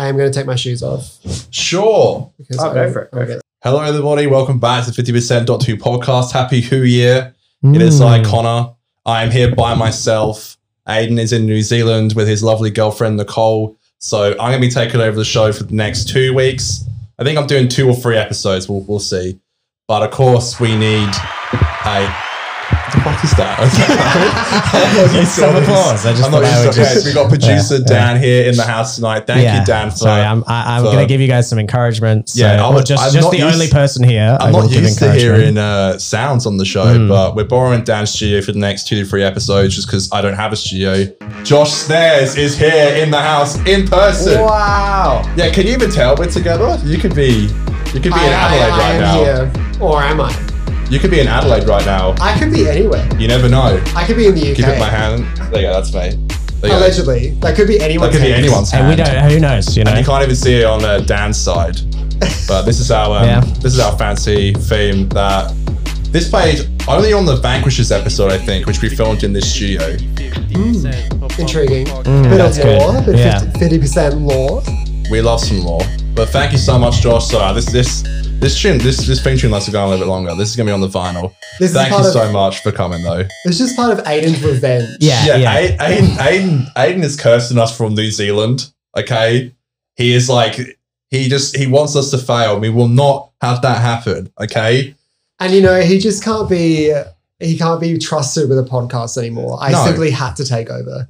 I am going to take my shoes off Sure. because Oh, I go for it, go for get- Hello, everybody. Welcome back to 50%.2 podcast. Happy Who Year. It is Hmm. I, Connor. I am here by myself. Aiden is in New Zealand with his lovely girlfriend, Nicole. So I'm going to be taking over the show for the next two weeks. I think I'm doing two or three episodes. We'll, we'll see. But of course, we need a. What the fuck is that? It's some applause. I just I'm not thought I would used to just- it. We got producer Yeah, Dan here in the house tonight. Thank you, Dan, for Sorry, I'm, I, I'm going to give you guys some encouragement. So, Yeah, I or would- just, I'm just the used- only person here. I I'm will not used to hearing uh, sounds on the show, Mm. but we're borrowing Dan's studio for the next two to three episodes just because I don't have a studio. Josh Snares is here in the house in person. Wow. Yeah, can you even tell we're together? You could be, you could be in Adelaide I, I right am now. here, or am I? You could be in Adelaide right now. I could be anywhere. You never know. I could be in the UK. Give it my hand. There you go. That's me. There you go. Allegedly, that could be That anyone's. could be hand. anyone's And hand. we don't, who knows, you know? And you can't even see it on uh, Dan's side. But this is our um, Yeah. this is our fancy theme that this page only on the Vanquishers episode I think, which we filmed in this studio. Intriguing. bit that's of good. law, bit Yeah. fifty percent law. We love some law. But thank you so much, Josh. So this this this tune this this theme tune lets it go on a little bit longer. This is gonna be on the vinyl. This Thank you of. so much for coming though. It's just part of Aiden's revenge. Yeah, Yeah, yeah. A- Aiden, Aiden, Aiden is cursing us from New Zealand. Okay, he is like he just he wants us to fail. We will not have that happen. Okay, And you know, he just can't be. He can't be trusted with a podcast anymore. I No. simply had to take over.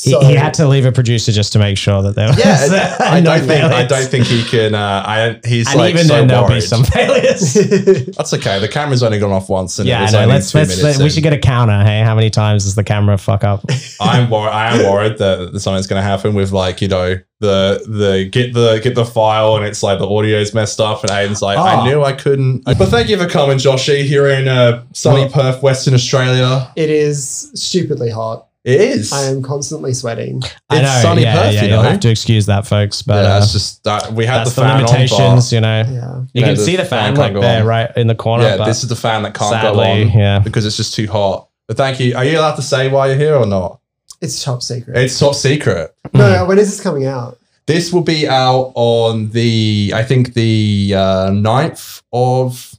He, So he had to leave a producer just to make sure that there was yeah. I no don't think I don't think he can. Uh, I he's And like even so then, there'll be worried. some failures. That's okay. The camera's only gone off once, and it yeah, I was know. only Let's, two let's, minutes. let, we should get a counter. Hey, how many times does the camera fuck up? I'm worried. I am worried that something's going to happen with like you know the the get the get the file and it's like the audio's messed up and Aiden's like I Oh. knew I couldn't. But thank you for coming, Joshy. Here in uh, sunny Well- Perth, Western Australia. it is stupidly hot. It is. I am constantly sweating. I It's know. sunny yeah, Perth, yeah, you you'll know. have to excuse that, folks. But yeah, uh, that's just that we had the the, fan limitations, you know. Yeah. You Yeah, can see the fan fan can't look go there, on. right in the corner. Yeah, but this is the fan that can't go on yeah. because it's just too hot. But thank you. Are you allowed to say why you're here or not? It's top secret. It's top secret. no, when is this coming out? This will be out on the I think the uh, 9th of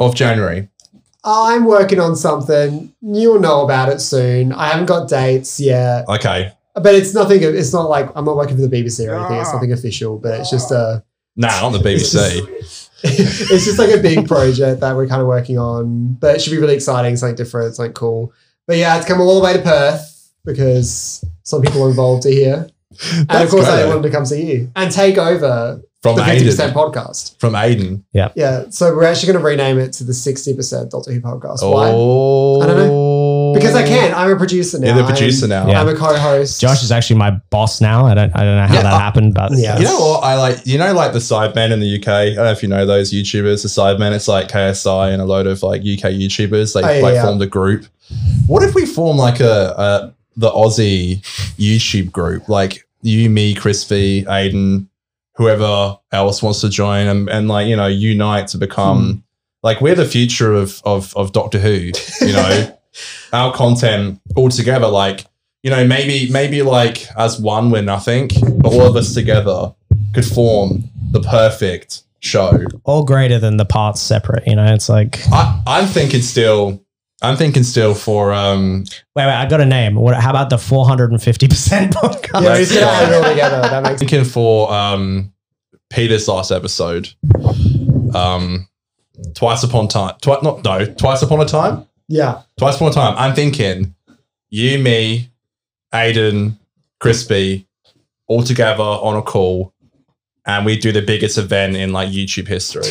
of January. I'm working on something. You'll know about it soon. I haven't got dates yet, Okay. but it's nothing. It's not like I'm not working for the BBC or anything. It's nothing official, but it's just a. Nah, not the It's BBC. just, it's just like a big project that we're kind of working on, but it should be really exciting, something different, something cool. But yeah, it's come all the way to Perth because some people are involved are here, and of course great. I wanted to come see you and take over from the fifty percent Aiden. podcast. From Aiden. Yeah, so we're actually going to rename it to the sixty percent Doctor Who podcast. Why? Oh, I don't know. Because I can. I'm a producer now. You're the producer I'm, now. Yeah. I'm a co-host. Josh is actually my boss now. I don't I don't know how Yeah, that I- happened, but Yeah. You know what? I like, you know, like the Sidemen in the UK. I don't know if you know those YouTubers, the Sidemen. It's like KSI and a load of like UK YouTubers. They Oh, yeah, like yeah. formed a group. What if we form like a, a the Aussie YouTube group? Like you, me, Crispy, Aiden, whoever else wants to join and, and like, you know, unite to become Hmm. like we're the future of of of Doctor Who, you know. Our content all together, like, you know, maybe maybe like as one we're nothing, but all of us together could form the perfect show. all greater than the parts separate. You know, it's like I, I'm thinking still I'm thinking still for um wait, wait. I got a name. What? How about the four hundred and fifty percent podcast? yeah, he's going to add it all together. That makes thinking for um Peter's last episode. Um twice upon time twi- not no, twice upon a time? yeah. Twice upon a time. I'm thinking you, me, Aiden, Crispy, all together on a call, and we do the biggest event in like YouTube history,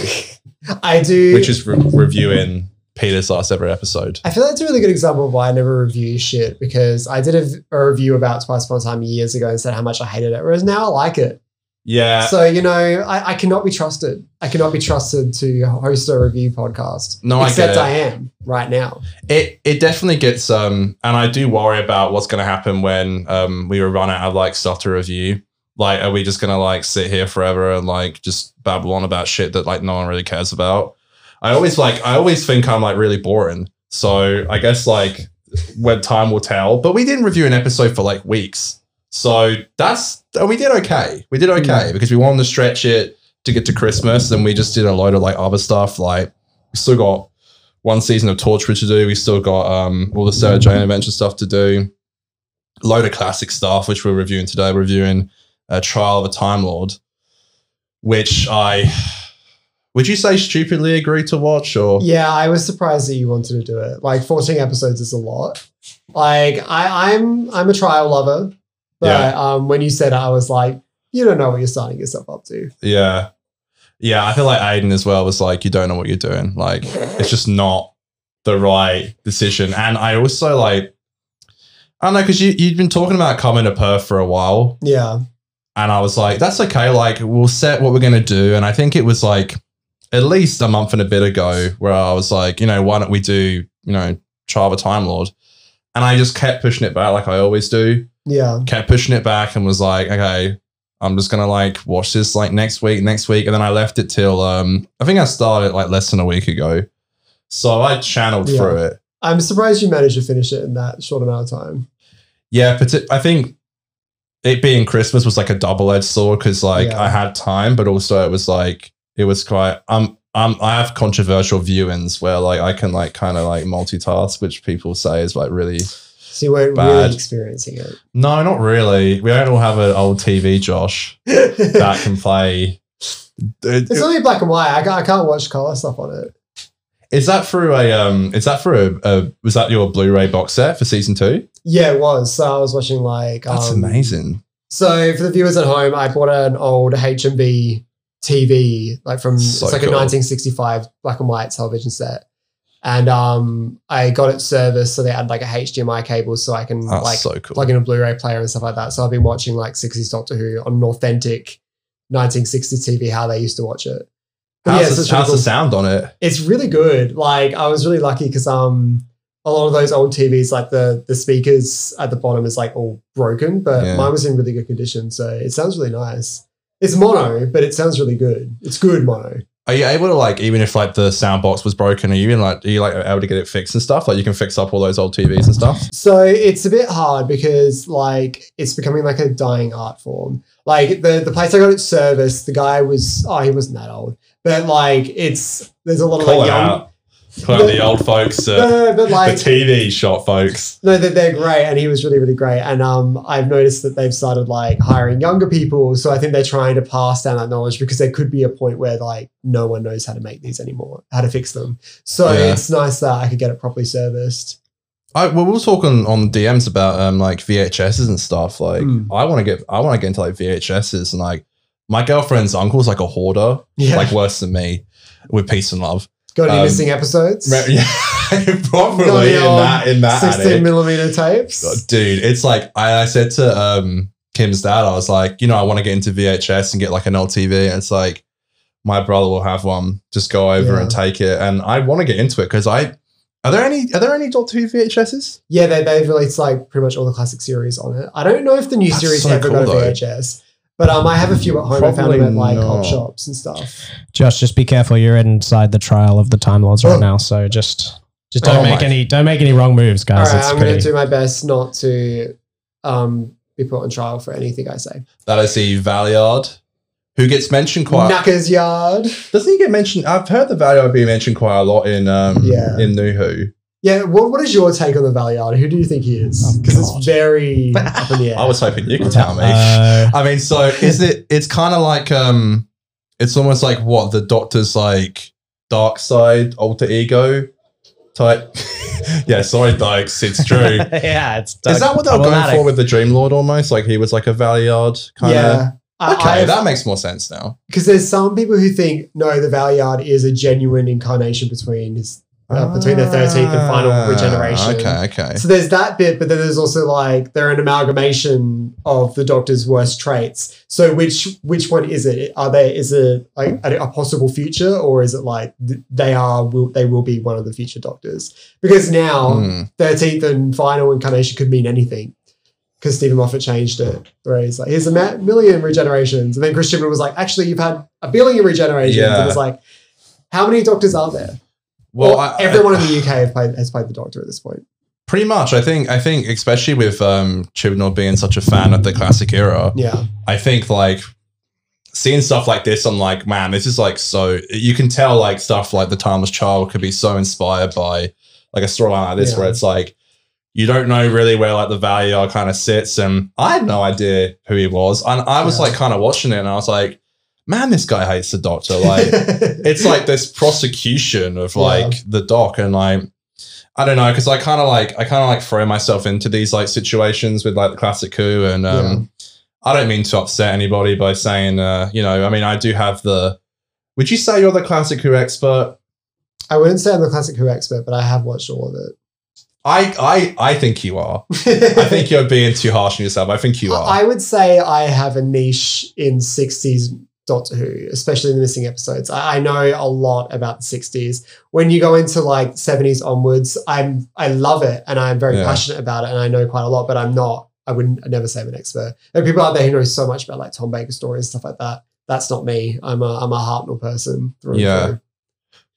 I do. which is re- reviewing Peter's last ever episode. I feel that's a really good example of why I never review shit because I did a, a review about Twice Upon a Time years ago and said how much I hated it, whereas now I like it. Yeah, so you know, I, I cannot be trusted. I cannot be trusted to host a review podcast. No, I get except it. I am right now. it it definitely gets um, and I do worry about what's going to happen when um we run out of like stuff to review. Like, are we just gonna like sit here forever and like just babble on about shit that like no one really cares about? I always like I always think I'm like really boring. So I guess like when time will tell. But we didn't review an episode for like weeks. So that's and we did okay. We did okay because we wanted to stretch it to get to Christmas, and we just did a load of like other stuff. Like we still got one season of Torchwood to do. We still got um all the Sarah Jane Adventure stuff to do. A load of classic stuff, which we're reviewing today. We're reviewing uh, Trial of a Time Lord, which I would you say stupidly agree to watch or Yeah, I was surprised that you wanted to do it. Like 14 episodes is a lot. Like I, I'm I'm a trial lover, but um, when you said it, I was like, you don't know what you're signing yourself up to. Yeah. Yeah, I feel like Aiden as well was like, you don't know what you're doing. Like, it's just not the right decision. And I also like, I don't know, because you, you'd been talking about coming to Perth for a while. Yeah, And I was like, that's okay. Like, we'll set what we're going to do. And I think it was like at least a month and a bit ago where I was like, you know, why don't we do, you know, Trial of a Time Lord? And I just kept pushing it back like I always do yeah, kept pushing it back and was like, okay, I'm just gonna like watch this like next week, next week, and then I left it till um I think I started like less than a week ago. So I channeled Yeah. through it. I'm surprised you managed to finish it in that short amount of time. Yeah, but I think it being Christmas was like a double edged sword because like Yeah. I had time, but also it was like it was quite um um I have controversial viewings where like I can like kind of like multitask, which people say is like really So you weren't Bad. really experiencing it. no, not really. We don't all have an old TV, Josh, that can play. it's only black and white. I can't, I can't watch color stuff on it. Is that through a um? Is that through a, a was that your Blu-ray box set for season two? Yeah, it was. So I was watching like. That's um, amazing. So for the viewers at home, I bought an old HMV TV, like from So it's like cool. a 1965 black and white television set, and um, I got it serviced so they had like a HDMI cable so I can That's like so cool. plug in a Blu-ray player and stuff like that. So I've been watching like 60s Doctor Who on an authentic 1960s TV, how they used to watch it. But how's yeah, the, so it's really how's the sound on it? It's really good. Like I was really lucky because um a lot of those old TVs, like the the speakers at the bottom is like all broken, but Yeah. mine was in really good condition, so it sounds really nice. It's mono, but it sounds really good. It's good mono. Are you able to like even if like the sound box was broken, are you even like are you like able to get it fixed and stuff? Like you can fix up all those old TVs and stuff. So it's a bit hard because like it's becoming like a dying art form. Like the the place I got it serviced, the guy was oh he wasn't that old, but like it's there's a lot of Call like young. out. Out the old folks, uh, no, no, but the like TV shot folks. No, they're, they're great, and he was really, really great. And um, I've noticed that they've started like hiring younger people, so I think they're trying to pass down that knowledge because there could be a point where like no one knows how to make these anymore, how to fix them. So Yeah. it's nice that I could get it properly serviced. I well, we were talking on DMs about um like VHSs and stuff. Like Mm. I want to get I want to get into like VHSs and like my girlfriend's uncle's like a hoarder, Yeah, like worse than me with peace and love. Got any um, missing episodes? Re- Yeah, probably in that in that Sixteen attic. millimeter tapes. God, dude. It's like I, I said to um Kim's dad, I was like, you know, I want to get into VHS and get like an old TV, and it's like my brother will have one. Just go over Yeah. and take it, and I want to get into it because I. Are there any? Are there any Doctor Who VHSs? Yeah, they, they've released like pretty much all the classic series on it. I don't know if the new That's series so ever cool, got a though. VHS, but um, I have a few at home. I found them at like op shops and stuff. Josh, just be careful. You're inside the trial of the Time Lords right Oh. now, so just just don't Oh make my- any don't make any wrong moves, guys. right, it's I'm pretty. going to do my best not to um, be put on trial for anything I say. That is the Valeyard, who gets mentioned quite. Knuckers Yard. Doesn't he get mentioned? I've heard the Valeyard being mentioned quite a lot in um Yeah. in New Who. Yeah, what, what is your take on the Valeyard? Who do you think he is? Oh, Because God. it's very up in the air. I was hoping you could tell me. Uh, I mean, so is it? It's kind of like um, it's almost like what the Doctor's like dark side alter ego type. yeah, sorry, Dykes. It's true. yeah, it's Is that what they were going for with the Dream Lord? Almost like he was like a Valeyard kind of. yeah. Okay, I've- that makes more sense now. because there's some people who think no, the Valeyard is a genuine incarnation between his uh, between the thirteenth and final Ah, regeneration. Okay, okay. So there's that bit, but then there's also like they're an amalgamation of the Doctor's worst traits. So which which one is it? Are they is it like a, a possible future, or is it like they are will they will be one of the future Doctors? Because now Hmm. thirteenth and final incarnation could mean anything. Because Steven Moffat changed it, where he's like, "Here's a ma- million regenerations," and then Chris Chibnall was like, "Actually, you've had a billion regenerations." Yeah. And it's like, how many Doctors are there? Well, Well, I, everyone in the UK played, has played the Doctor at this point. Pretty much, I think. I think, especially with um, Chibnall being such a fan of the classic era, Yeah. I think like seeing stuff like this, I'm like, man, this is like so. You can tell like stuff like the Timeless Child could be so inspired by like a storyline like this, Yeah. where it's like you don't know really where like the value kind of sits, and I had no idea who he was, and I was Yeah. like kind of watching it, and I was like, man, this guy hates the Doctor, like. it's like this prosecution of like the doc and like I don't know because I kind of like I kind of like throw myself into these like situations with like the classic Who and um I don't mean to upset anybody by saying uh you know I mean I do have the would you say you're the classic Who expert? I wouldn't say I'm the classic Who expert, but I have watched all of it. I I I think you are. I think you're being too harsh on yourself. I think you are. I would say I have a niche in 60s Doctor Who, especially in the missing episodes. I, I know a lot about the 60s. When you go into like 70s onwards, I'm I love it and I'm very Yeah. passionate about it and I know quite a lot, but I'm not, I wouldn't never say I'm an expert. There are people out there who know so much about like Tom Baker stories and stuff like that. That's not me. I'm a I'm a Hartnell person through and Yeah. through.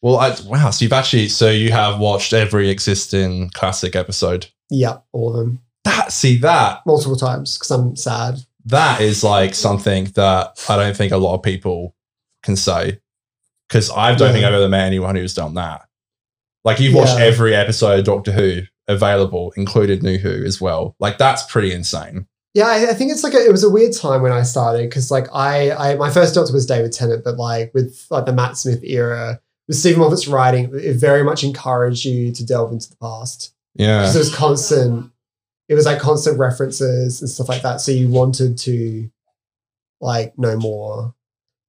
well I wow so you've actually so you have watched every existing classic episode Yeah, all of them. that see that Multiple times because I'm sad. That is like something that I don't think a lot of people can say because I don't Yeah. think I've ever met anyone who's done that. Like you've watched Yeah. every episode of Doctor Who available, included New Who as well. Like that's pretty insane. Yeah, I, I think it's like a, it was a weird time when I started because like I, I my first doctor was David Tennant, but like with like the Matt Smith era, with Steven Moffat's writing, it very much encouraged you to delve into the past Yeah, because it was constant. It was like constant references and stuff like that, so you wanted to like know more.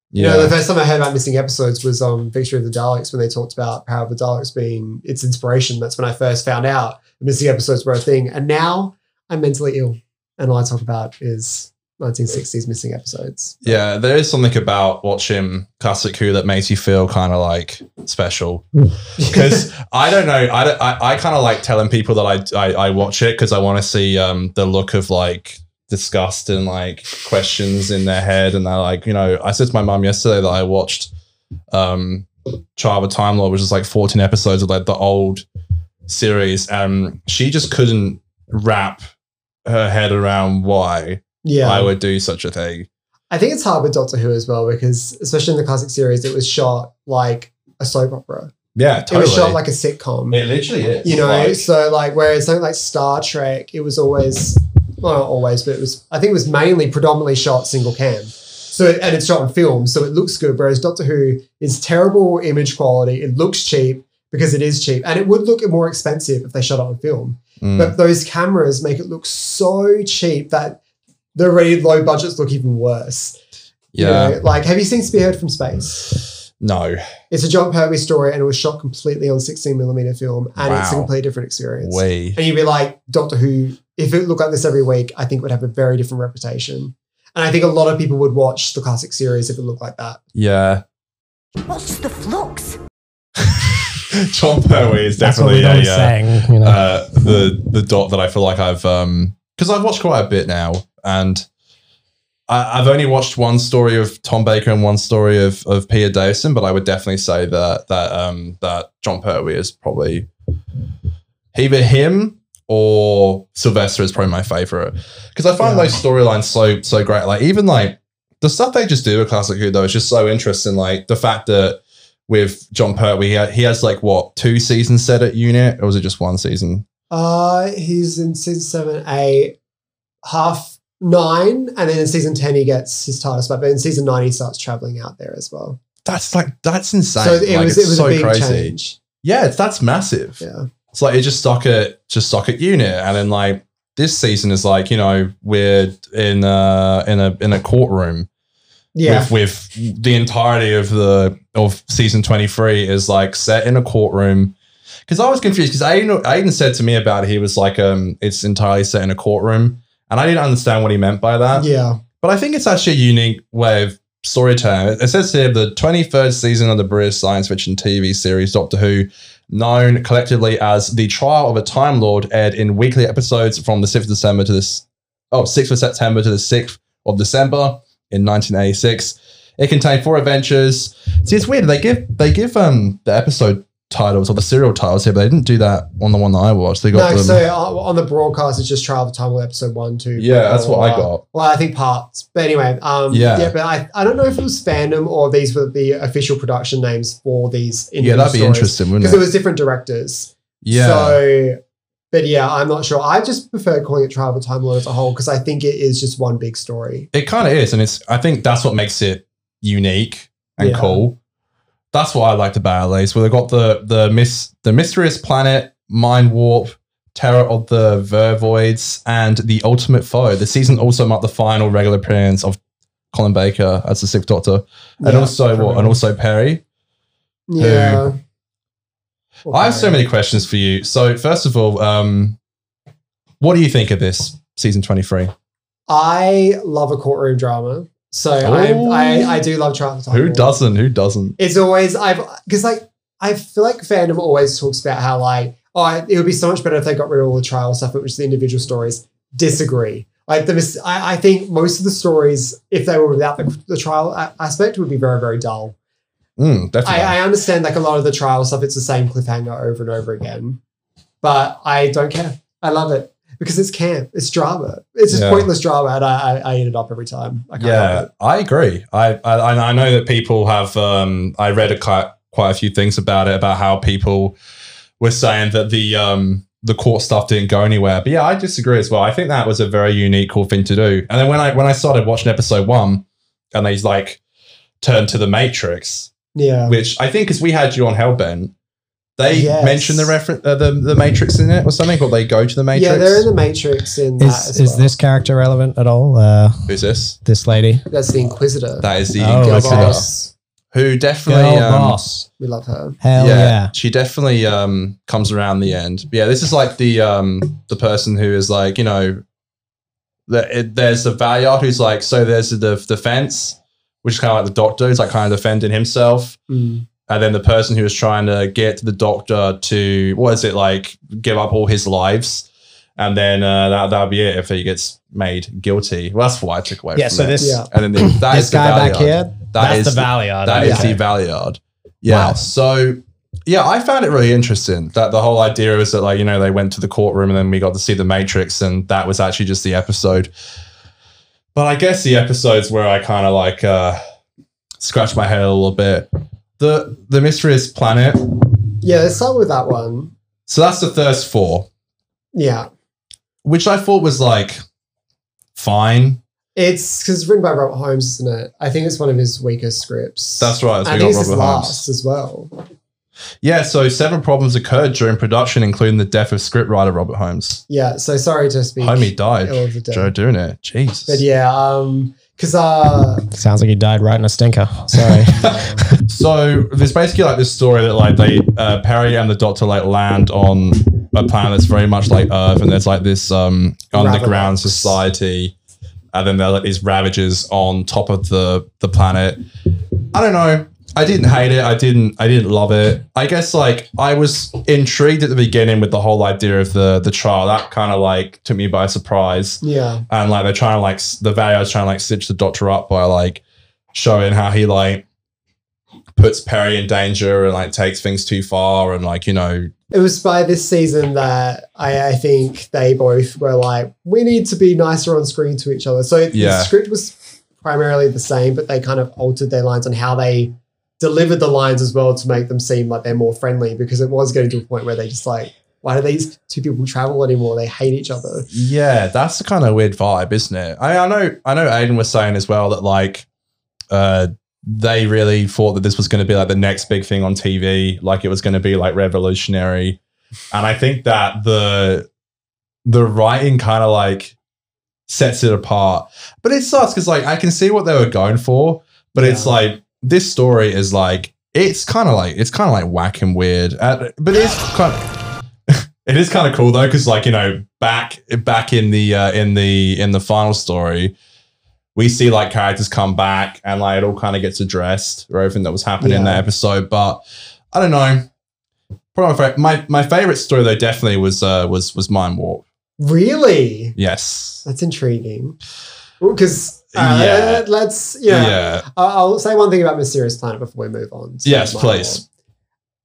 Yeah. You know, the first time I heard about missing episodes was on Victory of the Daleks when they talked about Power of the Daleks being its inspiration. That's when I first found out the missing episodes were a thing. And now I'm mentally ill. And all I talk about is 1960s missing episodes. yeah. There is something about watching classic Who that makes you feel kind of like special. because I don't know. I, don't- I, I kind of like telling people that I, I, I watch it because I want to see um, the look of like disgust and like questions in their head. And they're like, you know, I said to my mum yesterday that I watched um, Child of Time Lord, which is like 14 episodes of like the old series. And she just couldn't wrap her head around why yeah. I would do such a thing. I think it's hard with Doctor Who as well because, especially in the classic series, it was shot like a soap opera. Yeah, It was shot like a sitcom. it literally is. you know Like- so like whereas something like star trek it was always well not always but it was i think it was mainly predominantly shot single cam so it, and it's shot on film so it looks good whereas doctor who is terrible image quality it looks cheap because it is cheap and it would look more expensive if they shot it on film Mm. but those cameras make it look so cheap that the already low budgets look even worse You yeah. know, like have you seen spearhead from space No. it's a jon pertwee story and it was shot completely on 16 millimeter film and it's a completely different experience Way. and you'd be like, Doctor Who, if it looked like this every week, I think it would have a very different reputation. And I think a lot of people would watch the classic series if it looked like that. Yeah. What's the flux? Jon Pertwee is That's what definitely we're a, uh, saying. You know, uh, the the dot that I feel like I've um because I've watched quite a bit now and I, I've only watched one story of Tom Baker and one story of of Peter Davison, but I would definitely say that that um that Jon Pertwee is probably either him or Sylvester is probably my favorite because I find Yeah. those storylines so so great. Like even like the stuff they just do with Classic Who though is just so interesting. Like the fact that with Jon Pertwee, he, he has like what two seasons set at unit, or was it just one season? Uh, he's in season seven, eight, half nine, and then in season 10, he gets his TARDIS back. But in season nine, he starts traveling out there as well. That's like that's insane. So it Like, was, it was so a big crazy. change. Yeah, it's, that's massive. Yeah. It's like it just stuck at just stuck at unit, and then like this season is like you know we're in uh in a in a courtroom Yeah. with with the entirety of the of season twenty three is like set in a courtroom. Because I was confused because Aiden, Aiden said to me about it, he was like um it's entirely set in a courtroom, and I didn't understand what he meant by that. yeah. But I think it's actually a unique way of storytelling. It says here the 23rd season of the British science fiction TV series Doctor Who, known collectively as The Trial of a Time Lord, aired in weekly episodes from the 6th of December to this oh, 6th of September to the 6th of December in 1986. It contained four adventures. See, it's weird. They give they give um the episode titles or the serial titles here, but they didn't do that on the one that I watched. They got No, them. so uh, on the broadcast, it's just Trial of the Time Lord episode one, two. Yeah, that's what I got. Well, I think parts. But anyway, um, Yeah. yeah. but I, I don't know if it was fandom or these were the official production names for these. yeah, that'd be interesting, Because wouldn't it it? was different directors. yeah. So, but yeah, I'm not sure. I just prefer calling it Trial of the Time Lord as a whole because I think it is just one big story. It kind of is, and it's. I think that's what makes it unique and Yeah. cool. That's what I liked about LA's. Where they got the the mis the mysterious planet, mind warp, terror of the vervoids, and the ultimate foe. The season also marked the final regular appearance of Colin Baker as the Sixth Doctor, and Yeah, also what, and also Peri. Yeah. I have so many questions for you. So first of all, um, what do you think of this season twenty three? I love a courtroom drama. So I, I I do love Trial of the Time Who Lord. doesn't? Who doesn't? it's always I've because like I feel like fandom always talks about how like oh it would be so much better if they got rid of all the trial stuff, which is the individual stories. Disagree. Like the mis- I, I think most of the stories, if they were without the, the trial aspect, would be very very dull. Mm, definitely. I, I understand like a lot of the trial stuff, it's the same cliffhanger over and over again, but I don't care. I love it because it's camp, it's drama, it's just Yeah. pointless drama, and I, I, I eat it up every time. I can't yeah. I agree. I, I I know that people have. Um, I read a quite quite a few things about it about how people were saying that the um the court stuff didn't go anywhere. But yeah, I disagree as well. I think that was a very unique, cool thing to do. And then when I when I started watching episode one, and they like turned to the Matrix, Yeah, which I think because we had you on Hellbent. They Yes. mentioned the reference, uh, the the Matrix in it or something, or they go to the Matrix. yeah, they're in the Matrix in that Is as is well. this character relevant at all? Uh, Who's this? this lady, That's the Inquisitor. That is the Oh, Inquisitor, boss. who definitely girl um, boss. We love her. Hell yeah. she definitely um comes around the end. But yeah, this is like the um the person who is like you know, the, it, there's the Valeyard who's like so there's the defense, which is kind of like the Doctor, who's like kind of defending himself, Mm. And then the person who is trying to get the Doctor to what is it like give up all his lives, and then uh, that that'll be it if he gets made guilty. Well, that's what I took away. Yeah, from so it. this Yeah. and then the, that this is the guy back here, That that's is the Valeyard. that is Okay. the Valeyard. Yeah. Wow. So yeah, I found it really interesting that the whole idea was that like you know they went to the courtroom and then we got to see the Matrix and that was actually just the episode. But I guess the episodes where I kind of like uh scratch my head a little bit. The the mysterious planet. Yeah, let's start with that one. So that's the first four, Yeah. which I thought was like fine. It's because it's written by Robert Holmes, isn't it? I think it's one of his weakest scripts. That's right. So I think got it's his Holmes. last as well. Yeah, so seven problems occurred during production, including the death of scriptwriter Robert Holmes. Yeah, so sorry to speak. Homie died. ill the dead. Joe doing it. Jesus. But yeah, um, because uh, Sounds like he died right in a stinker. Sorry. so there's basically like this story that like they uh, Peri and the Doctor like land on a planet that's very much like Earth, and there's like this um underground Ravenox. society, and then there are like these ravages on top of the the planet. I don't know. I didn't hate it. I didn't. I didn't love it. I guess like I was intrigued at the beginning with the whole idea of the the trial. That kind of like took me by surprise yeah, and like they're trying to like the Valeyard's trying to like stitch the Doctor up by like showing how he like puts Peri in danger and like takes things too far and like you know it was by this season that I, I think they both were like, we need to be nicer on screen to each other. So Yeah. the script was primarily the same, but they kind of altered their lines on how they delivered the lines as well to make them seem like they're more friendly because it was getting to a point where they just like, why do these two people travel anymore? They hate each other. yeah that's kind of weird vibe isn't it I, I know I know Aiden was saying as well that like uh they really thought that this was going to be like the next big thing on TV like it was going to be like revolutionary and I think that the the writing kind of like sets it apart. But it sucks because like I can see what they were going for, but it's like this story is like it's kind of like it's kind of like whack and weird, uh, but it's kind of it is kind of cool though because like you know back back in the uh, in the in the final story. We see like characters come back and like it all kind of gets addressed or everything that was happening in that episode. But I don't know. Probably my, my favorite story though definitely was uh was was Mind Warp. Really? Yes. That's intriguing. Because Yeah. uh, let's, you know, Yeah. I'll I'll say one thing about Mysterious Planet before we move on. Yes, please. Warp.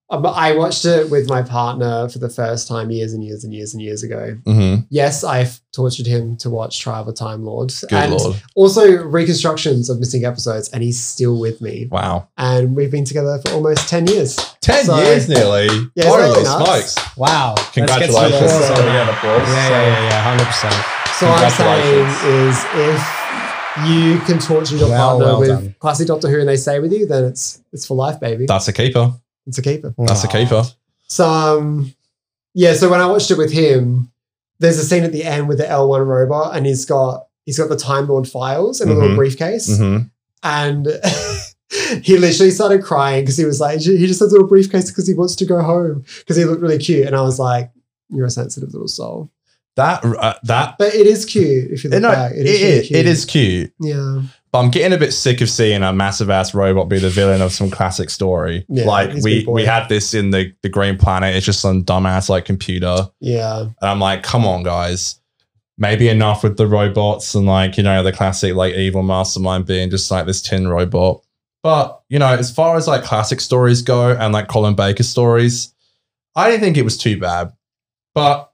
Um, I watched it with my partner for the first time years and years and years and years ago. Mm-hmm. Yes, I've tortured him to watch Trial of a Time Lord. Good and lord. also reconstructions of missing episodes, and he's still with me. Wow. And we've been together for almost 10 years. 10 So- years nearly. Yeah, isn't Holy nuts? smokes. Wow. Let's get some Congratulations. applause. Sorry, again. Yeah, yeah, yeah, yeah, hundred percent. So what I'm saying is if you can torture your Well, partner well with done. classic Doctor Who and they stay with you, then it's it's for life, baby. That's a keeper. It's a keeper. That's a keeper. So um, yeah, so when I watched it with him, there's a scene at the end with the L1 robot, and he's got he's got the Time Lord files in a little Mhm. briefcase, Mm-hmm. and he literally started crying because he was like, he just has a little briefcase because he wants to go home because he looked really cute, and I was like, you're a sensitive little soul, That, uh, that, but it is cute if you look no, back. it, really it, cute. it is cute. yeah. I'm getting a bit sick of seeing a massive ass robot be the villain of some classic story. Yeah, like we we had this in the the Green Planet. It's just some dumbass like computer, Yeah, and I'm like, come on, guys. Maybe enough with the robots and like you know the classic like evil mastermind being just like this tin robot. But you know, as far as like classic stories go and like Colin Baker stories, I didn't think it was too bad. But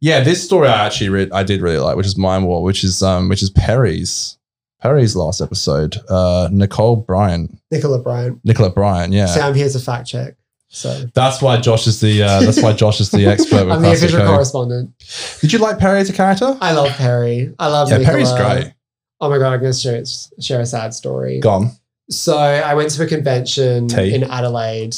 yeah, this story I actually re- I did really like, which is Mind Warp, which is um which is Peri's Peri's last episode. Uh Nicole Bryant. Nicola Bryant. Nicola Bryant, yeah. Sam, here's a fact check. So That's why Josh is the uh, that's why Josh is the expert with I'm the official correspondent. Did you like Peri as a character? I love Peri. I love yeah, Nicola. Peri's great. Oh my god, I'm going to share, share a sad story. Gone. So I went to a convention Tea. in Adelaide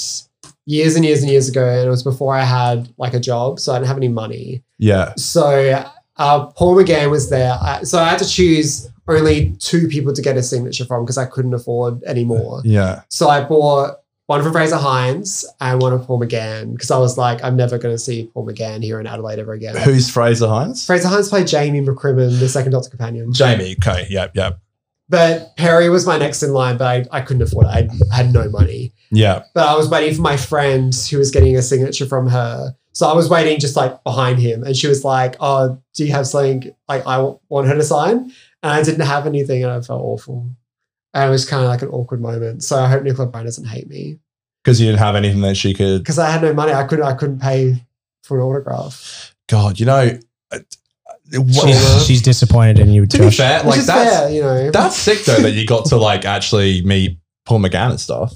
years and years and years ago, and it was before I had like a job, so I didn't have any money. Yeah. So uh, Paul McGann was there, I, so I had to choose only two people to get a signature from because I couldn't afford any more. Yeah. So I bought one from Frazer Hines and one of Paul McGann because I was like, I'm never going to see Paul McGann here in Adelaide ever again. Who's Frazer Hines? Frazer Hines played Jamie McCrimmon, the second Doctor companion. Jamie. Okay. Yep. Yep. But Peri was my next in line, but I, I couldn't afford it. I had no money. Yeah. But I was waiting for my friend who was getting a signature from her. So I was waiting just like behind him. And she was like, Oh, do you have something like I want her to sign? And I didn't have anything and I felt awful. And it was kind of like an awkward moment. So I hope Nicola Bryant doesn't hate me Because you didn't have anything that she could. because I had no money. I couldn't, I couldn't pay for an autograph. God, you know. uh, what- She's, she's disappointed in you, to be fair, like is that's fair, you know. that's sick though that you got to like actually meet Paul McGann and stuff.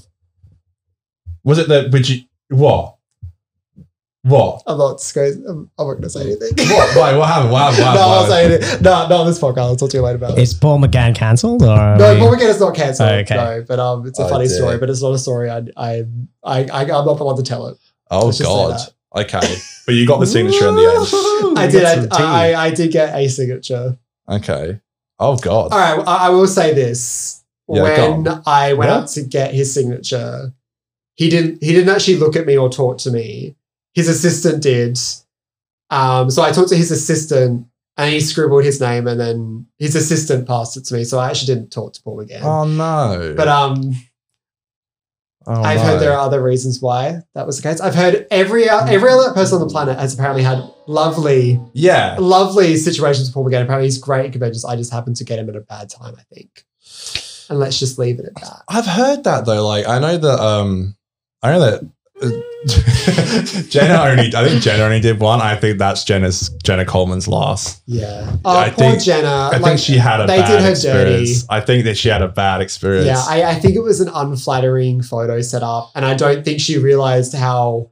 Was it that? Would you what? What? I'm not, scared- I'm, I'm not going to say anything. What? Why? What happened? What happened? What no, I'll happened? say it. No, not on this podcast. I'll talk to you later about it. Is Paul McGann cancelled or? No, Paul McGann is not cancelled. Okay. No, but um, it's a Oh, funny dear. story, but it's not a story. I, I, I, I I'm not the one to tell it. Oh Let's just say God. Okay, but you got the signature in the end. I did. That's. I, I, I did get a signature. Okay. Oh God. All right. I, I will say this: Yeah, when I went Yeah. out to get his signature, he didn't. He didn't actually look at me or talk to me. His assistant did. Um, so I talked to his assistant, and he scribbled his name, and then his assistant passed it to me. So I actually didn't talk to Paul again. Oh no. but um, Oh, I've no. heard there are other reasons why that was the case. I've heard every every other person on the planet has apparently had lovely, Yeah. lovely situations with Paul McGann. Apparently, he's great at conventions. I just happened to get him at a bad time, I think. And let's just leave it at that. I've heard that though. Like I know that um I know that uh, Jenna only I think Jenna only did one. I think that's Jenna's Jenna Coleman's last. Yeah. Oh, I poor think- Jenna. I like, think she had a they bad did her experience. dirty. I think that she had a bad experience. Yeah, I, I think it was an unflattering photo set up, and I don't think she realized how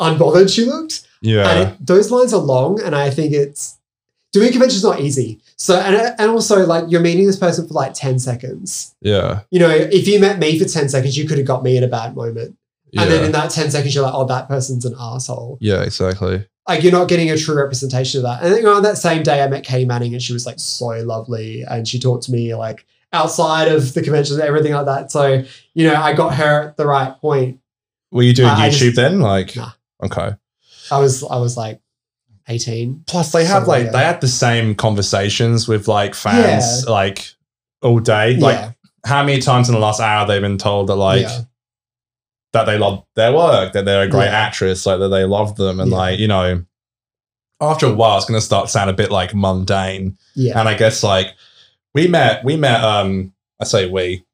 unbothered she looked. yeah. And it, those lines are long, and I think it's doing conventions not easy. So and and also like you're meeting this person for like ten seconds. yeah. You know, if you met me for ten seconds, you could have got me at a bad moment, Yeah. and then in that ten seconds, you're like, oh, that person's an asshole. yeah, exactly. Like you're not getting a true representation of that. And then, you know, on that same day, I met Katy Manning, and she was like so lovely, and she talked to me like outside of the convention and everything like that. So you know, I got her at the right point. Were you doing I YouTube just- then? Like Nah. okay. I was I was like eighteen. Plus they have like like they had the same conversations with like fans like all day. Like yeah, how many times in the last hour they've been told that like Yeah. That they love their work, that they're a great Yeah. actress, like that they love them, and Yeah. like you know, after a while, it's going to start to sound a bit like mundane. yeah, And I guess like we met, we met. Um, I say we.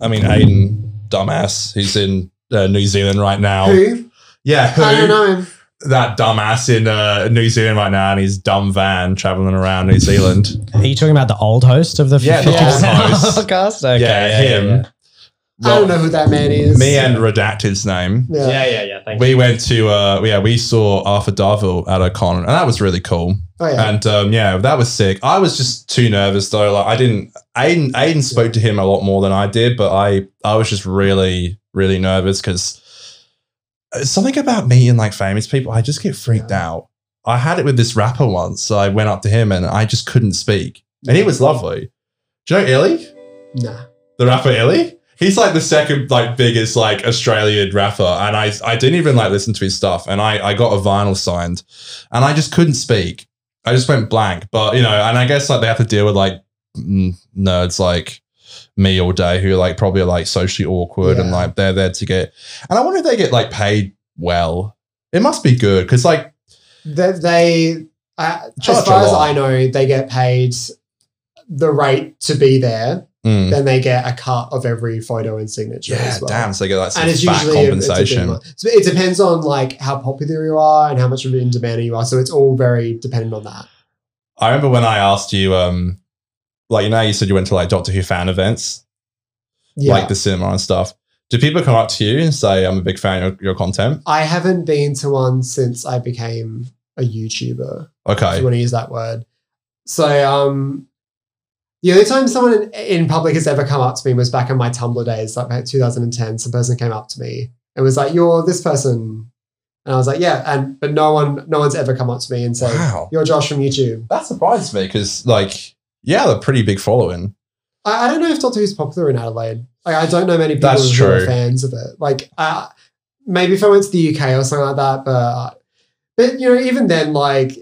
I mean, Aiden, dumbass, who's in uh, New Zealand right now. Who? Yeah, who? I don't know him. That dumbass in uh, New Zealand right now and his dumb van traveling around New Zealand. Are you talking about the old host of the Yeah, the 50% old host. podcast? Okay, yeah, him. I don't know who that man is. Me and Redacted's name. yeah. Yeah, yeah, yeah. Thank We went to uh yeah, we saw Arthur Darvill at a con and that was really cool. Oh yeah. And um yeah, that was sick. I was just too nervous though. Like I didn't Aiden Aiden spoke to him a lot more than I did, but I I was just really, really nervous because something about meeting like famous people, I just get freaked Yeah. out. I had it with this rapper once. So I went up to him and I just couldn't speak. And he was lovely. Do you know Illy? nah. the rapper Illy. He's like the second like biggest like Australian rapper, and I I didn't even like listen to his stuff, and I I got a vinyl signed, and I just couldn't speak. I just went blank. But you know, and I guess like they have to deal with like nerds like me all day who are like probably are like socially awkward and like they're there to get. And I wonder if they get like paid well. It must be good because like They, they uh, as far as. I know, they get paid the rate to be there. Mm, Then they get a cut of every photo and signature yeah, as well. damn, so they get like some and it's fat usually a- it's a compensation. So it depends on like how popular you are and how much of an in demand you are. So it's all very dependent on that. I remember when I asked you, um, like you know, you said you went to like Doctor Who fan events, Yeah. like the cinema and stuff. Do people come up to you and say, "I'm a big fan of your content"? I haven't been to one since I became a YouTuber. If you Okay, want to use that word. So um the only time someone in, in public has ever come up to me was back in my Tumblr days, like 2010. Some person came up to me and was like, "You're this person," and I was like, "Yeah," and but no one, no one's ever come up to me and said, wow, "You're Josh from YouTube." that surprised me because, like, yeah, they're pretty big following. I, I don't know if Doctor Who's popular in Adelaide. Like, I don't know many people That's who are true. fans of it. Like, uh, maybe if I went to the UK or something like that, but but you know, even then, like,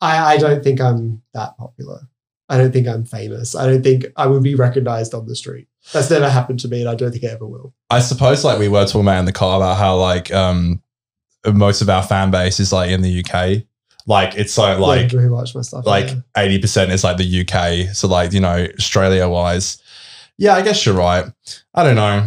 I I don't think I'm that popular. I don't think I'm famous. I don't think I would be recognized on the street. That's never happened to me, and I don't think it ever will. I suppose, like, we were talking about in the car about how like um most of our fan base is like in the UK. Like, it's so like who watch my stuff, like yeah. eighty percent is like the UK. So like you know Australia wise, yeah, I guess you're right. I don't know.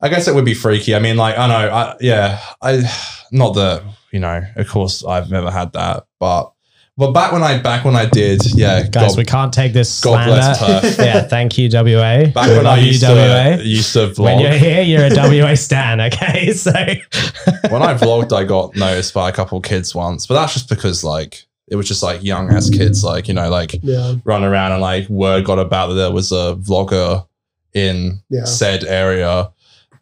I guess it would be freaky. I mean, like I know, I yeah, I not that you know. Of course, I've never had that, but but back when I back when I did, yeah, Guys, God, we can't take this God bless slander. Perth. yeah, thank you, WA. Back when I Love you, used WA. to used to vlog. When you're here, you're a WA stan, okay? So when I vlogged, I got noticed by a couple of kids once, but that's just because like it was just like young ass kids, like you know, like yeah, run around and like word got about that there was a vlogger in Yeah. said area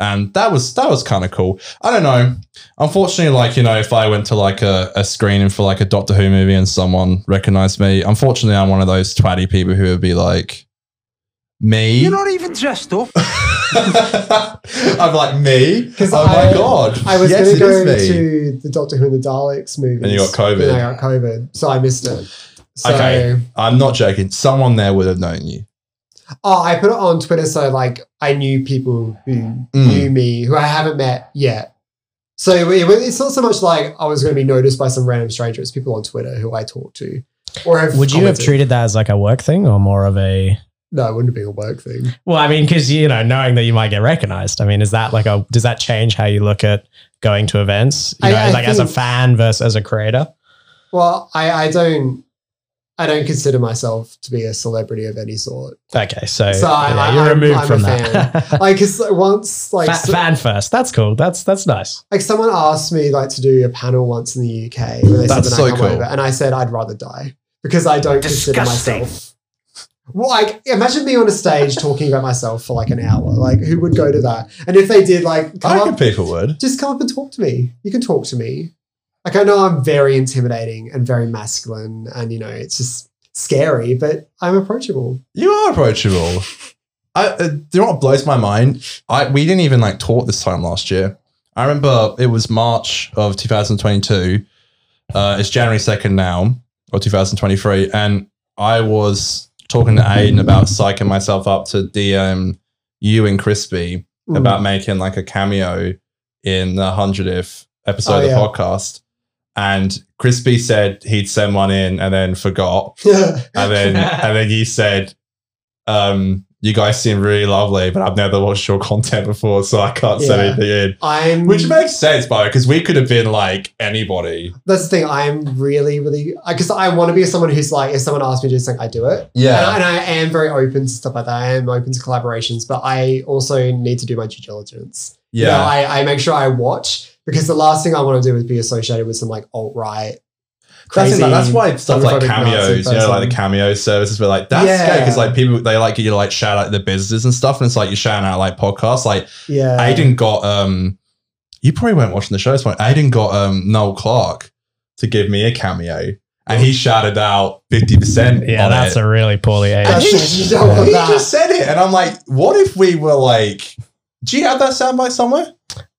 and that was that was kind of cool i don't know unfortunately like you know if i went to like a, a screening for like a doctor who movie and someone recognized me unfortunately i'm one of those twatty people who would be like me You're not even dressed up. i'm like me because oh I, my god I was yes, going to go me. to the Doctor Who and the Daleks movie, And you got COVID. I got COVID, so I missed it. So, Okay. i'm not joking someone there would have known you Oh, I put it on Twitter so like I knew people who Mm. knew me who I haven't met yet. So it, it's not so much like I was going to be noticed by some random stranger. It's people on Twitter who I talk to. Or have would you have treated that as like a work thing or more of a No, it wouldn't be a work thing. Well, I mean, because you know, knowing that you might get recognized. I mean, is that like a does that change how you look at going to events? You know, I like as a fan versus as a creator. Well, I, I don't I don't consider myself to be a celebrity of any sort. Okay, so, So I- yeah, I- you're I'm- removed I'm a from that. Like, cause once like Fa- so- fan first. That's cool. That's that's nice. like someone asked me like to do a panel once in the UK when they That's said so I cool. over, and I said I'd rather die because I don't consider myself. Well, like imagine me on a stage talking about myself for like an hour. Like who would go to that? And if they did, like i come reckon up, people would just come up and talk to me. You can talk to me. Like I know I'm very intimidating and very masculine, and you know it's just scary, but I'm approachable. You are approachable. I, uh, do you know what blows my mind? I we didn't even like talk this time last year. I remember it was March of 2022. Uh, it's January 2nd now, or 2023, and I was talking to Aiden about psyching myself up to DM you and Crispy Mm. about making like a cameo in the hundredth episode Oh, of the yeah. podcast. And Crispy said he'd send one in and then forgot and then and then you said um you guys seem really lovely, but I've never watched your content before, so I can't Yeah. anything in. I'm Which makes sense, by the way, because we could have been like anybody. that's the thing. I'm really, really because I want to be someone who's like, if someone asks me to do something, I do it. Yeah. and I, and I am very open to stuff like that. I am open to collaborations, but I also need to do my due diligence. You know, Yeah. I, I make sure I watch because the last thing I want to do is be associated with some like alt right. That's, that's why stuff like cameos, you know, like the person. cameo services, were like that's Yeah. scary because like people they like you to like shout out the businesses and stuff, and it's like you're shouting out like podcasts. Like yeah, Aiden got um, you probably weren't watching the show. This point, Aiden got um Noel Clarke to give me a cameo, and he shouted out fifty percent. Yeah, that's a really poorly aged. And he, That's- you don't want he just said it, and I'm like, what if we were like? Do you have that soundbite somewhere?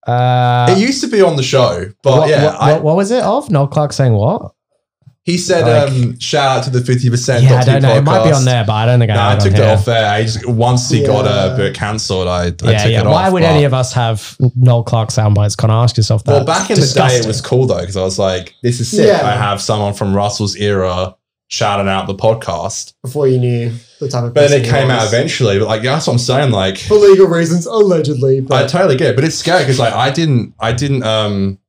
Uh, it used to be on the show, but what, yeah, what, I- what, was it of? Noel Clarke saying what? he said, Like- um, "Shout out to the fifty percent." Yeah, I don't know. It might be on there, but I don't think I No, I it took it off there. I just once he got Yeah. a bit cancelled, I, I Yeah, took yeah. it off. Why would any of us have Noel Clarke sound bites? Can I ask yourself that? Well, back in the day, it was cool though because I was like, "This is sick." Yeah. I have someone from Russell's era shouting out the podcast, before you knew the type of. but then it he came out eventually. But like, that's what I'm saying. Like, for legal reasons, allegedly. I totally get it, but it's scary because like I didn't, I didn't. um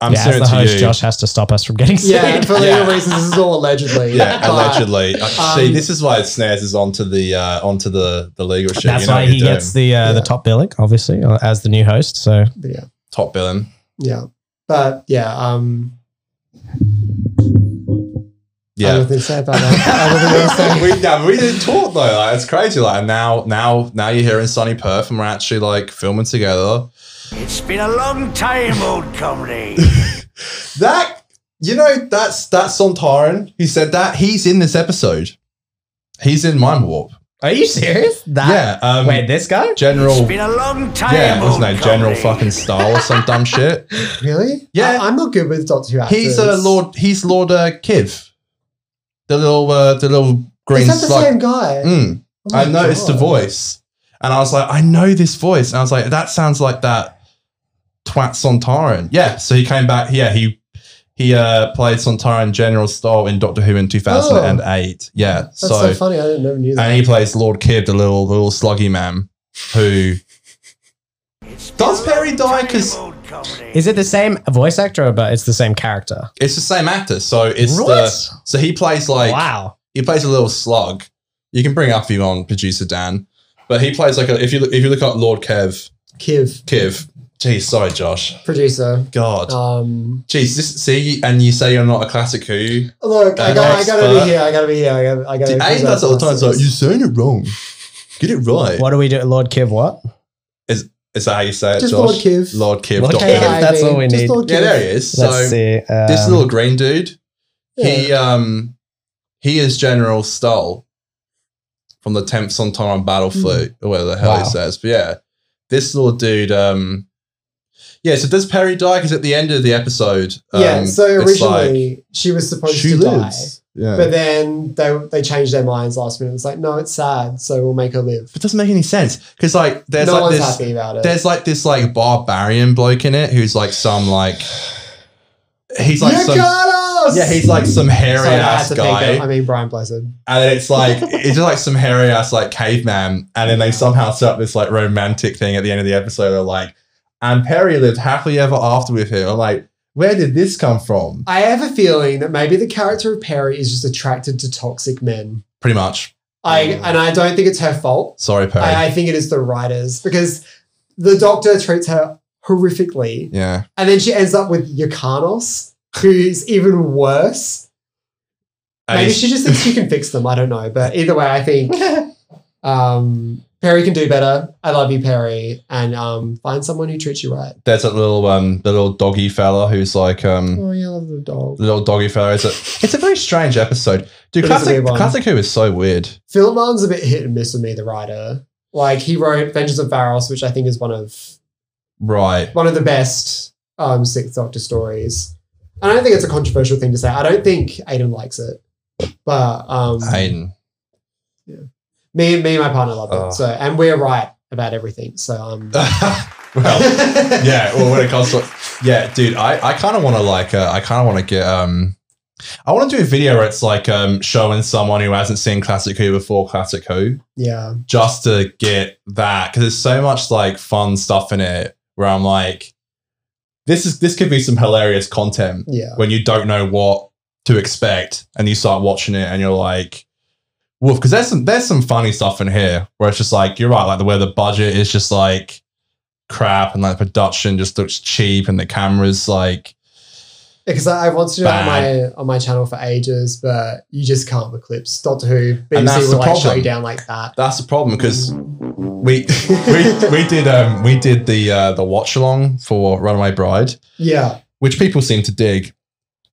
I'm yeah, as the to host, you. Josh has to stop us from getting sued. yeah, for legal Yeah. reasons, this is all allegedly. Yeah, But- allegedly. Uh, See, um, this is why it Snares is onto the uh, onto the the legal shit. That's you know why he you're gets doing. the uh, the top billing, obviously, uh, as the new host. So but yeah, top billing. yeah, but yeah. Um, I Yeah. don't think say about that. I don't think I was saying. we, yeah, we didn't talk though. Like, it's crazy. Like and now, now, now you're here in sunny Perth, and we're actually like filming together. It's been a long time, old comrade. That you know, that's that's Sontaran. He said that he's in this episode. He's in Mind Warp. Are you serious? That yeah. Um, wait, this guy? General. It's been a long time, Yeah, old wasn't it General fucking Star or some dumb shit? Really? Yeah. I, am not good with Doctor Who actors. He's uh, Lord. He's Lord uh, Kiv, the little uh, the little green Is that the slug. same guy? Mm. Oh I noticed the voice, and I was like, I know this voice, and I was like, that sounds like that twat Sontaran. Yeah, so he came back. Yeah, he he uh, played Sontaran General Staal in Doctor Who in two thousand and eight. Yeah, Oh. That's so, so, funny. I didn't never knew that. and he plays Lord Kiv, the little little sluggy man, who Does Peri die? time, 'Cause- old comrade. Is it the same voice actor, but it's the same character? it's the same actor. So it's What? the so he plays like wow. he plays a little slug. You can bring up if you want, producer Dan, but he plays like a if you if you look at Lord Kev Kiv, Kiv. Geez, sorry, Josh. producer. God. Um, Jeez, this, see, and you say you're not a classic Who. look, I, An got, I gotta be here. I gotta be here. I gotta. I gotta Aiden present does all the time. It's like, you're saying it wrong. Get it right. What do we do? Lord Kiv, what? Is that how you say it, Just Josh? Lord Kiv. Lord Kiv. Lord Dr. Kiv. That's all we just need. Lord Yeah, Kiv. there he is. Let's so see. Um, this little green dude, he um he is General Staal from the 10th Sontaran Battle Hmm. Fleet, or whatever the hell Wow. he says. But yeah, this little dude, um yeah, so does Peri die? Because at the end of the episode, um, yeah. So it's like, originally she was supposed she to lives. Yeah. but then they they changed their minds last minute. It's like, no, it's sad, so we'll make her live. it doesn't make any sense because like there's no like one's this happy about it. there's like this like barbarian bloke in it who's like some like he's like you some got us. yeah he's like some hairy Sorry, ass think guy I mean, Brian Blessed. and then it's like it's just like some hairy ass like caveman and then they somehow set up this like romantic thing at the end of the episode they're like and Peri lived happily ever after with him I'm like where did this come from I have a feeling that maybe the character of Peri is just attracted to toxic men. pretty much I and I don't think it's her fault. sorry Peri I, I think it is the writers because the doctor treats her horrifically, yeah and then she ends up with Yrcanos, who's even worse. Maybe she just thinks she can fix them. I don't know, but either way, I think um, Peri can do better. I love you, Peri, and um, find someone who treats you right. there's that little um the little doggy fella who's like um Oh, yeah, I love the dog. the little doggy fella it's a it's a very strange episode dude It classic classic who is so weird Philip Martin's a bit hit and miss with me, the writer. Like he wrote Vengeance of Varos, which I think is one of right one of the best um, Sixth Doctor stories. And I don't think it's a controversial thing to say. I don't think Aiden likes it, but um, Hayden me, me and my partner love Oh. it. So, and we're right about everything. So, um, well yeah well when it comes to yeah dude i i kind of want to like uh, i kind of want to get um I want to do a video where it's like um, showing someone who hasn't seen Classic Who before Classic Who, Yeah. just to get that because there's so much like fun stuff in it where I'm like, this is this could be some hilarious content Yeah. when you don't know what to expect and you start watching it and you're like, woof, because there's some there's some funny stuff in here where it's just like you're right, like the where the budget is just like crap and like production just looks cheap and the camera's like Because I, I wanted to do it on my on my channel for ages, but you just can't with clips. Doctor Who. BBC that's will the like shut you down like that. that's the problem because we we we did um we did the uh the watch along for Runaway Bride, Yeah. which people seem to dig.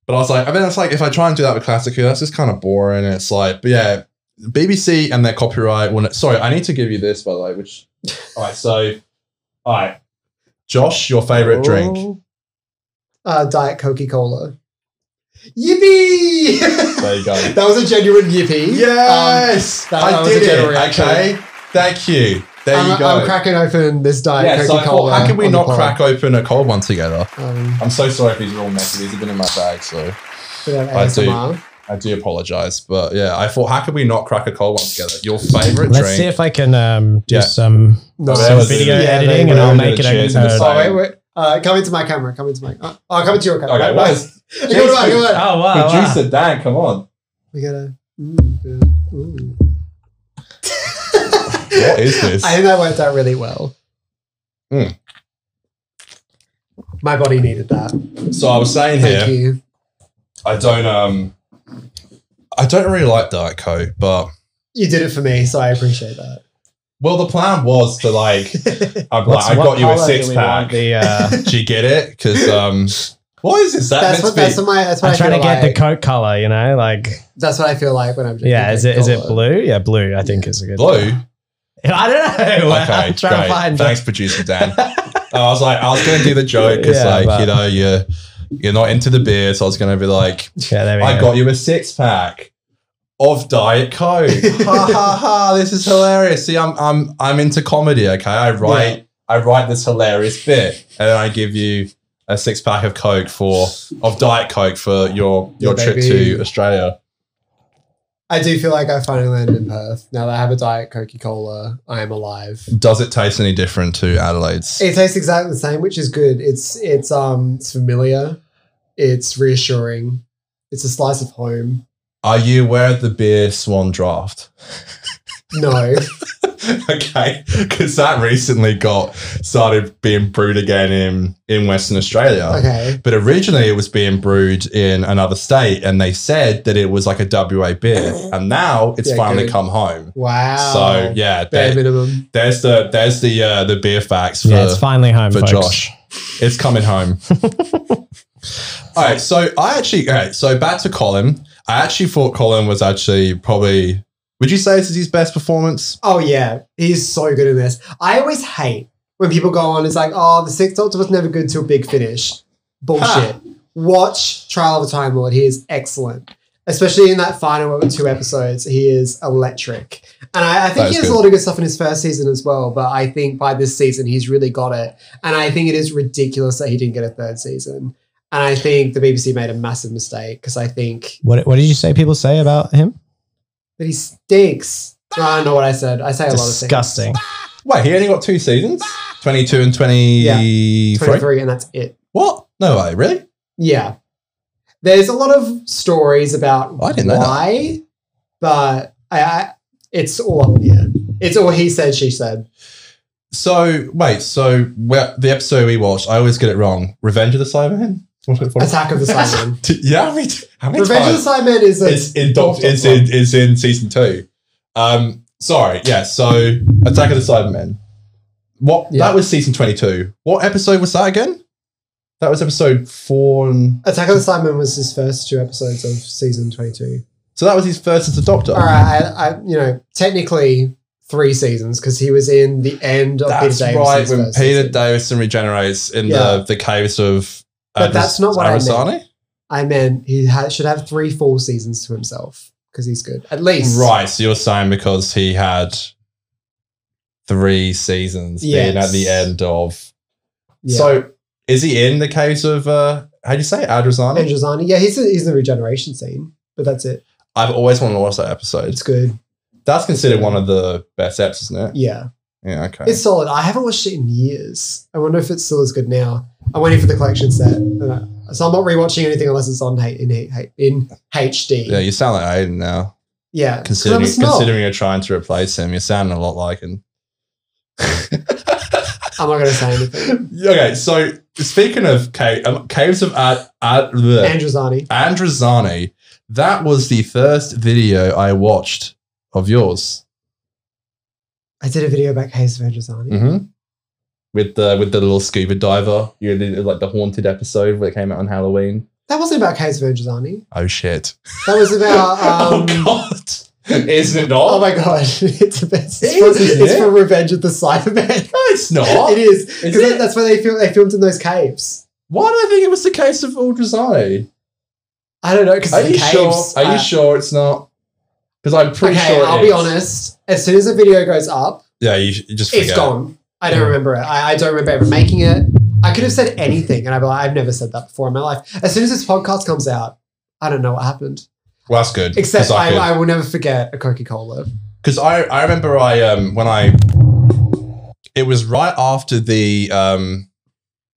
But I was like, I mean, it's like if I try and do that with Classic Who, that's just kind of boring. It's like, but yeah, BBC and their copyright. Well, sorry, I need to give you this by the way. Which, all right, so, all right, Josh, your favorite drink? Oh. Uh, Diet Coca Cola. Yippee! There you go. that was a genuine yippee. Yes, Um, that- I that was a did it. reaction. Okay, thank you. There I'm, you go. I'm cracking open this Diet yeah, Coca Cola. how can we not crack open a cold one together? Um, I'm so sorry if these are all messy. These have been in my bag, so I do. ASMR. I do apologize. But yeah, I thought, how could we not crack a cold one together? Your favorite Let's drink? see if I can um, do Yeah. some No, some video yeah, editing, and I'll make it cheers a. and the. Oh wait, wait. Uh, come into my camera. Come into my. Oh, oh come into your camera. Okay, Wait, what wait. is- Come on, come on. Oh wow! wow. Producer Dan, come on. We gotta. Mm. Ooh. What is this? I think that worked out really well. Mm. My body needed that. So I was saying Thank here, you. I don't um, I don't really like Diet Coke, but You did it for me, so I appreciate that. well, the plan was to like, I'm like, I got you a six pack. The, uh, Do you get it? Because um, what is this? That that's what that's what my that's what I'm I trying to get like. the Coke color. You know, like that's what I feel like when I'm drinking. yeah. Is it is it Coca-Cola. blue? Yeah, blue. I think is a good blue. I don't know. Okay, I'm trying great. to find. Thanks, producer Dan. I was like, I was going to do the joke because, Yeah, like, but- you know, you're you're not into the beer, so I was going to be like, Yeah, there we I go. got you a six pack of Diet Coke. ha ha ha! This is hilarious. See, I'm I'm I'm into comedy. Okay, I write I write this hilarious bit, and then I give you a six pack of Coke for of Diet Coke for your your Yeah, trip baby. to Australia. I do feel like I finally landed in Perth. Now that I have a Diet Coca Cola, I am alive. Does it taste any different to Adelaide's? It tastes exactly the same, which is good. It's it's um it's familiar. It's reassuring. It's a slice of home. Are you aware of the beer Swan Draught? No. okay, because that recently got started being brewed again in in Western Australia. Okay. But originally, it was being brewed in another state, and they said that it was like a WA beer, and now it's Yeah, finally good. come home. Wow. So yeah, bare minimum. there's the there's the uh, the beer facts for yeah, it's finally home for folks. Josh. It's coming home. All right, so I actually okay, so back to Colin. I actually thought Colin was actually probably. Would you say this is his best performance? Oh yeah, he's so good in this. I always hate when people go on. It's like, oh, the Sixth Doctor was never good till Big Finish. Bullshit. Watch Trial of a Time Lord. He is excellent, especially in that final two episodes. He is electric, and I, I think he has good. a lot of good stuff in his first season as well. But I think by this season, he's really got it, and I think it is ridiculous that he didn't get a third season. And I think the BBC made a massive mistake because I think What what did you say? People say about him? That he stinks. I don't know what I said. I say a lot of things. Disgusting. Wait, he only got two seasons, twenty two and twenty three. 23, and that's it. What? No way, really? Yeah. There's a lot of stories about I didn't know that. why, but I, I, it's all up in the air. It's all he said, she said. So wait, so the episode we watched, I always get it wrong. Revenge of the Cybermen. What- what- Attack of the Cybermen. yeah, how many, how many Revenge times? of the Cybermen is a it's in Doctor doc, it's in it's in season two. Um, sorry, yeah. So Attack of the Cybermen. What Yeah. that was season twenty two. What episode was that again? That was episode four, and Attack of the Cybermen was his first two episodes of season 22. so that was his first as a Doctor. All right, I, I, you know, technically three seasons because he was in the end of That's Peter right. When first Peter season. Davison regenerates in Yeah. the the caves of. But Adras- that's not what I meant. I meant he ha- should have three full seasons to himself because he's good. At least. Right. So you're saying because he had three seasons being at the end of. Yeah. So is he in the case of uh, how do you say Adrazani? Androzani. Yeah, he's he's in the regeneration scene, but that's it. I've always wanted to watch that episode. It's good. That's considered one of the best eps, isn't it? Yeah, Yeah, okay. it's solid. I haven't watched it in years. I wonder if it's still as good now. I'm waiting for the collection set, Uh, so I'm not rewatching anything unless it's on in H- in HD. yeah, you sound like Aiden now. yeah. Considering considering you're trying to replace him, you're sounding a lot like him. I'm not going to say anything. okay, so speaking of cave, um, caves of Ad, Ad, bleh. Androzani. Andrazani, that was the first video I watched of yours. I did a video about Caves of Androzani. Mm-hmm. With the with the little scuba diver, you did like the haunted episode where it came out on Halloween. That wasn't about Caves of Androzani. Oh shit! That was about. Um, oh god, isn't it not? Oh my god, it's bit. It's, It for, is, isn't it's it? for Revenge of the Cybermen. no, it's not. it is because that's where they film. They filmed in those caves. Why do I think it was the case of Androzani? I don't know because Are you caves. sure? Are uh, you sure it's not? Because I'm pretty okay, sure. I'll be is. honest. As soon as the video goes up, Yeah, you, you just—it's gone. I don't remember it. I, I don't remember ever making it. I could have said anything, and I'd be like, I've never said that before in my life. As soon as this podcast comes out, I don't know what happened. Well, that's good. Except I, could- I will never forget a Coca Cola. because I, I remember I um when I it was right after the um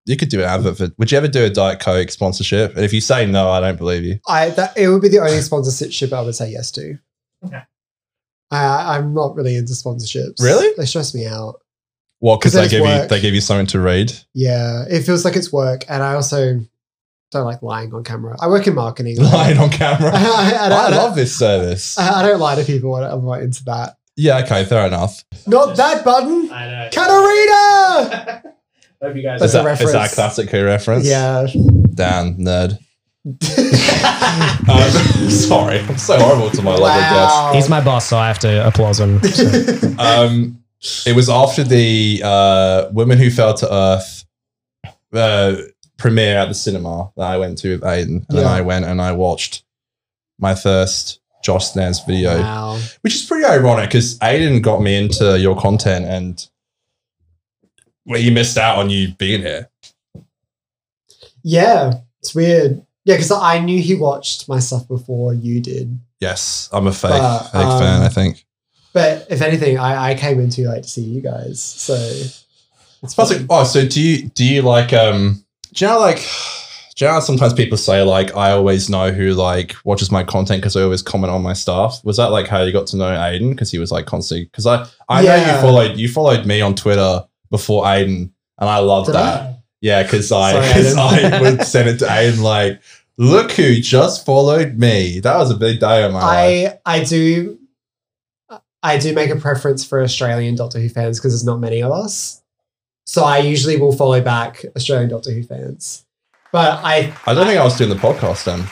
you could do an advert for would you ever do a Diet Coke sponsorship? And if you say no, I don't believe you. I that it would be the only sponsorship I would say yes to. I, I'm not really into sponsorships. Really? They stress me out. Well, because 'Cause then they it's give you work. they give you something to read. Yeah, it feels like it's work, and I also don't like lying on camera. I work in marketing. Lying on camera. I, I, I, I, don't- love this service. I, I don't lie to people. I don't- I'm not into that. yeah, okay, fair enough. Not that button. I know. Katarina. Hope you guys. That's Is a that, is that a classic Who reference? Yeah. Damn, nerd. Um, sorry, I'm so horrible to my lovely guest. wow. He's my boss, so I have to applaud him. So, um, it was after the uh, Women Who Fell to Earth uh, premiere at the cinema that I went to with Aiden. And then Yeah. I went and I watched my first Josh Snares video, Wow. which is pretty ironic because Aiden got me into your content and well, he missed out on you being here. Yeah, it's weird. Yeah, because I knew he watched my stuff before you did. Yes, I'm a fake, But, fake fan, um, I think. But if anything, I, I came in too late to see you guys. So it's I like, oh, so do you do you like um do you know like do you know how sometimes people say like I always know who like watches my content because I always comment on my stuff? Was that like how you got to know Aiden? Because he was like constantly because I I know you followed you followed me on Twitter before Aiden and I loved Did that. I? Yeah, because I because Aiden. I would send it to Aiden like, look who just followed me. That was a big day of my life. I I do I do make a preference for Australian Doctor Who fans because there's not many of us. So I usually will follow back Australian Doctor Who fans. But I I don't think I was doing the podcast then.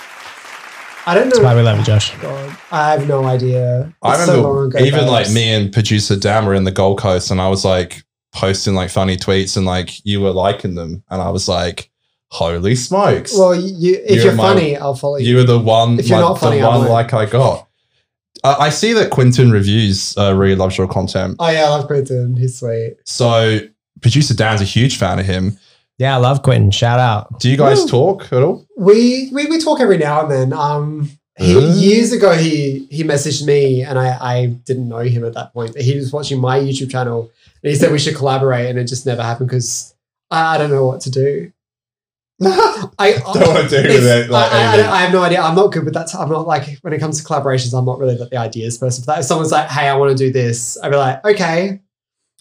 I don't that's why we love you, Josh. Oh God, I have no idea. I It's so long remember ago, even like me and producer Dan were in the Gold Coast, and I was like posting like funny tweets, and like you were liking them, and I was like, "Holy smokes!" Well, you, if You're you're, my- funny, I'll follow you. you were the one, If you're like, not funny, the I one won't. like I got. I I see that Quinton reviews uh, really loves your content, oh yeah, I love Quinton. He's sweet. so producer Dan's a huge fan of him. Yeah, I love Quinton. Shout out. Do you guys Woo. talk at all? We we, we talk every now and then. Um, he, Uh. years ago, he he messaged me, and I I didn't know him at that point. But he was watching my YouTube channel, and he said we should collaborate, and it just never happened because I, I don't know what to do. I Don't want to do with it's- it. Like, I, I, I, anything. don't- I have no idea. I'm not good with that. I'm not like when it comes to collaborations. I'm not really the ideas person for that. If someone's like, "Hey, I want to do this," I'd be like, "Okay,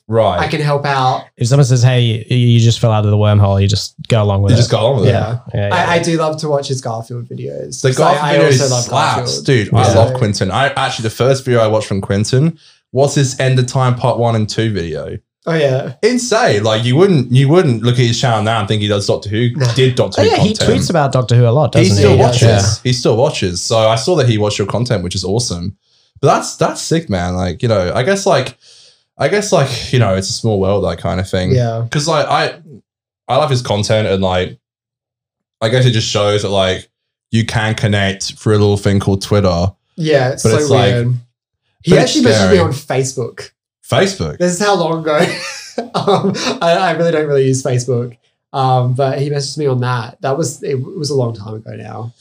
right. I can help out." If someone says, "Hey, you just fell out of the wormhole," you just go along with you it. just got on with it. Yeah, yeah, yeah. I, I do love to watch his Garfield videos. The So I- golf I also love slaps, Garfield. dude. I Yeah. love Quinton. I actually the first video I watched from Quinton was his End of Time Part One and Two video. Oh yeah, Insane! Like you wouldn't you wouldn't look at his channel now and think he does Doctor Who. No. Did Doctor Oh, Who yeah, he tweets about Doctor Who a lot, he doesn't he? still He watches. Yeah. He still watches. So I saw that he watched your content, which is awesome. But that's that's sick, man. Like you know, I guess like I guess like you know, it's a small world, that kind of thing. yeah. because like I I love his content and like I guess it just shows that like you can connect through a little thing called Twitter, Yeah, it's But so it's like- weird. he actually messaged me on Facebook. Facebook. This is how long ago. um, I, I really don't really use Facebook. Um, but he messaged me on that. That was it was a long time ago now.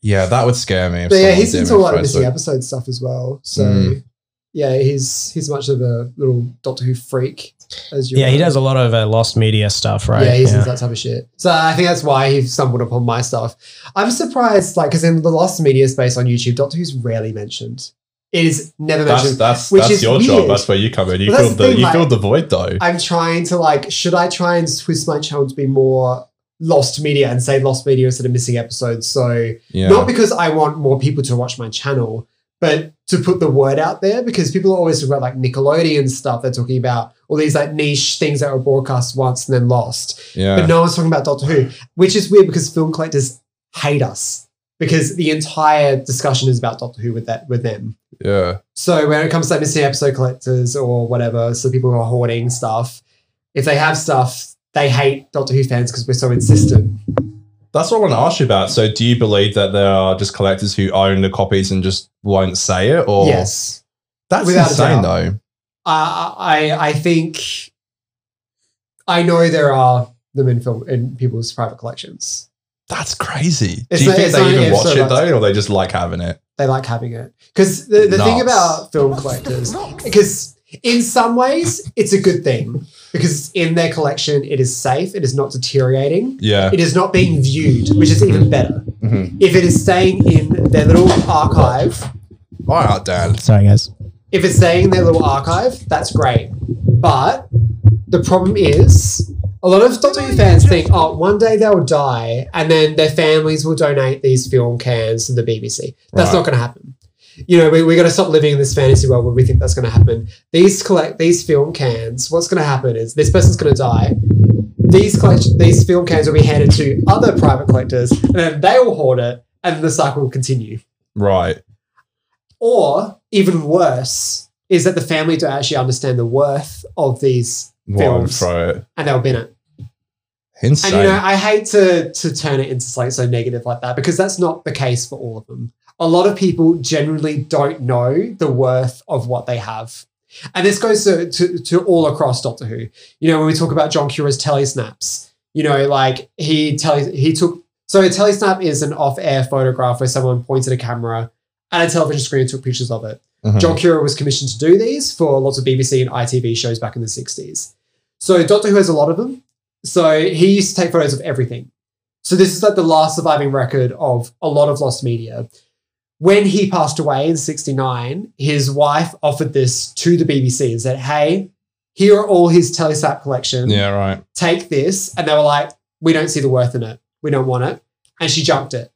Yeah, that would scare me. But yeah, he's into a lot of on missing Facebook. episode stuff as well. So Mm. yeah, he's he's much of a little Doctor Who freak as you. Yeah, he does a lot of uh, lost media stuff, right? Yeah, he's into that type of shit. So I think that's why he stumbled upon my stuff. I'm surprised, like, because in the lost media space on YouTube, Doctor Who's rarely mentioned. It is never That's mentioned. that's which that's is your weird. job. That's where you come in. You Well, filled the the, thing, you like- filled the void though. I'm trying to like, should I try and twist my channel to be more lost media and say lost media instead of missing episodes? So yeah. not because I want more people to watch my channel, but to put the word out there because people are always talking about like Nickelodeon stuff. They're talking about all these like niche things that were broadcast once and then lost. yeah. But no one's talking about Doctor Who, which is weird because film collectors hate us because the entire discussion is about Doctor Who with that with them. yeah. So when it comes to like missing episode collectors or whatever, so people who are hoarding stuff, if they have stuff, they hate Doctor Who fans because we're so insistent. That's what I want to ask you about. So, do you believe that there are just collectors who own the copies and just won't say it, or yes, That's Without insane, though. I I I think I know there are them in film in people's private collections. That's crazy. It's do you not- think they not- even it's watch so it though, or they just like having it? They like having it because the, the thing about film collectors because in some ways it's a good thing because in their collection it is safe it is not deteriorating Yeah. it is not being viewed which is even better Mhm. if it is staying in their little archive All right, Dan. Sorry, guys. if it's staying in their little archive that's great but the problem is a lot of Doctor Who fans think, oh, one day they'll die and then their families will donate these film cans to the BBC. That's Right. not going to happen. You know, we, we got to stop living in this fantasy world where we think that's going to happen. These collect these film cans. What's going to happen is this person's going to die. These collect these film cans will be handed to other private collectors, and then they will hoard it, and the cycle will continue. Right. Or even worse is that the family don't actually understand the worth of these films, and they'll bin it. Insane. And you know, I hate to to turn it into something so negative like that because that's not the case for all of them. A lot of people generally don't know the worth of what they have. And this goes to, to, to all across Doctor Who. You know, when we talk about John Cura's telesnaps, you know, like he tele he took so a telesnap is an off-air photograph where someone pointed a camera at a television screen and took pictures of it. Mhm. John Cura was commissioned to do these for lots of BBC and ITV shows back in the 60s. So Doctor Who has a lot of them. So he used to take photos of everything. So this is like the last surviving record of a lot of lost media. When he passed away in 69, his wife offered this to the BBC and said, Hey, here are all his telesnap collection. Yeah, right. Take this. And they were like, We don't see the worth in it. We don't want it. And she jumped it.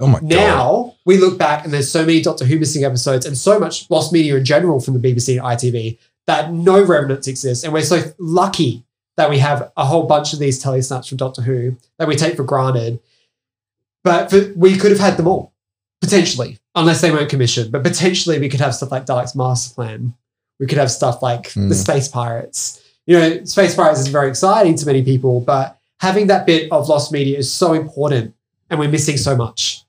Oh my god. Now we look back and there's so many Doctor Who missing episodes and so much lost media in general from the BBC and ITV that no remnants exist. And we're so lucky that we have a whole bunch of these telesnaps from Doctor Who that we take for granted. But for, we could have had them all, potentially, unless they weren't commissioned. But potentially we could have stuff like Dalek's Master Plan. We could have stuff like Hmm. the Space Pirates. You know, Space Pirates is very exciting to many people, but having that bit of lost media is so important and we're missing so much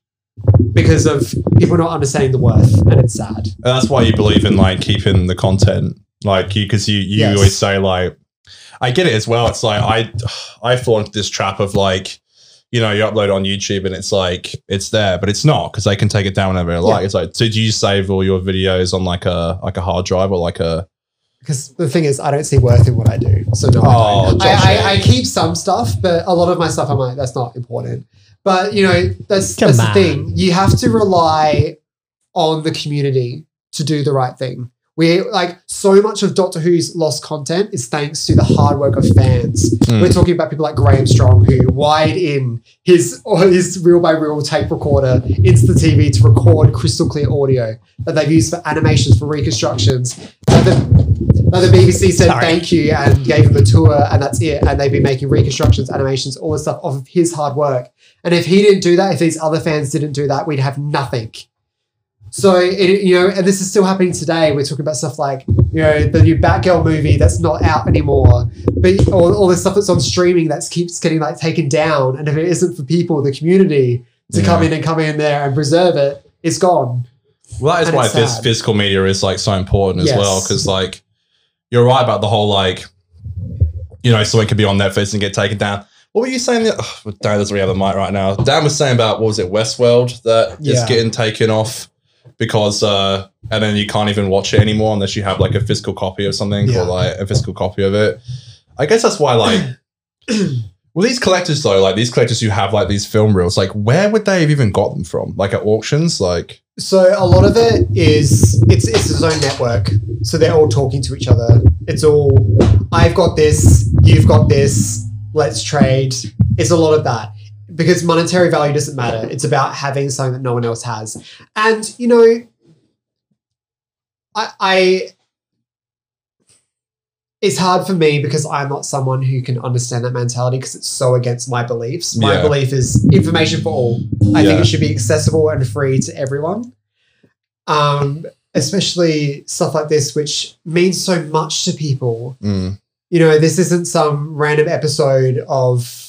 because of people not understanding the worth and it's sad And that's why you believe in like keeping the content, like you, because you you Yes. always say like, I get it as well. It's like I I fall into this trap of like, you know, you upload on YouTube and it's like it's there, but it's not because they can take it down whenever they like. It's like, so do you save all your videos on like a like a hard drive or like a? because the thing is i don't see worth in what i do so no Oh, I, don't. I, I, I keep some stuff but a lot of my stuff i'm like that's not important but you know that's Come that's the thing you have to rely on the community to do the right thing we like so much of Doctor Who's lost content is thanks to the hard work of fans. Mm. We're talking about people like Graham Strong who wired in his or his reel by reel tape recorder into the TV to record crystal clear audio that they've used for animations for reconstructions. Now the, now the BBC said Sorry. thank you and gave him a tour and that's it. And they've been making reconstructions, animations, all this stuff off of his hard work. And if he didn't do that, if these other fans didn't do that, we'd have nothing. So it, you know, and this is still happening today. We're talking about stuff like you know the new Batgirl movie that's not out anymore, but all, all this stuff that's on streaming that keeps getting like taken down. And if it isn't for people, the community to come in and come in there and preserve it, it's gone. Well, that is And why phys- physical media is like so important as Yes. well. Because like you're right about the whole like, you know, something could be on Netflix and get taken down. What were you saying? Oh, Dan doesn't really have the mic right now. Dan was saying about what was it, Westworld, that Yeah. it's getting taken off because, uh, and then you can't even watch it anymore unless you have like a physical copy of something Yeah. or like a physical copy of it. I guess that's why, like, well, these collectors though, like these collectors who have like these film reels, like where would they have even got them from? Like at auctions, like So a lot of it is it's it's its own network. So they're all talking to each other. It's all I've got this, you've got this, let's trade. It's a lot of that. Because monetary value doesn't matter. It's about having something that no one else has. And you know, I I it's hard for me because I'm not someone who can understand that mentality because it's so against my beliefs. My Yeah. belief is information for all. I Yeah. think it should be accessible and free to everyone. Um, especially stuff like this, which means so much to people. mm, You know, this isn't some random episode of,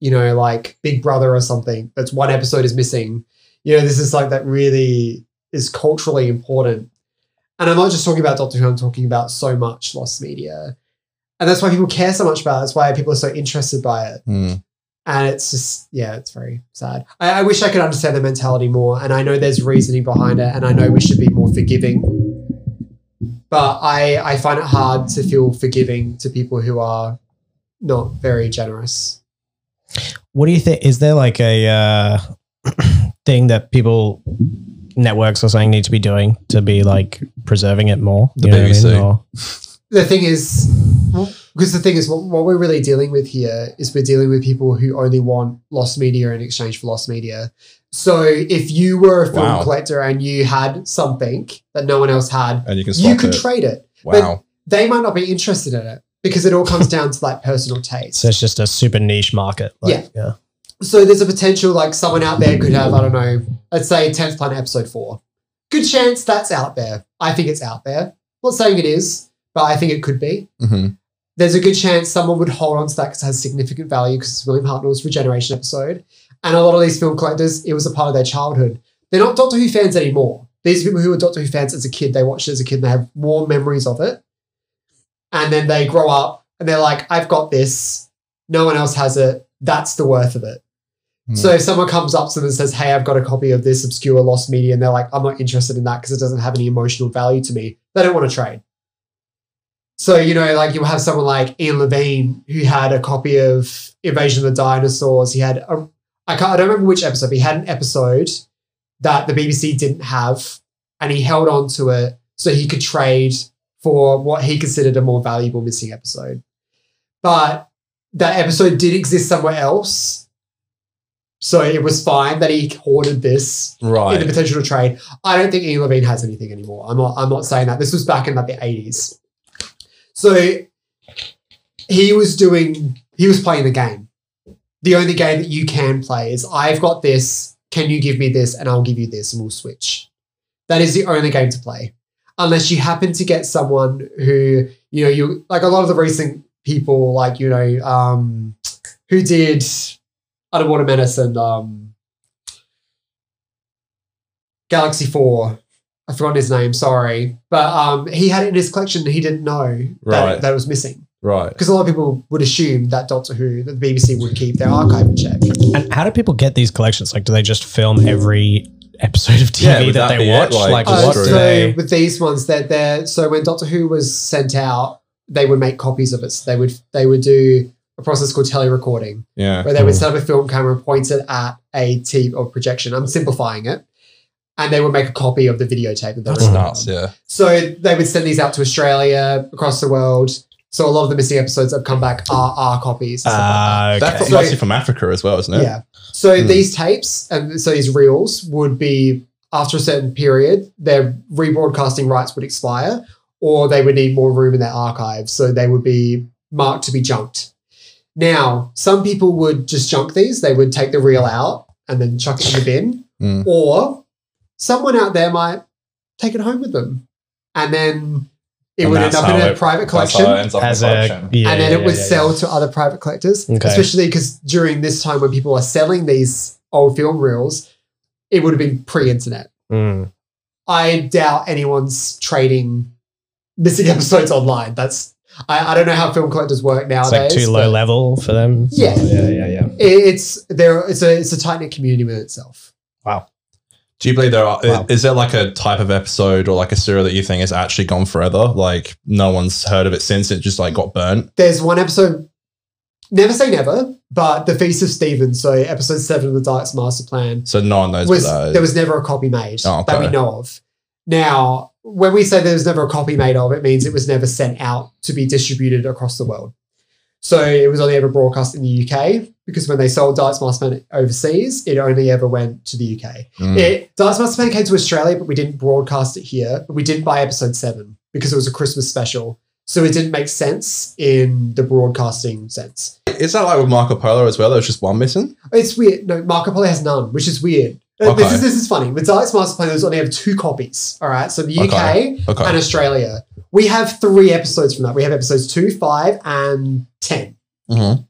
you know, like Big Brother or something. That's one episode is missing. You know, this is like that really is culturally important. And I'm not just talking about Doctor Who, I'm talking about so much lost media. And that's why people care so much about it. That's why people are so interested by it. mm. And it's just, yeah, it's very sad. I, I wish I could understand the mentality more. And I know there's reasoning behind it. And I know we should be more forgiving. But I, I find it hard to feel forgiving to people who are not very generous. What do you think? Is there like a uh, thing that people, networks or something, need to be doing to be like preserving it more? The You know what I mean? Or- The thing is, because the thing is, what, what we're really dealing with here is we're dealing with people who only want lost media in exchange for lost media. So if you were a film Wow. collector and you had something that no one else had, and you can you could it. trade it. wow. They might not be interested in it because it all comes down to like personal taste. so it's just a super niche market. Like, yeah. So there's a potential like someone out there could have, I don't know, let's say 10th Planet episode four. Good chance that's out there. I think it's out there. Not saying it is, but I think it could be. hmm There's a good chance someone would hold on to that because it has significant value because it's William Hartnell's Regeneration episode. And a lot of these film collectors, it was a part of their childhood. They're not Doctor Who fans anymore. These are people who were Doctor Who fans as a kid. They watched it as a kid and they have warm memories of it. And then they grow up and they're like, I've got this. No one else has it. That's the worth of it. Hmm. So if someone comes up to them and says, Hey, I've got a copy of this obscure lost media, and they're like, I'm not interested in that because it doesn't have any emotional value to me, they don't want to trade. So, you know, like you have someone like Ian Levine who had a copy of Invasion of the Dinosaurs. He had a, I can't, I don't remember which episode, but he had an episode that the BBC didn't have, and he held on to it so he could trade for what he considered a more valuable missing episode. But that episode did exist somewhere else. So it was fine that he hoarded this right. in the potential to trade. I don't think Ian Levine has anything anymore. I'm not. I'm not saying that. This was back in like the 80s. So he was doing. He was playing the game. The only game that you can play is I've got this. Can you give me this, and I'll give you this, and we'll switch. That is the only game to play, unless you happen to get someone who you know you like a lot of the recent people like you know um who did Underwater Menace and um Galaxy 4. I've forgotten his name, sorry. But um, he had it in his collection and he didn't know that, Right. that it was missing. Right. Because a lot of people would assume that Doctor Who, that the BBC would keep their archive in check. And how do people get these collections? Like, do they just film every episode of TV Yeah, that, that they be it? watch? Like, Like, just Uh, what so they? with these ones, that they're so when Doctor Who was sent out, they would make copies of it. So they would they would do a process called telerecording, Yeah. where they would set up a film camera and point it at a TV or projection. I'm simplifying it. And they would make a copy of the videotape that they That's recorded. nuts. Yeah. So they would send these out to Australia, across the world. So a lot of the missing episodes that have come back are, are copies. and stuff like Ah, okay. That's So- mostly from Africa as well, isn't it? Yeah. So Hmm. these tapes and so these reels would be after a certain period, their rebroadcasting rights would expire, or they would need more room in their archives. So they would be marked to be junked. Now, some people would just junk these. They would take the reel out and then chuck it in the bin. Hmm. Or someone out there might take it home with them. And then it And would end up in a it- private collection ends up As the a collection. yeah, and then yeah, it would yeah, sell yeah. to other private collectors, Okay. especially because during this time when people are selling these old film reels, it would have been pre-internet. Mm. I doubt anyone's trading missing episodes online. That's I, I don't know how film collectors work It's nowadays. like too low level for them. Yeah. Yeah, yeah, yeah. it- It's there. It's a it's a tight knit community within itself. Wow. Do you believe there are? Wow. Is there like a type of episode or like a serial that you think has actually gone forever? Like no one's heard of it since it just like got burnt. There's one episode. Never say never, but the Feast of Stephen, so episode seven of the Daleks' Master Plan, So no one knows was what that is. there was never a copy made Oh, that we know of. Now, when we say there was never a copy made of, it means it was never sent out to be distributed across the world. So it was only ever broadcast in the UK because when they sold Daleks' Master Plan overseas, it only ever went to the UK. Mm. It Daleks' Master Plan came to Australia, but we didn't broadcast it here. But we did buy episode seven because it was a Christmas special. So it didn't make sense in the broadcasting sense. Is that like with Marco Polo as well? There's just one missing. It's weird. No, Marco Polo has none, which is weird. Uh, Okay. This is this is funny. With Daleks' Master Plan, there's only have two copies. All right, so the UK Okay. Okay. and Australia. We have three episodes from that. We have episodes two, five, and ten. Mhm.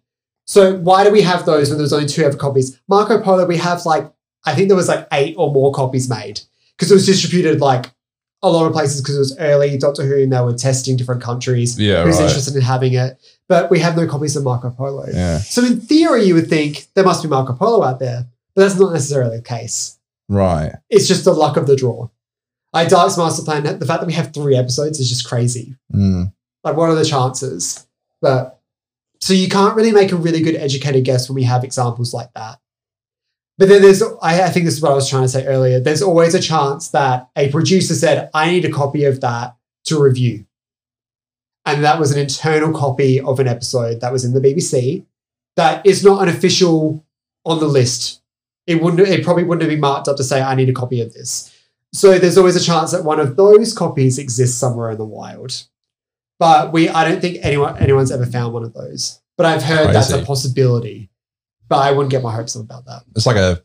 So why do we have those when there's only two ever copies? Marco Polo, we have like I think there was like eight or more copies made because it was distributed like a lot of places because it was early Doctor Who and they were testing different countries. Yeah, who's right. interested in having it? But we have no copies of Marco Polo. Yeah. So in theory, you would think there must be Marco Polo out there, but that's not necessarily the case. Right. It's just the luck of the draw. Like Daleks' Master Plan, the fact that we have three episodes is just crazy. Mm. Like, what are the chances? But so you can't really make a really good educated guess when we have examples like that. But then there's, I, I think this is what I was trying to say earlier. There's always a chance that a producer said, I need a copy of that to review. And that was an internal copy of an episode that was in the BBC that is not an official on the list. It wouldn't, it probably wouldn't have been marked up to say, I need a copy of this. So there's always a chance that one of those copies exists somewhere in the wild. But we, I don't think anyone anyone's ever found one of those. But I've heard that's a possibility. But I wouldn't get my hopes up about that. It's like a.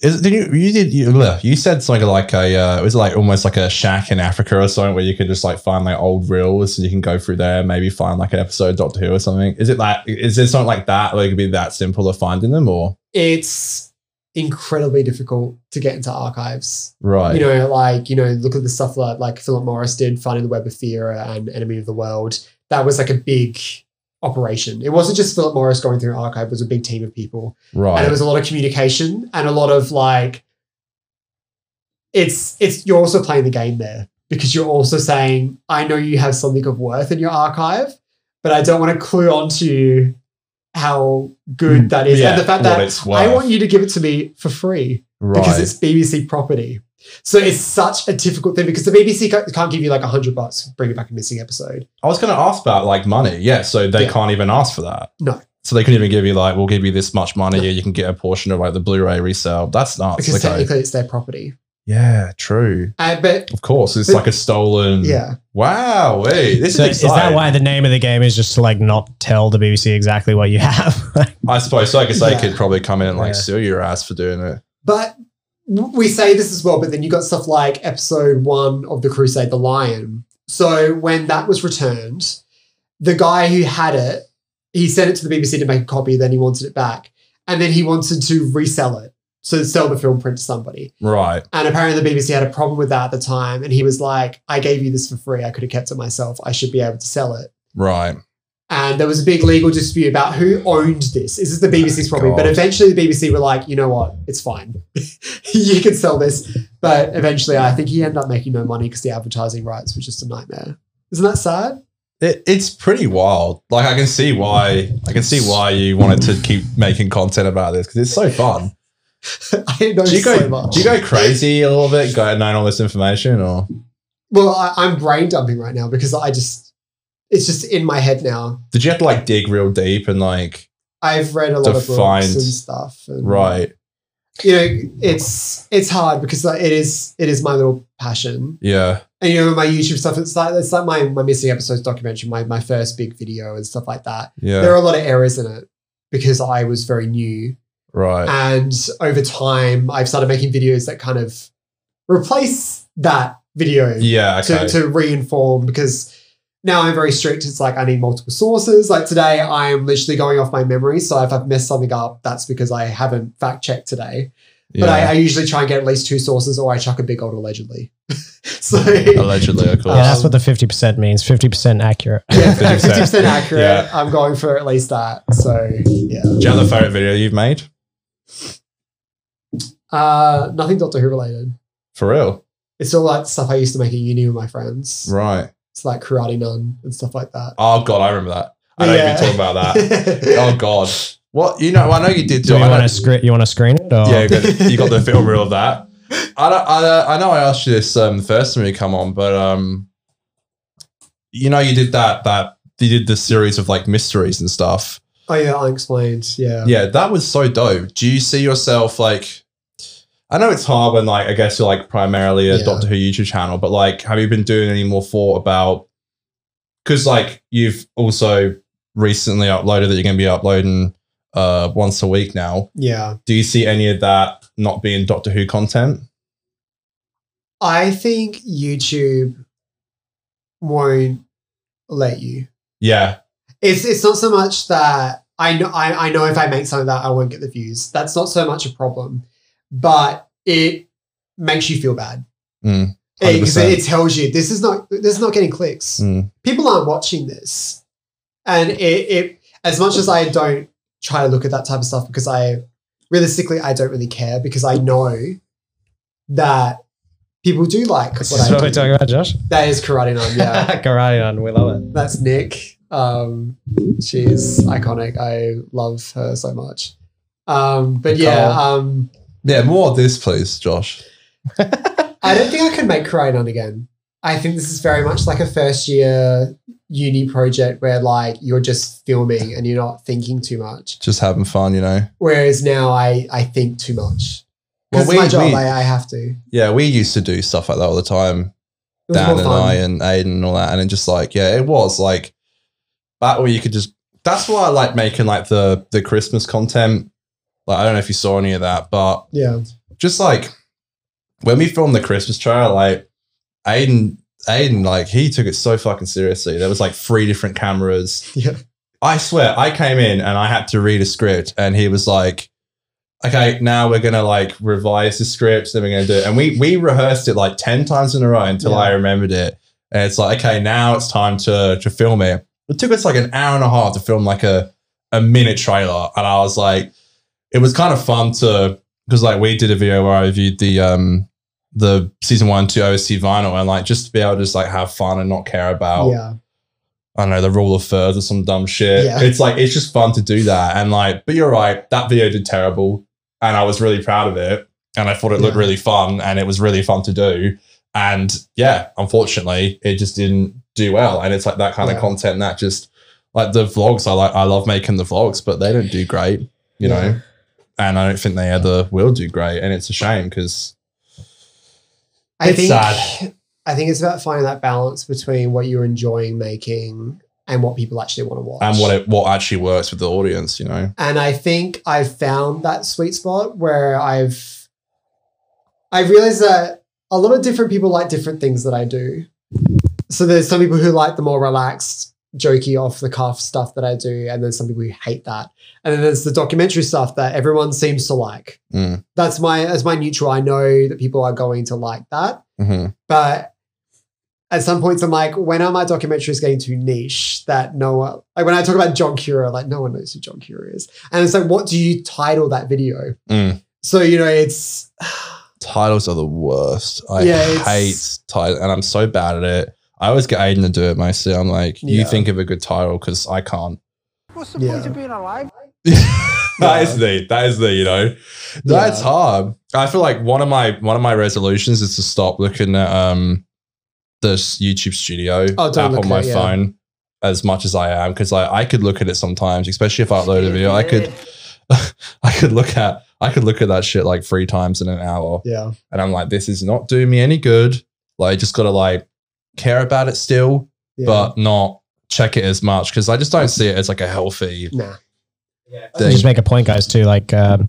Is, did you you did you, you said something like a uh, it was like almost like a shack in Africa or something where you could just like find like old reels and you can go through there maybe find like an episode of Doctor Who or something. Is it like is there something like that where it could be that simple of finding them or It's incredibly difficult to get into archives. right? You know, like, you know, look at the stuff like, like Philip Morris did, Finding the Web of Fear and Enemy of the World. That was like a big operation. It wasn't just Philip Morris going through an archive, it was a big team of people. right. and there was a lot of communication and a lot of like it's it's you're also playing the game there because you're also saying i know you have something of worth in your archive but i don't want to clue onto how good mm, that is Yeah, and the fact that i want you to give it to me for free right. because it's bbc property so it's such a difficult thing because the bbc can't give you like a hundred bucks to bring back a missing episode I was going to ask about like money. Yeah, so they Yeah. can't even ask for that. No. So they couldn't even give you like, we'll give you this much money, No. you can get a portion of like the Blu-ray resale. That's not because Okay. technically it's their property Yeah, true. uh, but Of course, it's But- like a stolen. yeah Wow. Wait, this So is is that why the name of the game is just to like not tell the BBC exactly what you have? I suppose so. Because they Yeah. could probably come in and like Yeah. sue your ass for doing it. But we say this as well, but then you got stuff like episode one of The Crusade, The Lion. So when that was returned, the guy who had it, he sent it to the BBC to make a copy, then he wanted it back. And then he wanted to resell it. So sell the film print to somebody. Right. And apparently the BBC had a problem with that at the time. And he was like, I gave you this for free. I could have kept it myself. I should be able to sell it. Right. And there was a big legal dispute about who owned this. Is this the BBC's property? But God. eventually the BBC were like, you know what? It's fine. you can sell this. But eventually I think he ended up making no money because the advertising rights were just a nightmare. Isn't that sad? It, it's pretty wild. Like I can see why. I can see why you wanted to keep making content about this because it's so fun. I know Do you so go? much. Do you go crazy a little bit, go knowing all this information, or well, I, I'm brain dumping right now because I just, it's just in my head now. did you have to like dig real deep and like I've read a lot of books and stuff. And, right? You know, it's it's hard because like, it is it is my little passion. Yeah. and you know my YouTube stuff. It's like it's like my my missing episodes documentary, my my first big video and stuff like that. Yeah. There are a lot of errors in it because I was very new, right. and over time I've started making videos that kind of replace that video yeah. Okay. to to reinform because. Now I'm very strict. It's like I need multiple sources. Like today, I am literally going off my memory. So if I've messed something up, that's because I haven't fact checked today. But I, Yeah. I usually try and get at least two sources, or I chuck a big old allegedly. so Allegedly, of course. Yeah, that's what the fifty percent means. Fifty percent accurate. yeah, 50%. fifty percent accurate. Yeah. I'm going for at least that. So yeah, Do you have the favorite video you've made? Uh, nothing Doctor Who related. For real? It's all like stuff I used to make at uni with my friends. Right. It's like karate nun and stuff like that. Oh god, I remember that. I know Yeah. you've been talking about that. oh god. What you know? I know you did. Do I you know- want to screen? You want to screen it? Or? Yeah, you got, you got the film reel of that. I, don't, I, I know I asked you this um, the first time you come on, but um, you know you did that that you did the series of like mysteries and stuff. Oh yeah, unexplained. Yeah. Yeah, that was so dope. Do you see yourself like? I know it's hard when like I guess you're like primarily a Yeah. Doctor Who YouTube channel, but like, have you been doing any more thought about? Because like you've also recently uploaded that you're going to be uploading uh once a week now. Yeah. Do you see any of that not being Doctor Who content? I think YouTube won't let you. Yeah, It's it's not so much that I know I, I know if I make something that I won't get the views. That's not so much a problem, but it makes you feel bad Mm, because it, tells you this is not this is not getting clicks. Mm. People aren't watching this, and it, it as much as I don't try to look at that type of stuff because I realistically I don't really care because I know that people do like This what is I what do. we're talking about, Josh. That is karate nun, yeah. Karate on, we love it. That's Nick. Um, she's iconic. I love her so much. Um, but yeah, um, yeah. More of this, please, Josh. I don't think I could make nun again. I think this is very much like a first year uni project where like you're just filming and you're not thinking too much. Just having fun, you know. Whereas now I I think too much. Well, Because we- it's my job, we- I, I have to. Yeah, we used to do stuff like that all the time. Dan and. I and Aiden and all that, and it just like yeah, it was like that where you could just. That's why I like making like the the Christmas content. Like I don't know if you saw any of that, but yeah, just like when we filmed the Christmas trailer, like Aiden, Aiden, like he took it so fucking seriously. There was like three different cameras. yeah, I swear, I came in and I had to read a script, and he was like, "Okay, now we're gonna like revise the script, then we're gonna do it." And we we rehearsed it like ten times in a row until Yeah. I remembered it. And it's like, okay, now it's time to to film it. It took us like an hour and a half to film like a a minute trailer, and I was like, it was kind of fun to because like we did a video where I reviewed the um the season one two OC vinyl, and like just to be able to just like have fun and not care about yeah, I don't know, the rule of thirds or some dumb shit. Yeah. It's like it's just fun to do that. And like, but you're right, that video did terrible. And I was really proud of it. And I thought it looked Yeah. really fun and it was really fun to do. And yeah, unfortunately, it just didn't do well. And it's like that kind Yeah. of content that just like the vlogs, I like I love making the vlogs, but they don't do great, you Yeah. know. And I don't think they ever will do great. And it's a shame because I It's think sad. I think it's about finding that balance between what you're enjoying making and what people actually want to watch. and what it what actually works with the audience, you know. and I think I've found that sweet spot where I've I realized that a lot of different people like different things that I do. So there's some people who like the more relaxed, jokey, off the cuff stuff that I do, and then some people who hate that. And then there's the documentary stuff that everyone seems to like. Mm. That's my as my neutral. I know that people are going to like that. hmm But at some points, I'm like, when are my documentaries getting too niche that no one, like when I talk about John Cura, like no one knows who John Cura is. And it's like, what do you title that video? Mm. So, you know, it's, titles are the worst. I Yeah, hate titles, and I'm so bad at it. I always get Aiden to do it mostly. I'm like, you think of a good title because I can't. What's the Yeah. point of being alive? that is the that is the you know that's Yeah. hard. I feel like one of my one of my resolutions is to stop looking at um this YouTube Studio Oh, don't app on my at it, yeah. phone as much as I am because like I could look at it sometimes, especially if I upload a video. I could I could look at I could look at that shit like three times in an hour. yeah. and I'm like, this is not doing me any good. Like, I just gotta like care about it still, yeah. but not check it as much because I just don't see it as like a healthy nah. thing. Just make a point, guys, too. Like, um,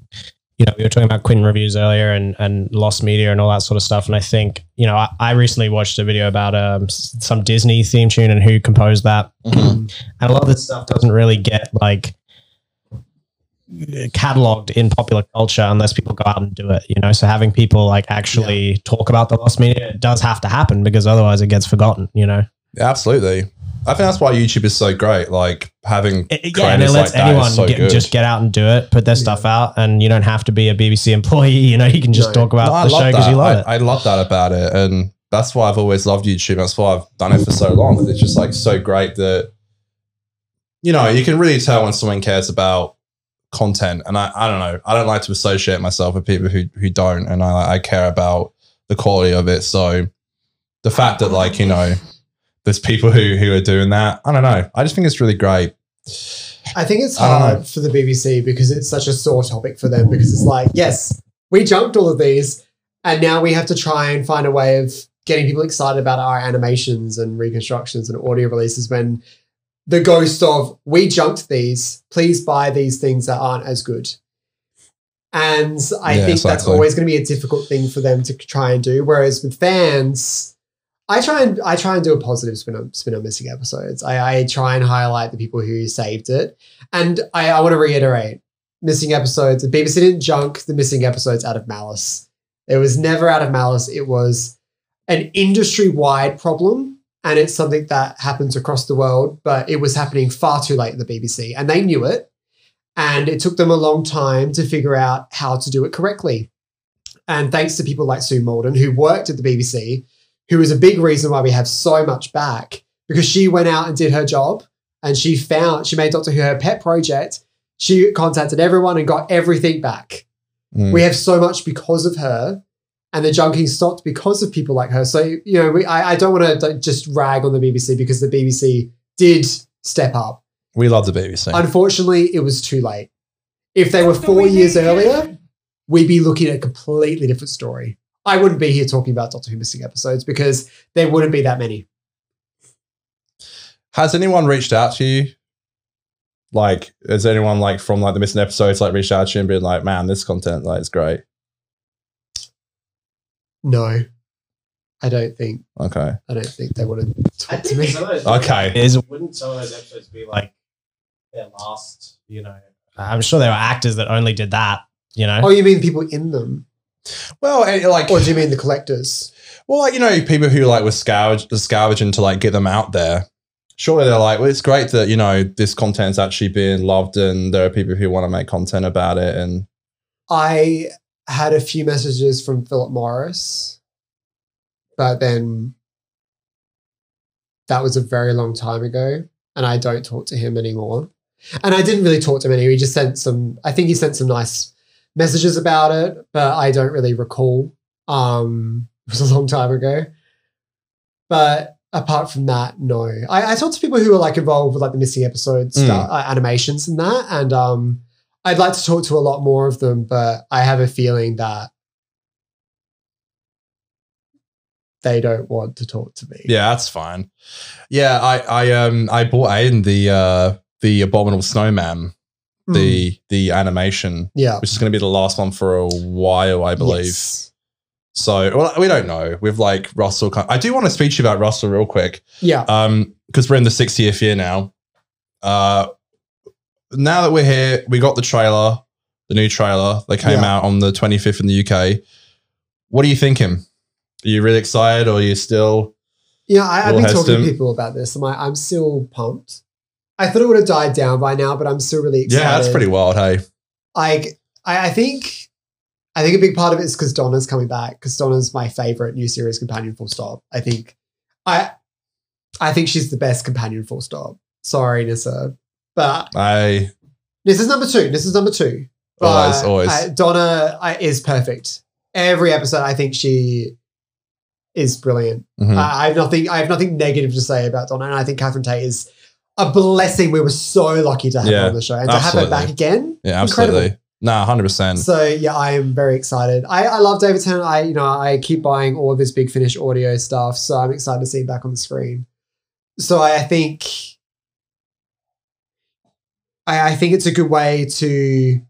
you know, we were talking about Quinn reviews earlier and, and lost media and all that sort of stuff. And I think, you know, I, I recently watched a video about um, some Disney theme tune and who composed that. Mhm. And a lot of this stuff doesn't really get like cataloged in popular culture unless people go out and do it. You know, so having people like actually talk about the lost media does have to happen because otherwise it gets forgotten. You know, Yeah, absolutely. I think that's why YouTube is so great. Like having It- yeah, and it lets like anyone so get, just get out and do it, put their stuff out, and you don't have to be a BBC employee. You know, you can just No. talk about No, the show because you love I, it. I love that about it, and that's why I've always loved YouTube. That's why I've done it for so long. It's just like so great that you know you can really tell when someone cares about content. And I, I don't know, I don't like to associate myself with people who who don't, and I I care about the quality of it. So the fact that like you know there's people who who are doing that, I don't know. I just think it's really great. I think it's hard for the BBC because it's such a sore topic for them because it's like, yes, we junked all of these, and now we have to try and find a way of getting people excited about our animations and reconstructions and audio releases when the ghost of we junked these, please buy these things that aren't as good. And I Yeah, think that's always going to be a difficult thing for them to try and do. Whereas with fans, I try and I try and do a positive spin on spin on missing episodes. I, I try and highlight the people who saved it, and I, I want to reiterate: missing episodes. The BBC didn't junk the missing episodes out of malice. It was never out of malice. It was an industry wide problem, and it's something that happens across the world. But it was happening far too late at the BBC, and they knew it. And it took them a long time to figure out how to do it correctly. And thanks to people like Sue Malden, who worked at the BBC, who is a big reason why we have so much back because she went out and did her job and she found she made Doctor Who her pet project. She contacted everyone and got everything back. Mm. We have so much because of her, and the junking stopped because of people like her. So you know, we, I, I don't want to just rag on the BBC because the BBC did step up. We love the BBC. Unfortunately, it was too late. If they were four years earlier, we'd be looking at a completely different story. I wouldn't be here talking about Doctor Who missing episodes because there wouldn't be that many. Has anyone reached out to you? Like, has anyone like from like the missing episodes like reached out to you and been like, "Man, this content like is great." No, I don't think. Okay, I don't think they want to talk to me. okay. is wouldn't some of those episodes be like their last? You know, I'm sure there were actors that only did that. You know, Oh, you mean people in them, Well, eh, like, or do you mean the collectors? well, like you know, people who like were scavenge, scavenging to like get them out there. Surely they're like, well, it's great that you know this content's actually being loved, and there are people who want to make content about it. And I had a few messages from Philip Morris, but then that was a very long time ago, and I don't talk to him anymore. And I didn't really talk to him anymore. He just sent some. I think he sent some nice messages about it, but I don't really recall. Um, it was a long time ago. But apart from that, no. I, I talked to people who were like involved with like the missing episodes, Mm. stuff, uh, animations, and that, and um, I'd like to talk to a lot more of them, but I have a feeling that they don't want to talk to me. yeah, that's fine. Yeah, I I um I bought Aiden the uh the abominable snowman, Mm. the the animation, yeah, which is going to be the last one for a while, I believe. Yes. So well, we don't know. We've like Russell, I do want to speak to you about Russell real quick, Yeah. um, because we're in the 60th year now. Uh, now that we're here, we got the trailer, the new trailer that came Yeah. out on the 25th in the UK. What are you thinking? Are you really excited, or are you still? Yeah, I, I've been talking to people about this. I'm like, I'm still pumped. I thought it would have died down by now, but I'm still really excited. Yeah, that's pretty wild. Hey, Like, I, I think, I think a big part of it is because Donna's coming back. Because Donna's my favorite new series companion. Full stop. I think, I, I think she's the best companion. Full stop. Sorry, Nyssa, but I this is number two. This is number two. Always, But always. Uh, I- Donna I, is perfect. Every episode, I think she is brilliant. mhm. I I have nothing. I have nothing negative to say about Donna, and I think Catherine Tate is a blessing. We were so lucky to have Yeah, her on the show and to have her back again. yeah, incredible. absolutely. Nah, hundred percent. So yeah, I am very excited. I, I love David Tennant. I you know I keep buying all of his Big Finish audio stuff, so I'm excited to see him back on the screen. So I think I, I think it's a good way to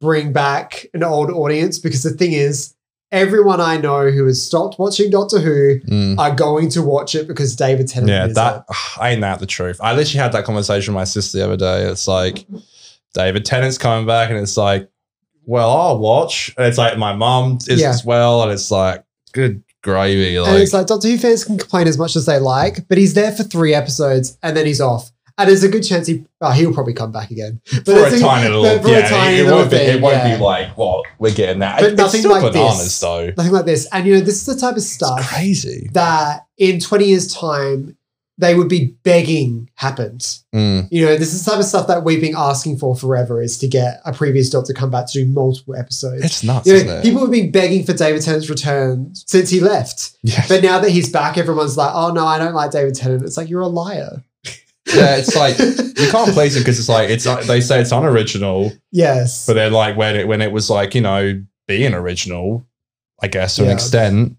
bring back an old audience because the thing is, everyone I know who has stopped watching Doctor Who Mm. are going to watch it because David Tennant. Yeah, is that it. ain't that the truth. I literally had that conversation with my sister the other day. It's like David Tennant's coming back, and it's like, well, I'll watch. And it's like my mom is Yeah. as well, and it's like, good gravy. and Like, it's like Doctor Who fans can complain as much as they like, but he's there for three episodes and then he's off. And there's a good chance he oh, he'll probably come back again. But for a tiny little, yeah, tiny it, little won't be, thing, it won't yeah. be like, well, we're getting that. But it's nothing still like bananas, this. though. nothing like this. And you know, this is the type of stuff It's crazy. that in 20 years' time they would be begging happened. Mm. You know, this is the type of stuff that we've been asking for forever is to get a previous Doctor come back to do multiple episodes. It's nuts, You isn't know, it? people have been begging for David Tennant's return since he left. yeah. But now that he's back, everyone's like, oh no, I don't like David Tennant. It's like, you're a liar. Yeah, it's like you can't please him because it's like it's they say it's unoriginal, yes. but then like when it when it was like you know being original, I guess to an extent,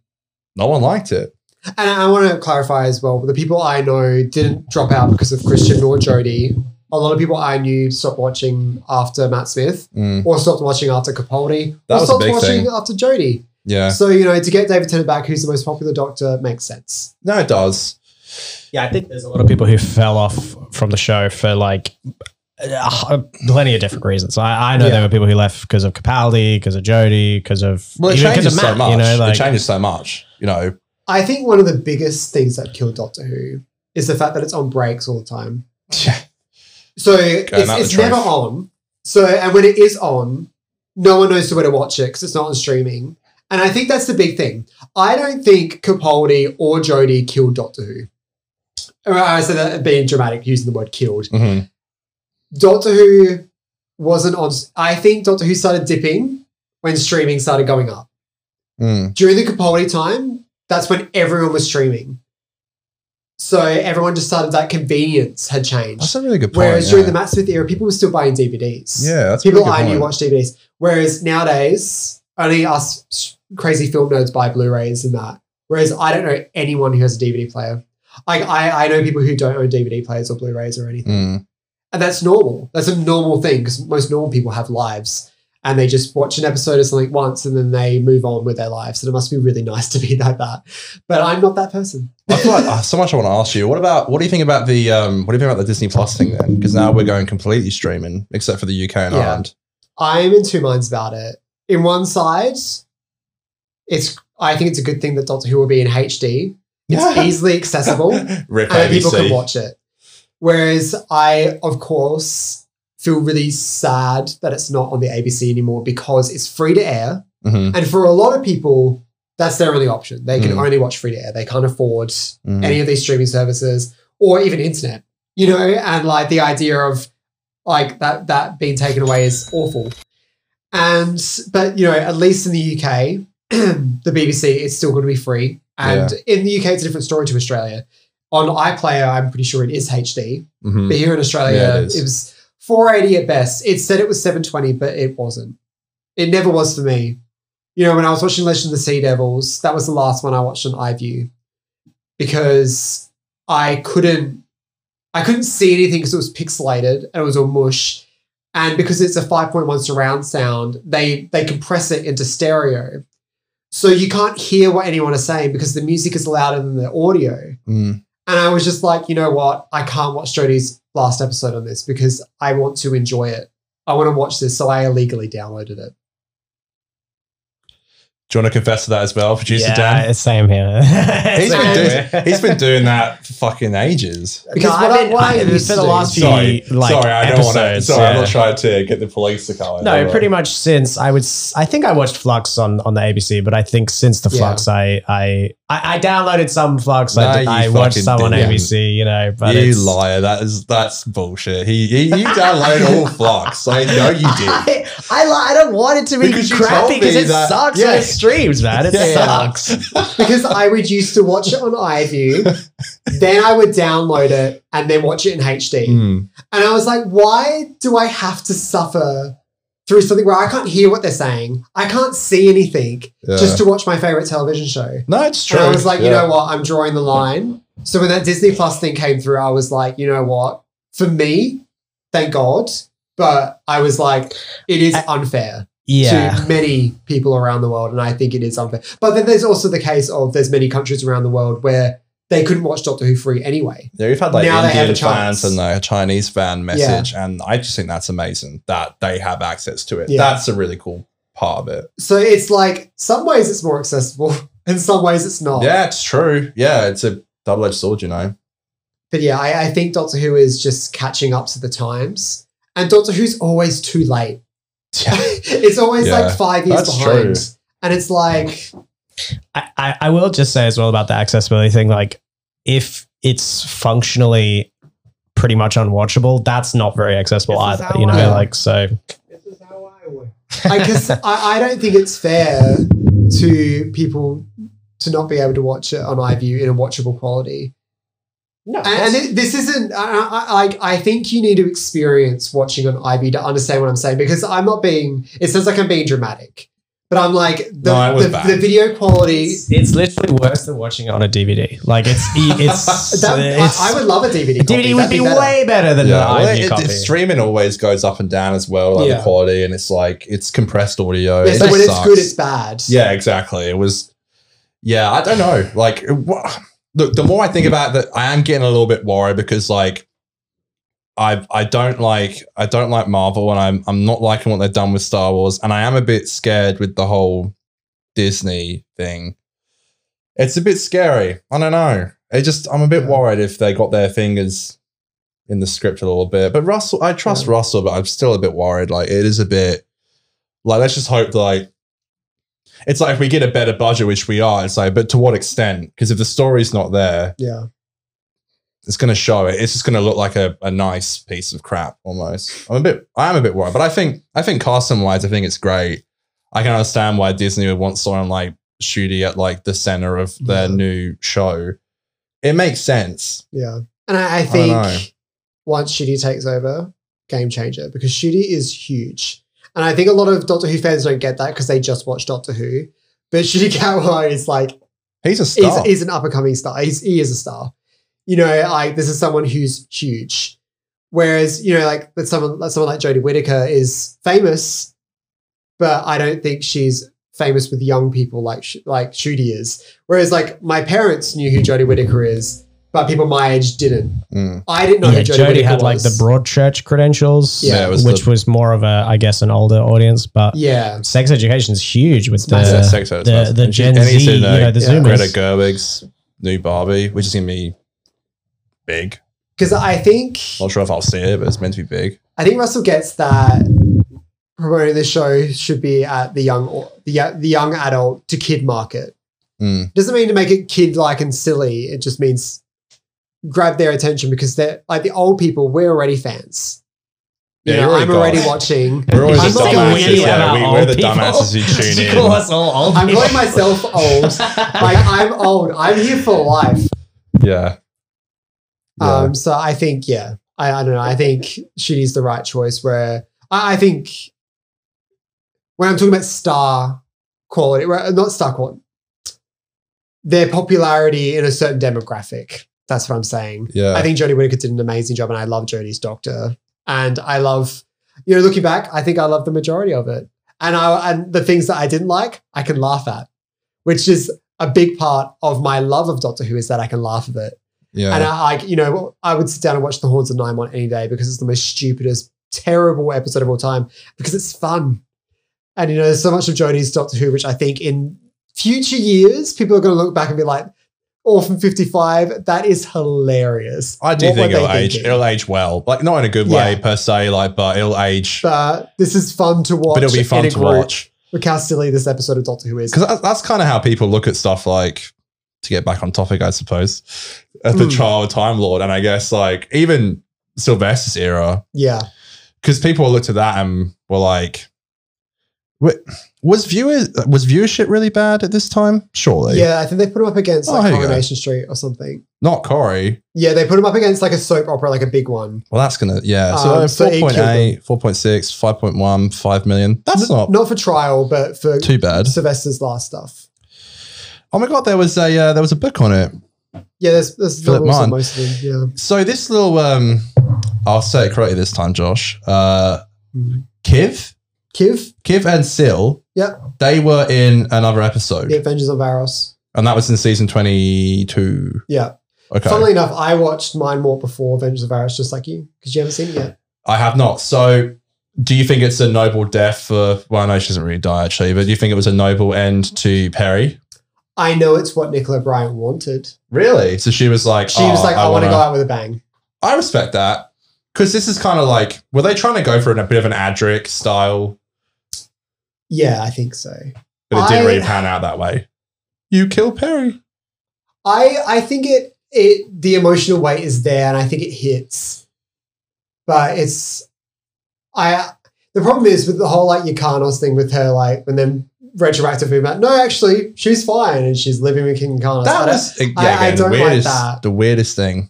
no one liked it. And I want to clarify as well the people I know didn't drop out because of Christian or Jodie. A lot of people I knew stopped watching after Matt Smith Mm. or stopped watching after Capaldi That or stopped watching thing. after Jodie. Yeah, So, you know, to get David Tennant back, who's the most popular doctor, makes sense. no, it does. Yeah, I think there's a lot of people who fell off from the show for like uh, plenty of different reasons. I, I know Yeah. there were people who left because of Capaldi, because of Jodie, because of Well, it even changes of so much. You know, like it changes so much. You know, I think one of the biggest things that killed Doctor Who is the fact that it's on breaks all the time. yeah, So it's, Going out it's never on. So and when it is on, no one knows where to watch it because it's not on streaming. And I think that's the big thing. I don't think Capaldi or Jodie killed Doctor Who. Or I said that being dramatic, using the word killed. Mhm. Doctor Who wasn't on. I think Doctor Who started dipping when streaming started going up. Mm. During the Capaldi time, that's when everyone was streaming. So everyone just started that convenience had changed. that's a really good point. Whereas yeah. during the Matt Smith era, people were still buying DVDs. yeah, that's people I knew watched DVDs. Whereas nowadays, only us crazy film nerds buy Blu-rays and that. Whereas I don't know anyone who has a DVD player. I, I, I know people who don't own DVD players or Blu-rays or anything. Mm. And that's normal. That's a normal thing because most normal people have lives and they just watch an episode of something once and then they move on with their lives. And it must be really nice to be like that. But I'm not that person. I feel like uh, so much I want to ask you. What about what do you think about the um? What do you think about the Disney Plus thing then? Because now we're going completely streaming, except for the UK and Yeah. Ireland. I'm in two minds about it. In one side, it's I think it's a good thing that Doctor Who will be in HD. It's easily accessible Rip and people can watch it. Whereas I, of course, feel really sad that it's not on the ABC anymore because it's free to air. Mhm. And for a lot of people, that's their only option. They can Mm. only watch free to air. They can't afford Mhm. any of these streaming services or even internet. You know, and like the idea of like that that being taken away is awful. And but you know, at least in the UK, the BBC is still going to be free. And in the UK, it's a different story to Australia. On iPlayer, I'm pretty sure it is HD. Mhm. But here in Australia, Yeah, it it, was 480 at best. It said it was 720, but it wasn't. It never was for me. You know, when I was watching Legend of the Sea Devils, that was the last one I watched on iView because I couldn't, I couldn't see anything because it was pixelated and it was all mush. And because it's a 5.1 surround sound, they they compress it into stereo. So you can't hear what anyone is saying because the music is louder than the audio. Mm. And I was just like, you know what? I can't watch Jodie's last episode on this because I want to enjoy it. I want to watch this. So I illegally downloaded it. Do you want to confess to that as well, producer yeah, Dan? it's same here. He's Same been, here. doing, he's been doing that for fucking ages. Because No, what I've I- been- what I I- for the last few Sorry, like sorry, I don't want to. episodes, Sorry, I'm not trying to get the police to come. No, pretty much since I would, I think I watched Flux on, on the ABC, but I think since the Yeah. Flux, I, I I I downloaded some Flux. I, did, I watched some on didn't. ABC, you know. But you it's, liar! That is that's bullshit. He, he you download all flux. I know you did. I, I, I don't want it to be Because you told crappy because it that- sucks Yeah. when it streams, man. It Yeah. sucks. because I would used to watch it on iView, then I would download it and then watch it in HD. Mm. And I was like, why do I have to suffer through something where I can't hear what they're saying? I can't see anything Yeah. just to watch my favorite television show. No, it's true. And I was like, you know what? I'm drawing the line. So when that Disney Plus thing came through, I was like, you know what? For me, thank God. But I was like, it is unfair Yeah. to many people around the world. And I think it is unfair. But then there's also the case of there's many countries around the world where they couldn't watch Doctor Who free anyway. Yeah, we've had like Now Indian a fans and like a Chinese fan message, and I just think that's amazing that they have access to it. Yeah. That's a really cool part of it. So it's like some ways it's more accessible, in some ways it's not. Yeah, it's true. Yeah, it's a double edged sword, you know. But yeah, I, I think Doctor Who is just catching up to the times, and Doctor Who's always too late. it's always Yeah, like five years that's behind, true. and it's like I, I, I will just say as well about the accessibility thing, like if it's functionally pretty much unwatchable, that's not very accessible This either. You know, I- like so This is how I work. Because I, I don't think it's fair to people to not be able to watch it on iView in a watchable quality. no, And, and this isn't. I, I I- I think you need to experience watching on iView to understand what I'm saying because I'm not being. It sounds like I'm being dramatic, but I'm like the No, the, the video quality. it's, it's literally worse than watching it on a DVD. Like it's it's, That, it's I, I would love a DVD. a. DVD would That'd be better. way better than Yeah, well, an it- iView it- copy. streaming always goes up and down as well, like Yeah. the quality, and it's like it's compressed audio. Yeah, It so just when it's good, it's bad. Yeah, exactly. It was. Yeah, I don't know. Like, wha- look, the more I think about that, I am getting a little bit worried because, like, I I don't like I don't like Marvel, and I'm I'm not liking what they've done with Star Wars, and I am a bit scared with the whole Disney thing. It's a bit scary. I don't know. It just I'm a bit worried if they got their fingers in the script a little bit. But Russell, I trust Yeah. Russell, but I'm still a bit worried. Like, it is a bit like let's just hope like it's like if we get a better budget, which we are, it's like, but to what extent? Because if the story's not there, Yeah. It's going to show it. It's just going to look like a, a nice piece of crap almost. I'm a bit, I am a bit worried, but I think, I think casting wise, I think it's great. I can understand why Disney would want someone like Ncuti at like the center of their Yeah. new show. It makes sense. Yeah. And I, I think know. once Ncuti takes over, game changer because Ncuti is huge. And I think a lot of Doctor Who fans don't get that because they just watch Doctor Who. But Ncuti Gatwa is like He's a he's, star. he's an up and coming star. He's, he is a star. You know, like this is someone who's huge. Whereas, you know, like that someone, like someone like Jodie Whittaker is famous, but I don't think she's famous with young people like Sh- like Ncuti is. Whereas, like my parents knew who Jodie Whittaker is, but people my age didn't. Mm. I didn't know yeah, who Jodie, Jodie Whittaker had like was. the Broadchurch credentials, Yeah, Yeah, was which the- was more of a, I guess, an older audience. But Yeah, sex education is huge with the massive. Sex Ed, the, the Gen Z, you know, the yeah. Zoomers. Greta Gerwig's new Barbie, which is going to be big. because I think Not sure if I'll see it, but it's meant to be big. I think Russell gets that promoting the show should be at the young the the young adult to kid market. Mm. Doesn't mean to make it kid like and silly. It just means grab their attention because they're like the old people. We're already fans. You Yeah, know, already I'm already watching. We're always I'm the dumbasses. Yeah, we, we're the dumbasses who tune in. call us all old I'm people. calling myself old. Like I'm old. I'm here for life. Yeah. Yeah. Um, so I think, yeah, I, I don't know. I think Ncuti's the right choice. Where I, I think when I'm talking about star quality, not star quality, their popularity in a certain demographic. That's what I'm saying. yeah. I think Jodie Whittaker did an amazing job, and I love Jodie's Doctor. And I love, you know, looking back, I think I love the majority of it. And I and the things that I didn't like, I can laugh at, which is a big part of my love of Doctor Who is that I can laugh at it. Yeah. And I, like, you know, I would sit down and watch The Horns of Nymon any day because it's the most stupidest, terrible episode of all time because it's fun. And, you know, there's so much of Jodie's Doctor Who, which I think in future years, people are going to look back and be like, Orphan 55, that is hilarious. I do What think it'll age. thinking? It'll age well. Like not in a good way per se. Like, but it'll age. But this is fun to watch. But it'll be fun to watch Look how silly this episode of Doctor Who is. because that's, that's kind of how people look at stuff. Like to get back on topic, I suppose, at the Mm. trial of Time Lord, and I guess like even Sylvester's era, Yeah. because people looked at that and were like, "Was viewer was viewership really bad at this time? Surely, Yeah, I think they put him up against Oh, like. Coronation Street or something. not Corey. Yeah, they put him up against like a soap opera, like a big one. Well, that's gonna yeah. So, Um, so 4.8, 4.6, 5.1, 5 million. That's not, not for trial, but for too bad. Sylvester's last stuff. Oh my god, there was a uh, there was a book on it. Yeah, there's there's Philip novels on most of them. So this little um I'll say it correctly this time, Josh. Uh Yeah. Kiv, Kiv, Kiv and Sil, Yep. they were in another episode. The Avengers of Varos. And that was in season 22. Yeah. Okay. Funnily enough, I watched Mind Warp before Avengers of Varos, just like you, because you haven't seen it yet. I have not. So, do you think it's a noble death for? Well, I know she doesn't really die actually, but do you think it was a noble end to Peri? I know it's what Nicola Bryant wanted. Really? So she was like, She was "Oh, like, I, want to wanna-" go out with a bang. I respect that because this is kind of like, were they trying to go for a bit of an Adric style, Yeah, I think so. but it didn't I- really pan out that way. You kill Peri. I I think it it the emotional weight is there, and I think it hits. But it's I the problem is with the whole like Yrcanos thing with her, like when then retroactively about no, actually she's fine and she's living with King. I That don't- was yeah, I- I don't the like weirdest, that. the weirdest thing.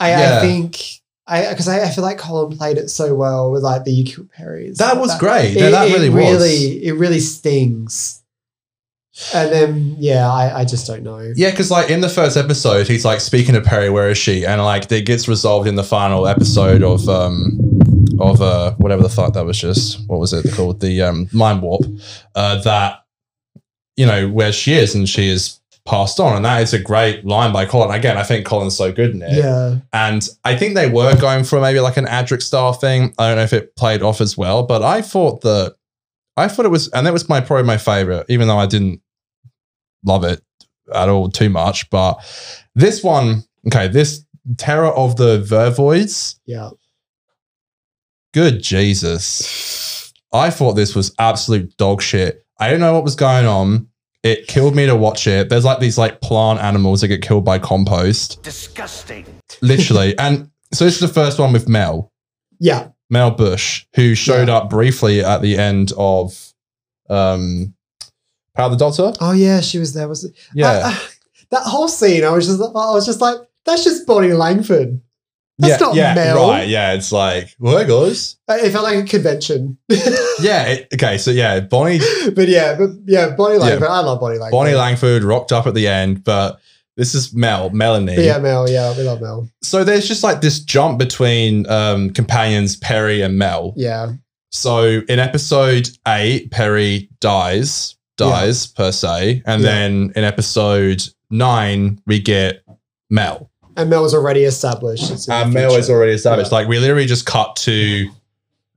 I, Yeah. I think I because I, I feel like Colin played it so well with like the you kill Peri's. That Like was great. No, It, that it really, was. it really stings. And then yeah, I, I just don't know. Yeah, because like in the first episode, he's like speaking to Perry, where is she? And like it gets resolved in the final episode of um of uh whatever the fuck that was just what was it called? The um mind warp. Uh that you know, where she is and she is passed on. And that is a great line by Colin. Again, I think Colin's so good in it. Yeah. And I think they were going for maybe like an Adric style thing. I don't know if it played off as well, but I thought that I thought it was, and that was my probably my favorite, even though I didn't love it at all too much. But this one, okay, this Terror of the Vervoids, Yeah. Good Jesus. I thought this was absolute dog shit. I didn't know what was going on. It killed me to watch it. There's like these like plant animals that get killed by compost Disgusting. literally. and so this is the first one with Mel, Yeah. Mel Bush, who showed Yeah. up briefly at the end of um Power of the Doctor. Oh yeah, she was there. Was it? Yeah, I- I- that whole scene, I was just, I was just like, that's just Bonnie Langford. That's yeah, not yeah, Mel. right. Yeah, it's like, well, guys. Uh, It felt like a convention. Yeah, it, okay, so yeah, Bonnie but yeah, but yeah, Bonnie Langford. I love Bonnie Langford. Bonnie Langford rocked up at the end, but this is Mel, Melanie. But yeah, Mel. Yeah, we love Mel. So there's just like this jump between um companions Peri and Mel. Yeah. So in episode eight, Peri dies, dies per se, and Yeah. then in episode nine, we get Mel. And Mel was already established. And Mel is already established. Yeah. Like we literally just cut to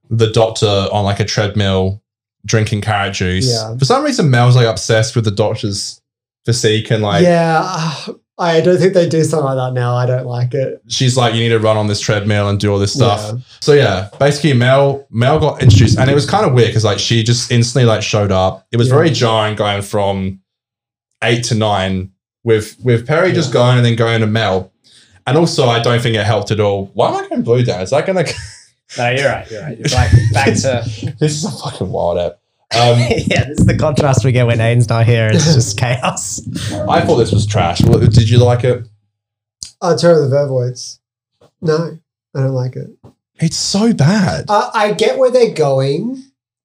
the doctor on like a treadmill drinking carrot juice. Yeah. For some reason, Mel's like obsessed with the doctor's physique and like yeah, I don't think they do something like that now. I don't like it. she's like, you need to run on this treadmill and do all this stuff. Yeah. So yeah, basically Mel Mel got introduced, and it was kind of weird because like she just instantly like showed up. It was Yeah. very jarring going from eight to nine with with Peri just going and then going to Mel. And also, I don't think it helped at all. Why am I going blue down? Is that going to? No, you're right. You're right. You're back, back to this is a fucking wild app. Um, yeah. This is the contrast we get when Aiden's not here. It's just chaos. I thought this was trash. Did you like it? Oh, Terror of the Vervoids. No, I don't like it. It's so bad. Uh, I get where they're going.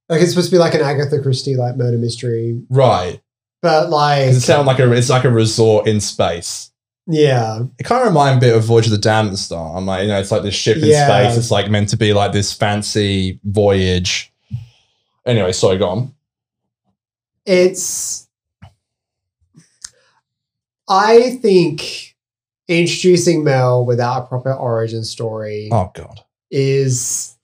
Like it's supposed to be like an Agatha Christie like murder mystery, right. but like It sounds like a it's like a resort in space. Yeah, It kind of reminds me a bit of Voyage of the Damned at the start. I'm like, you know, it's like this ship in Yeah. space. It's like meant to be like this fancy voyage. Anyway, sorry, go on. it's. I think introducing Mel without a proper origin story Oh god. is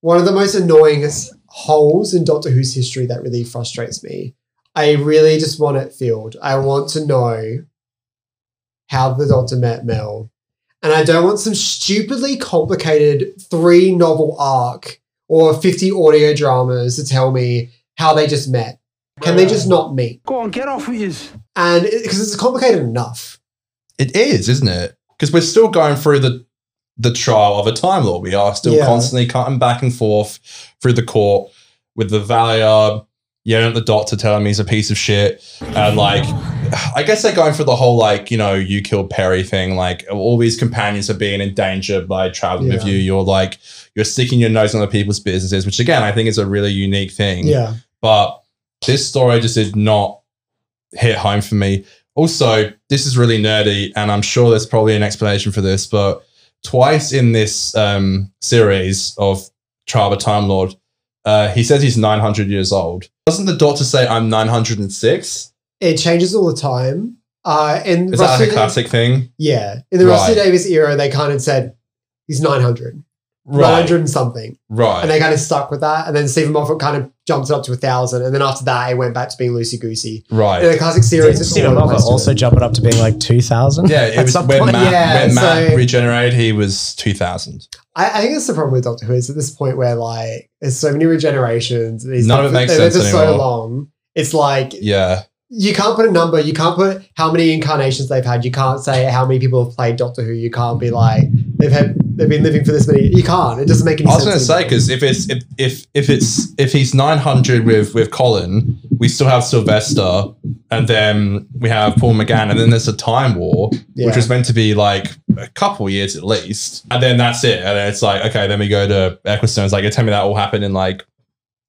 one of the most annoying holes in Doctor Who's history that really frustrates me. I really just want it filled. I want to know how the Doctor met Mel. And I don't want some stupidly complicated three novel arc or 50 audio dramas to tell me how they just met. Can they just not meet? Go on, get off with yous. And because it's complicated enough. It is, isn't it? Because we're still going through the the trial of a Time Lord. We are still Yeah. constantly cutting back and forth through the court with the Valeyard yelling at the doctor telling me he's a piece of shit. And like I guess they're going for the whole like, you know, you killed Peri thing. Like all these companions are being endangered by traveling with you. You're like you're sticking your nose in other people's businesses, which again I think is a really unique thing. Yeah. but this story just did not hit home for me. Also, this is really nerdy, and I'm sure there's probably an explanation for this, but twice in this um, series of Trial of Time Lord, uh, he says he's 900 years old. Doesn't the doctor say I'm 906? It changes all the time. Uh, in Is that like a classic thing? Yeah, in the Right. Rusty Davies era, they kind of said he's 900, Right. 900 and something, Right. and they kind of stuck with that. And then Steven Moffat kind of jumped it up to a thousand, and then after that, it went back to being loosey goosey. In right. the classic series, Didn't it's Steven Moffat also it. jump it up to being like 2000? Yeah, it At was some when point? Matt, Yeah, when Matt so- regenerated, he was 2000. I, I think that's the problem with Doctor Who is at this point where like there's so many regenerations. These None of it things- makes they're sense just so long. It's like Yeah. You can't put a number. You can't put how many incarnations they've had. You can't say how many people have played Doctor Who. You can't be like they've had they've been living for this many. You can't. It doesn't make any sense. I was going to say because if it's if, if if it's if he's 900 with with Colin, we still have Sylvester, and then we have Paul McGann, and then there's a time war, Yeah. which was meant to be like a couple years at least, and then that's it, and then it's like okay, then we go to Eccleston. It's like you tell me that all happened in like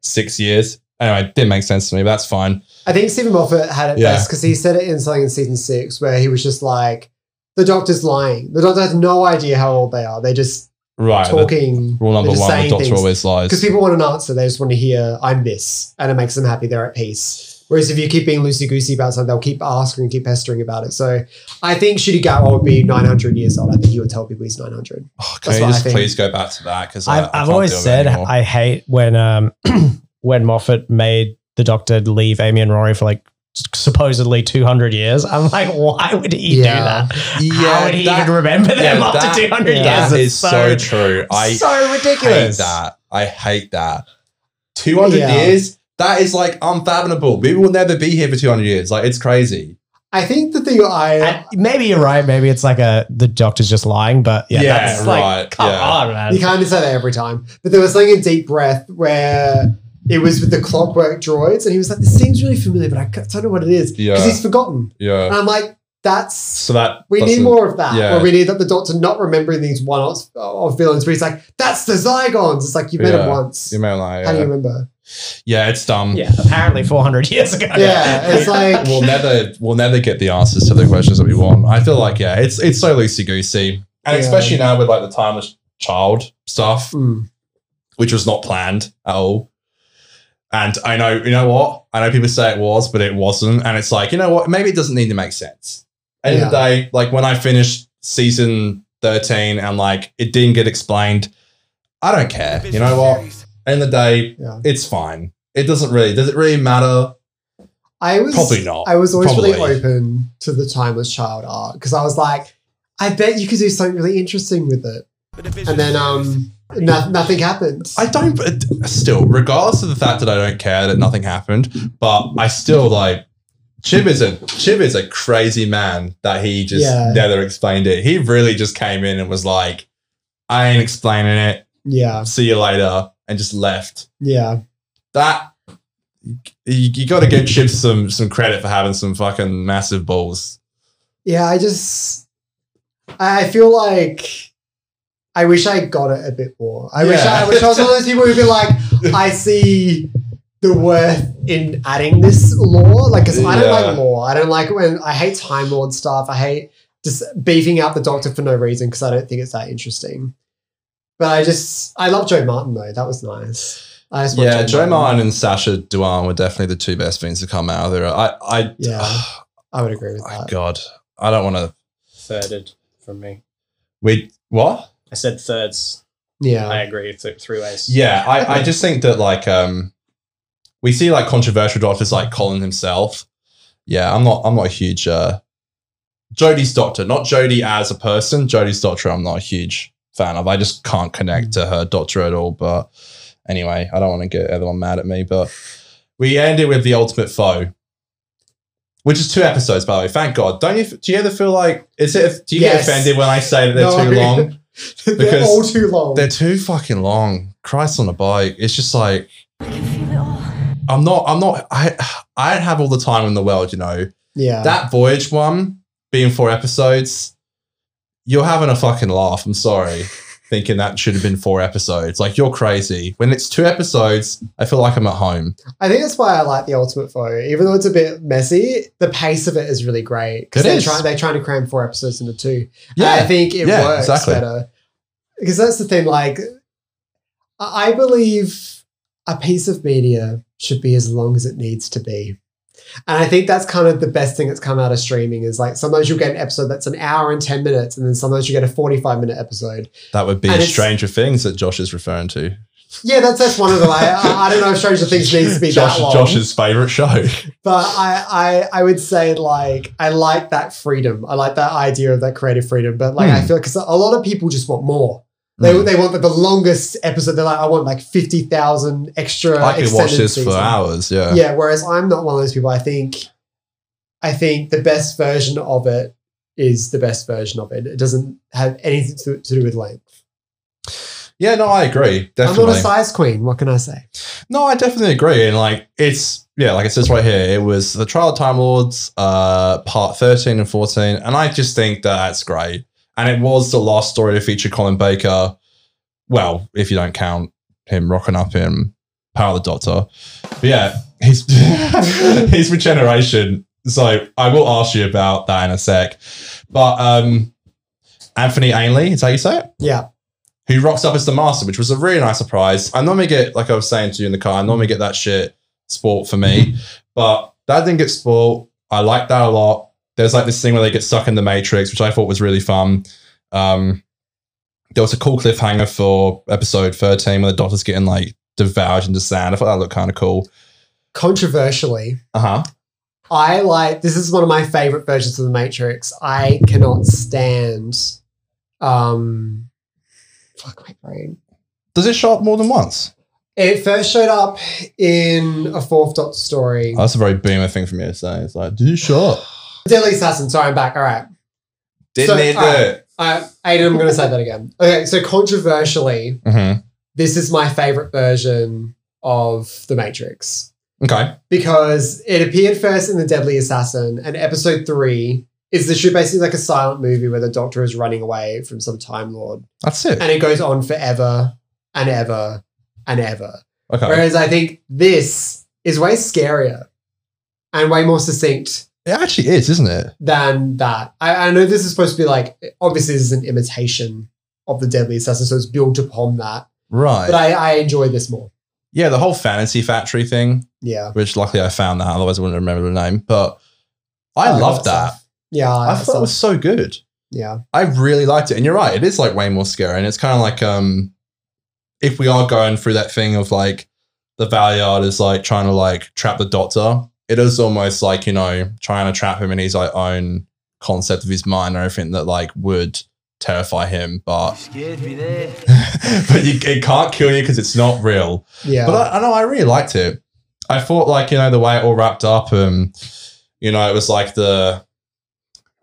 six years. Anyway, it didn't make sense to me, but that's fine. I think Steven Moffat had it Yeah. best because he said it in something in season six where he was just like, the doctor's lying. The doctor has no idea how old they are. They're just Right. the talking. Rule number they're just one: the saying Doctor things. always lies. Because people want an answer. They just want to hear, I'm this. And it makes them happy. They're at peace. Whereas if you keep being loosey goosey about something, they'll keep asking and keep pestering about it. So I think Ncuti Gatwa would be 900 years old. I think he would tell people he's 900. Oh, That's you just please go back to that? Because I've, I've always said I hate when um when Moffat made the Doctor leave Amy and Rory for like supposedly 200 years. I'm like, why would he Yeah. do that? How would he that- even remember them yeah, after that- 200 yeah. years? That It's is so, true. I so ridiculous. hate ridiculous. that. I hate that. 200 Yeah. years? That is like unfathomable. We will never be here for 200 years. Like, it's crazy. I think the thing I. And maybe you're right. Maybe it's like a the doctor's just lying, but yeah, Yeah, that's like, right, come yeah. on, man. You kind of say that every time. But there was something in Deep Breath where it was with the clockwork droids, and he was like, "This seems really familiar, but I don't know what it is because Yeah. he's forgotten." Yeah, And Yeah. I'm like, "That's So that. we need more of that. yeah. Where we need that the Doctor not remembering these one-offs of villains, where he's like, "That's the Zygons." It's like you met him once. You know, like, How do you remember? yeah, it's dumb. yeah, apparently 400 years ago. Yeah, it's like We'll never, we'll never get the answers to the questions that we want. I feel like, yeah, it's it's so loosey goosey, and Yeah. especially now with like the timeless child stuff. mm, which was not planned at all. And I know, you know what? I know people say it was, but it wasn't. And it's like, you know what? Maybe it doesn't need to make sense. End of the day, like when I finished season 13 and like it didn't get explained, I don't care. You know what? End of the day, yeah. it's fine. It doesn't really, does it really matter? I was Probably not. I was always really open to the timeless child art because I was like, I bet you could do something really interesting with it. And then um, no, nothing happened. I don't, but still, regardless of the fact that I don't care that nothing happened, but I still like, Chib is a Chib is a crazy man that he just Yeah. never explained it. He really just came in and was like, I ain't explaining it. yeah, See you later, and just left. yeah. That you, you got to give Chib some some credit for having some fucking massive balls. Yeah, I just I feel like I wish I got it a bit more. I wish I, I wish I was one of those people who'd be like, I see the worth in adding this lore. Like, because I don't like lore. I don't like when I hate Time Lord stuff. I hate just beefing out the Doctor for no reason because I don't think it's that interesting. But I just I love Jo Martin though. That was nice. I just Yeah, Jo Martin and Sacha Dhawan were definitely the two best things to come out of there. I, I, Yeah. I would agree with my that. God, I don't want to. Thirded from me. We what? I said thirds. Yeah. I agree. Th- three ways. Yeah, I, I just think that like um we see like controversial doctors like Colin himself. Yeah, I'm not I'm not a huge uh Jodie's doctor, not Jodie as a person. Jodie's doctor, I'm not a huge fan of. I just can't connect to her doctor at all. But anyway, I don't want to get everyone mad at me. But we ended with the ultimate foe, which is two episodes, by the way. Thank God. Don't you? Do you ever feel like is it? Do you Yes. get offended when I say that they're No, too long? They're all too long. They're too fucking long. Christ on a bike. It's just like I can feel it all. I'm not. I'm not. I. I don't have all the time in the world. You know yeah. that voyage one being four episodes. You're having a fucking laugh. I'm sorry, thinking that should have been four episodes. Like you're crazy. When it's two episodes, I feel like I'm at home. I think that's why I like the Ultimate Foe. Even though it's a bit messy, the pace of it is really great because they're trying they're trying to cram four episodes into two. Yeah, And I think it Yeah, works exactly. better because that's the thing. Like, I believe a piece of media should be as long as it needs to be. And I think that's kind of the best thing that's come out of streaming is like sometimes you'll get an episode that's an hour and 10 minutes, and then sometimes you get a 45 minute episode. That would be And Stranger Things that Josh is referring to. Yeah, that's that's one of them. I, I, I don't know if Stranger Things needs to be Josh, that long. Josh's favorite show. but I, I I would say like I like that freedom. I like that idea of that creative freedom. But like I Hmm. feel because a lot of people just want more. They, Hmm. they want the, the longest episode. They're like, I want like fifty thousand extra. I could watch this for hours. Yeah. Yeah. Whereas I'm not one of those people. I think, I think the best version of it is the best version of it. It doesn't have anything to, to do with length. Yeah, no, I agree. Definitely. I'm not a size queen. What can I say? No, I definitely agree. And like it's yeah, like it says right here, it was the Trial of Time Lords, uh, part 13 and 14. And I just think that that's great. And it was the last story to feature Colin Baker. Well, if you don't count him rocking up in Power of the Doctor. But yeah, his his regeneration. So I will ask you about that in a sec. But um Anthony Ainley, is that how you say it? Yeah. who rocks up as the master, which was a really nice surprise. I normally get, like I was saying to you in the car, I normally get that shit sport for me, but that didn't get sport. I like that a lot. There's like this thing where they get stuck in the Matrix, which I thought was really fun. Um, there was a cool cliffhanger for episode 13 where the doctor's getting like devoured into sand. I thought that looked kind of cool. Controversially, Uh huh. I like this is one of my favorite versions of the Matrix. I cannot stand um fuck my brain. Does it show up more than once? It first showed up in a fourth Doctor story. Oh, that's a very boomer thing for me to say. It's like, did it show up? Deadly Assassin, sorry, I'm back. All right. Didn't So, alright. Uh, Aiden, I'm gonna say that again. Okay, so controversially, Mm-hmm. this is my favorite version of the Matrix. Okay. because it appeared first in the Deadly Assassin, and episode three is literally basically like a silent movie where the Doctor is running away from some Time Lord, That's it. and it goes on forever and ever and ever. Okay. Whereas I think this is way scarier and way more succinct It actually is, isn't it? than that. I, I know this is supposed to be like obviously this is an imitation of the Deadly Assassin, so it's built upon that. Right. But I, I enjoy this more. yeah, the whole fantasy factory thing, Yeah, which luckily I found that, otherwise I wouldn't remember the name. But I like loved that. stuff. Yeah, I, I thought that it was so good. yeah. I really liked it. And you're right, it is like way more scary. And it's kind of like um if we are going through that thing of like the Valeyard is like trying to like trap the doctor, it is almost like, you know, trying to trap him in his like own concept of his mind or everything that like would terrify him. But Scared me there. but you, it can't kill you because it's not real. Yeah. But I, I know I really liked it. I thought like you know the way it all wrapped up, and you know, it was like the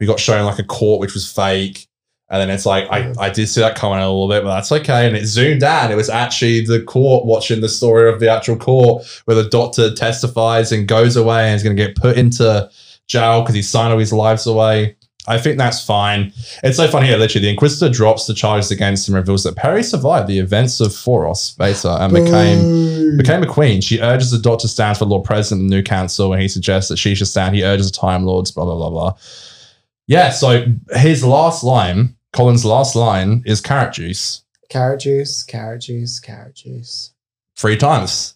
we got shown like a court which was fake, and then it's like I I did see that coming a little bit, but that's okay. And it zoomed out, it was actually the court watching the story of the actual court where the doctor testifies and goes away and is going to get put into jail because he signed all his lives away. I think that's fine. It's so funny here, literally. The Inquisitor drops the charges against him, and reveals that Peri survived the events of Thoros Beta and became became a queen. She urges the doctor to stand for Lord President of the new council, and he suggests that she should stand. He urges the Time Lords, blah, blah, blah, blah. Yeah, so his last line, Colin's last line, is carrot juice Carrot juice, carrot juice, carrot juice. three times.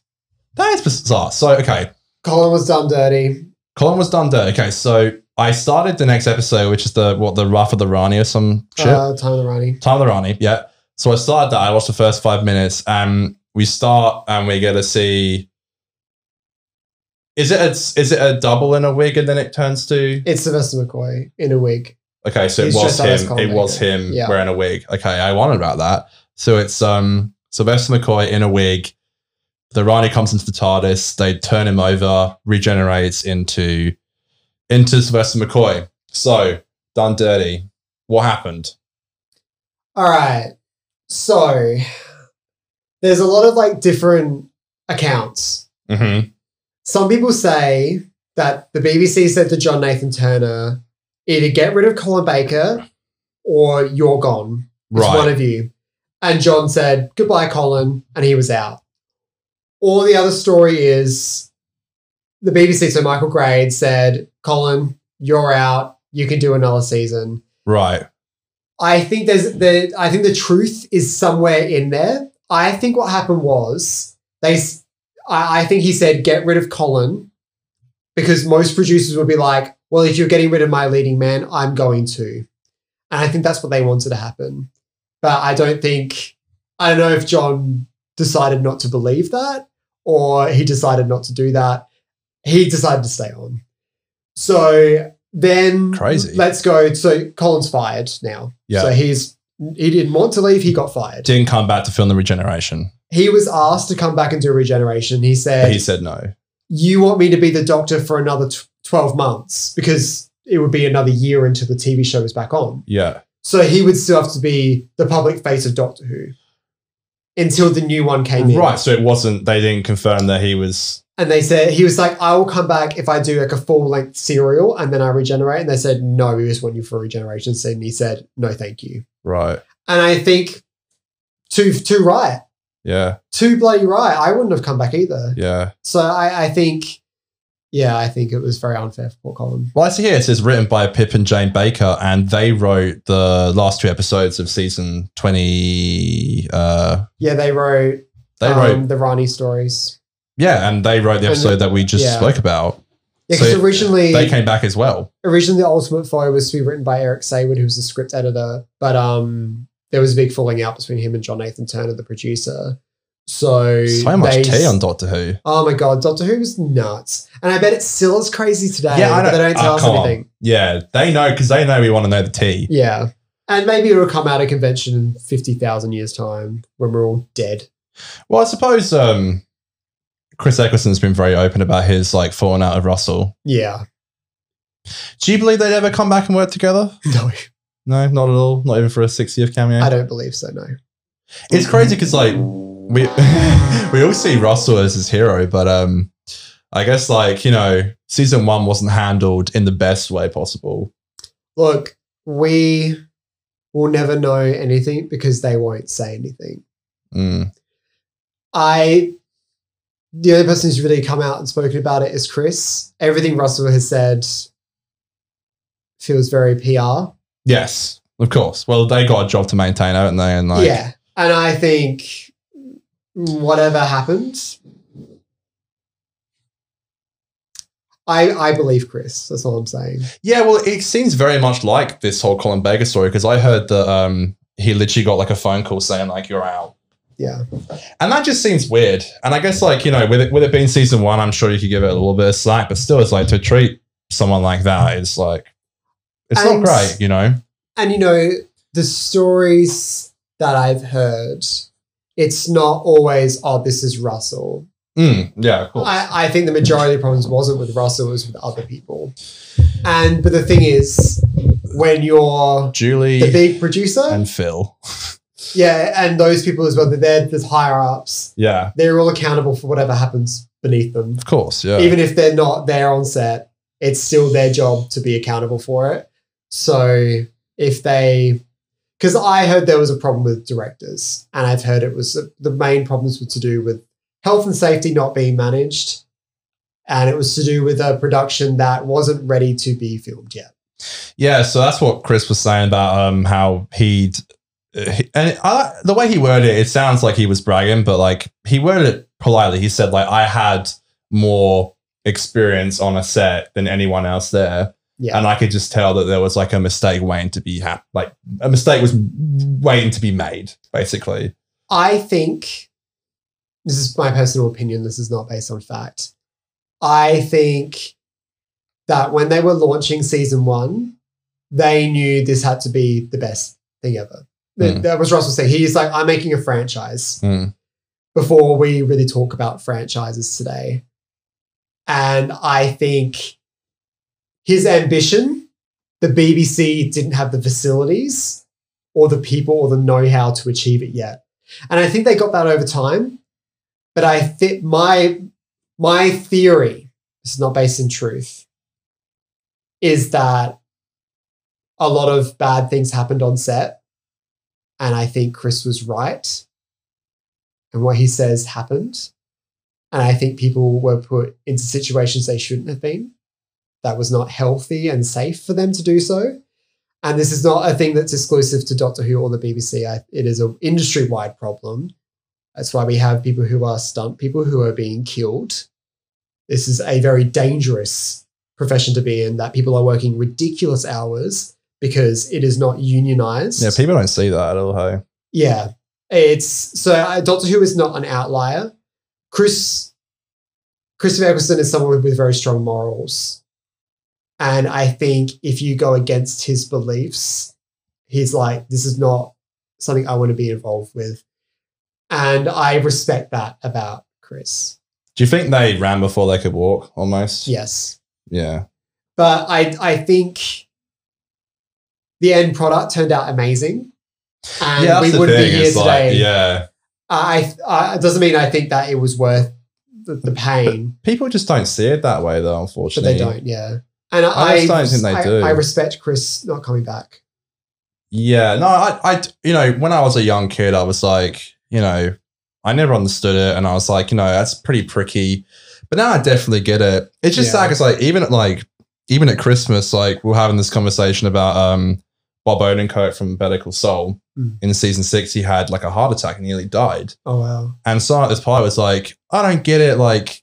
That is bizarre. So, okay, Colin was done dirty. Colin was done dirty. Okay, so I started the next episode, which is the, what, the Wrath of the Rani or some shit? Uh, Time of the Rani. Time of the Rani, yeah. So I started that. I watched the first five minutes, and we start and we get to see. Is it a, is it a double in a wig and then it turns to It's Sylvester McCoy in a wig. Okay? So it was dressed up as him. It was him wearing a wig. Okay, I wondered about that. So it's um Sylvester McCoy in a wig. The Rani comes into the TARDIS. They turn him over, regenerates into into Sylvester McCoy. So done dirty. What happened? All right. So there's a lot of like different accounts. Mm-hmm. Some people say that the BBC said to John Nathan Turner, either get rid of Colin Baker or you're gone. It's Right. one of you. And John said, goodbye, Colin, and he was out. Or the other story is the BBC, so Michael Grade said, Colin, you're out. You can do another season. Right. I think there's the I think the truth is somewhere in there. I think what happened was they I, I think he said get rid of Colin because most producers would be like, well, if you're getting rid of my leading man, I'm going to. And I think that's what they wanted to happen. But I don't think, I don't know if John decided not to believe that or he decided not to do that. He decided to stay on. So then Crazy. let's go. So Colin's fired now. Yeah. So he's, he didn't want to leave. He got fired. Didn't come back to film the regeneration. He was asked to come back and do a regeneration. He But said, he said no. you want me to be the doctor for another tw 12 months because it would be another year until the TV show was back on. Yeah. So he would still have to be the public face of Doctor Who until the new one came in. Right. So it wasn't, they didn't confirm that he was. And they said, he was like, I will come back if I do like a full length serial and then I regenerate. And they said, no, we just want you for a regeneration scene. And he said, no, thank you. Right. And I think too, too right. Yeah. Too bloody right. I wouldn't have come back either. Yeah. So I, I think, yeah, I think it was very unfair for Paul Colin. Well, I see here it says written by Pip and Jane Baker, and they wrote the last two episodes of season 20. Uh, Yeah, they wrote they um, wrote, the Rani stories. yeah, and they wrote the episode that we just yeah. spoke about. Yeah, because So originally, They came back as well. originally the Ultimate Foe was to be written by Eric Saward, who was the script editor, but um, there was a big falling out between him and John Nathan Turner, the producer. So So much tea on Doctor Who. Oh my god, Doctor Who was nuts, and I bet it still is crazy today. Yeah, I but know. They don't Ah, tell us come on. anything. Yeah, they know because they know we want to know the tea. Yeah, and maybe it'll come out of convention in fifty thousand years' time when we're all dead. Well, I suppose um, Chris Eccleston's been very open about his like falling out of Russell. Yeah, Do you believe they'd ever come back and work together? no, No, not at all. Not even for a 60th cameo. I don't believe so. No. It's crazy because like we we all see Russell as his hero, but um, I guess like you know, season one wasn't handled in the best way possible. Look, we will never know anything because they won't say anything. Mm. I, the only person who's really come out and spoken about it is Chris. Everything Russell has said feels very PR. Yes, of course. Well, they got a job to maintain, haven't they? And like, yeah. And I think whatever happens, I, I believe Chris. That's all I'm saying. Yeah, well, it seems very much like this whole Colin Baker story because I heard that um, he literally got like a phone call saying like you're out, Yeah. and that just seems weird. And I guess like you know, with it with it being season one, I'm sure you could give it a little bit of slack, but still, it's like to treat someone like that is like it's And- not great, you know. And you know, the stories that I've heard, it's not always, oh, this is Russell. Mm, yeah, of course. I, I think the majority of the problems wasn't with Russell, it was with other people. And but the thing is, when you're Julie the big producer, and Phil. yeah, and those people as well, they're the higher ups, Yeah, they're all accountable for whatever happens beneath them. of course. Yeah. Even if they're not there on set, it's still their job to be accountable for it. So if they, because I heard there was a problem with directors, and I've heard it was the main problems were to do with health and safety not being managed, and it was to do with a production that wasn't ready to be filmed yet. Yeah, so that's what Chris was saying about um how he'd uh, he, and I, the way he worded it, it sounds like he was bragging, but like he worded it politely. He said like I had more experience on a set than anyone else there, Yeah, and I could just tell that there was like a mistake waiting to be hap- like a mistake was waiting to be made, basically. I think this is my personal opinion. This is not based on fact. I think that when they were launching season one, they knew this had to be the best thing ever. That- Mm. That was Russell saying. He's like, I'm making a franchise Mm. before we really talk about franchises today. And I think his ambition, the BBC didn't have the facilities or the people or the know how to achieve it yet. And I think they got that over time. But I think my my theory, this is not based in truth, is that a lot of bad things happened on set. And I think Chris was right. And what he says happened. And I think people were put into situations they shouldn't have been. That was not healthy and safe for them to do so. And this is not a thing that's exclusive to Doctor Who or the BBC. I, it is an industry wide problem. That's why we have people who are stunt people who are being killed this is a very dangerous profession to be in. That people are working ridiculous hours because it is not unionized. Yeah, people don't see that at all. Hey, Yeah, it's so uh, Doctor Who is not an outlier. Chris Christopher Eccleston is someone with, with very strong morals, and I think if you go against his beliefs, he's like, "This is not something I want to be involved with," and I respect that about Chris. do you think they ran before they could walk? Almost. Yes, Yeah. but I I think the end product turned out amazing, and yeah, we wouldn't thing. be here It's today. like, yeah, I, I it doesn't mean I think that it was worth the, the pain, people just don't see it that way, though. but Unfortunately, they don't. Yeah, and I, I just don't think they I- do. I respect Chris not coming back. Yeah, no, I, I, you know, when I was a young kid, I was like, you know, I never understood it, and I was like, you know, that's pretty pricky. But now I definitely get it. It's just Yeah. sad. It's like even at like even at Christmas, like we're having this conversation about um Bob Odenkirk from Better Call Saul. Mm. In season six, he had like a heart attack and nearly died. Oh wow, And so at this part was like, I don't get it. Like,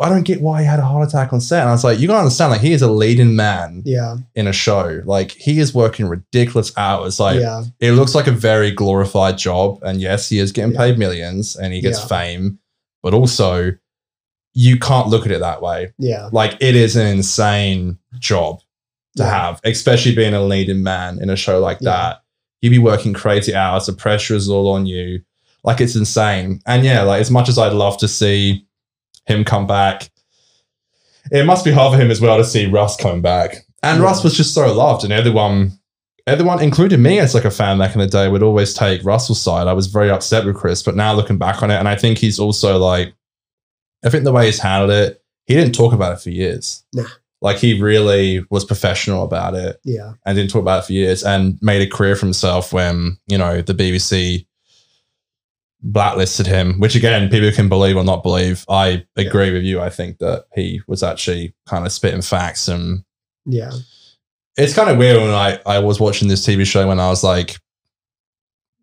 I don't get why he had a heart attack on set. And I was like, you gotta understand, like, he is a leading man yeah, in a show. Like, he is working ridiculous hours. Like, yeah, it looks like a very glorified job. And yes, he is getting Yeah. paid millions and he gets Yeah. fame, but also you can't look at it that way. yeah, Like, it is an insane job to Yeah. have, especially being a leading man in a show like that. You'd be working crazy hours, the pressure is all on you. Like, it's insane. And yeah, like, as much as I'd love to see him come back, it must be hard for him as well to see Russ come back. And Yeah. Russ was just so loved, and everyone, everyone, including me as like a fan back in the day, would always take Russell's side. I was very upset with Chris, but now looking back on it, and I think he's also like, I think the way he's handled it, he didn't talk about it for years. Nah. Like he really was professional about it yeah, and didn't talk about it for years and made a career for himself when, you know, the BBC blacklisted him, which again, people can believe or not believe. I agree with you. I think that he was actually kind of spitting facts and yeah, it's kind of weird when I, I was watching this TV show when I was like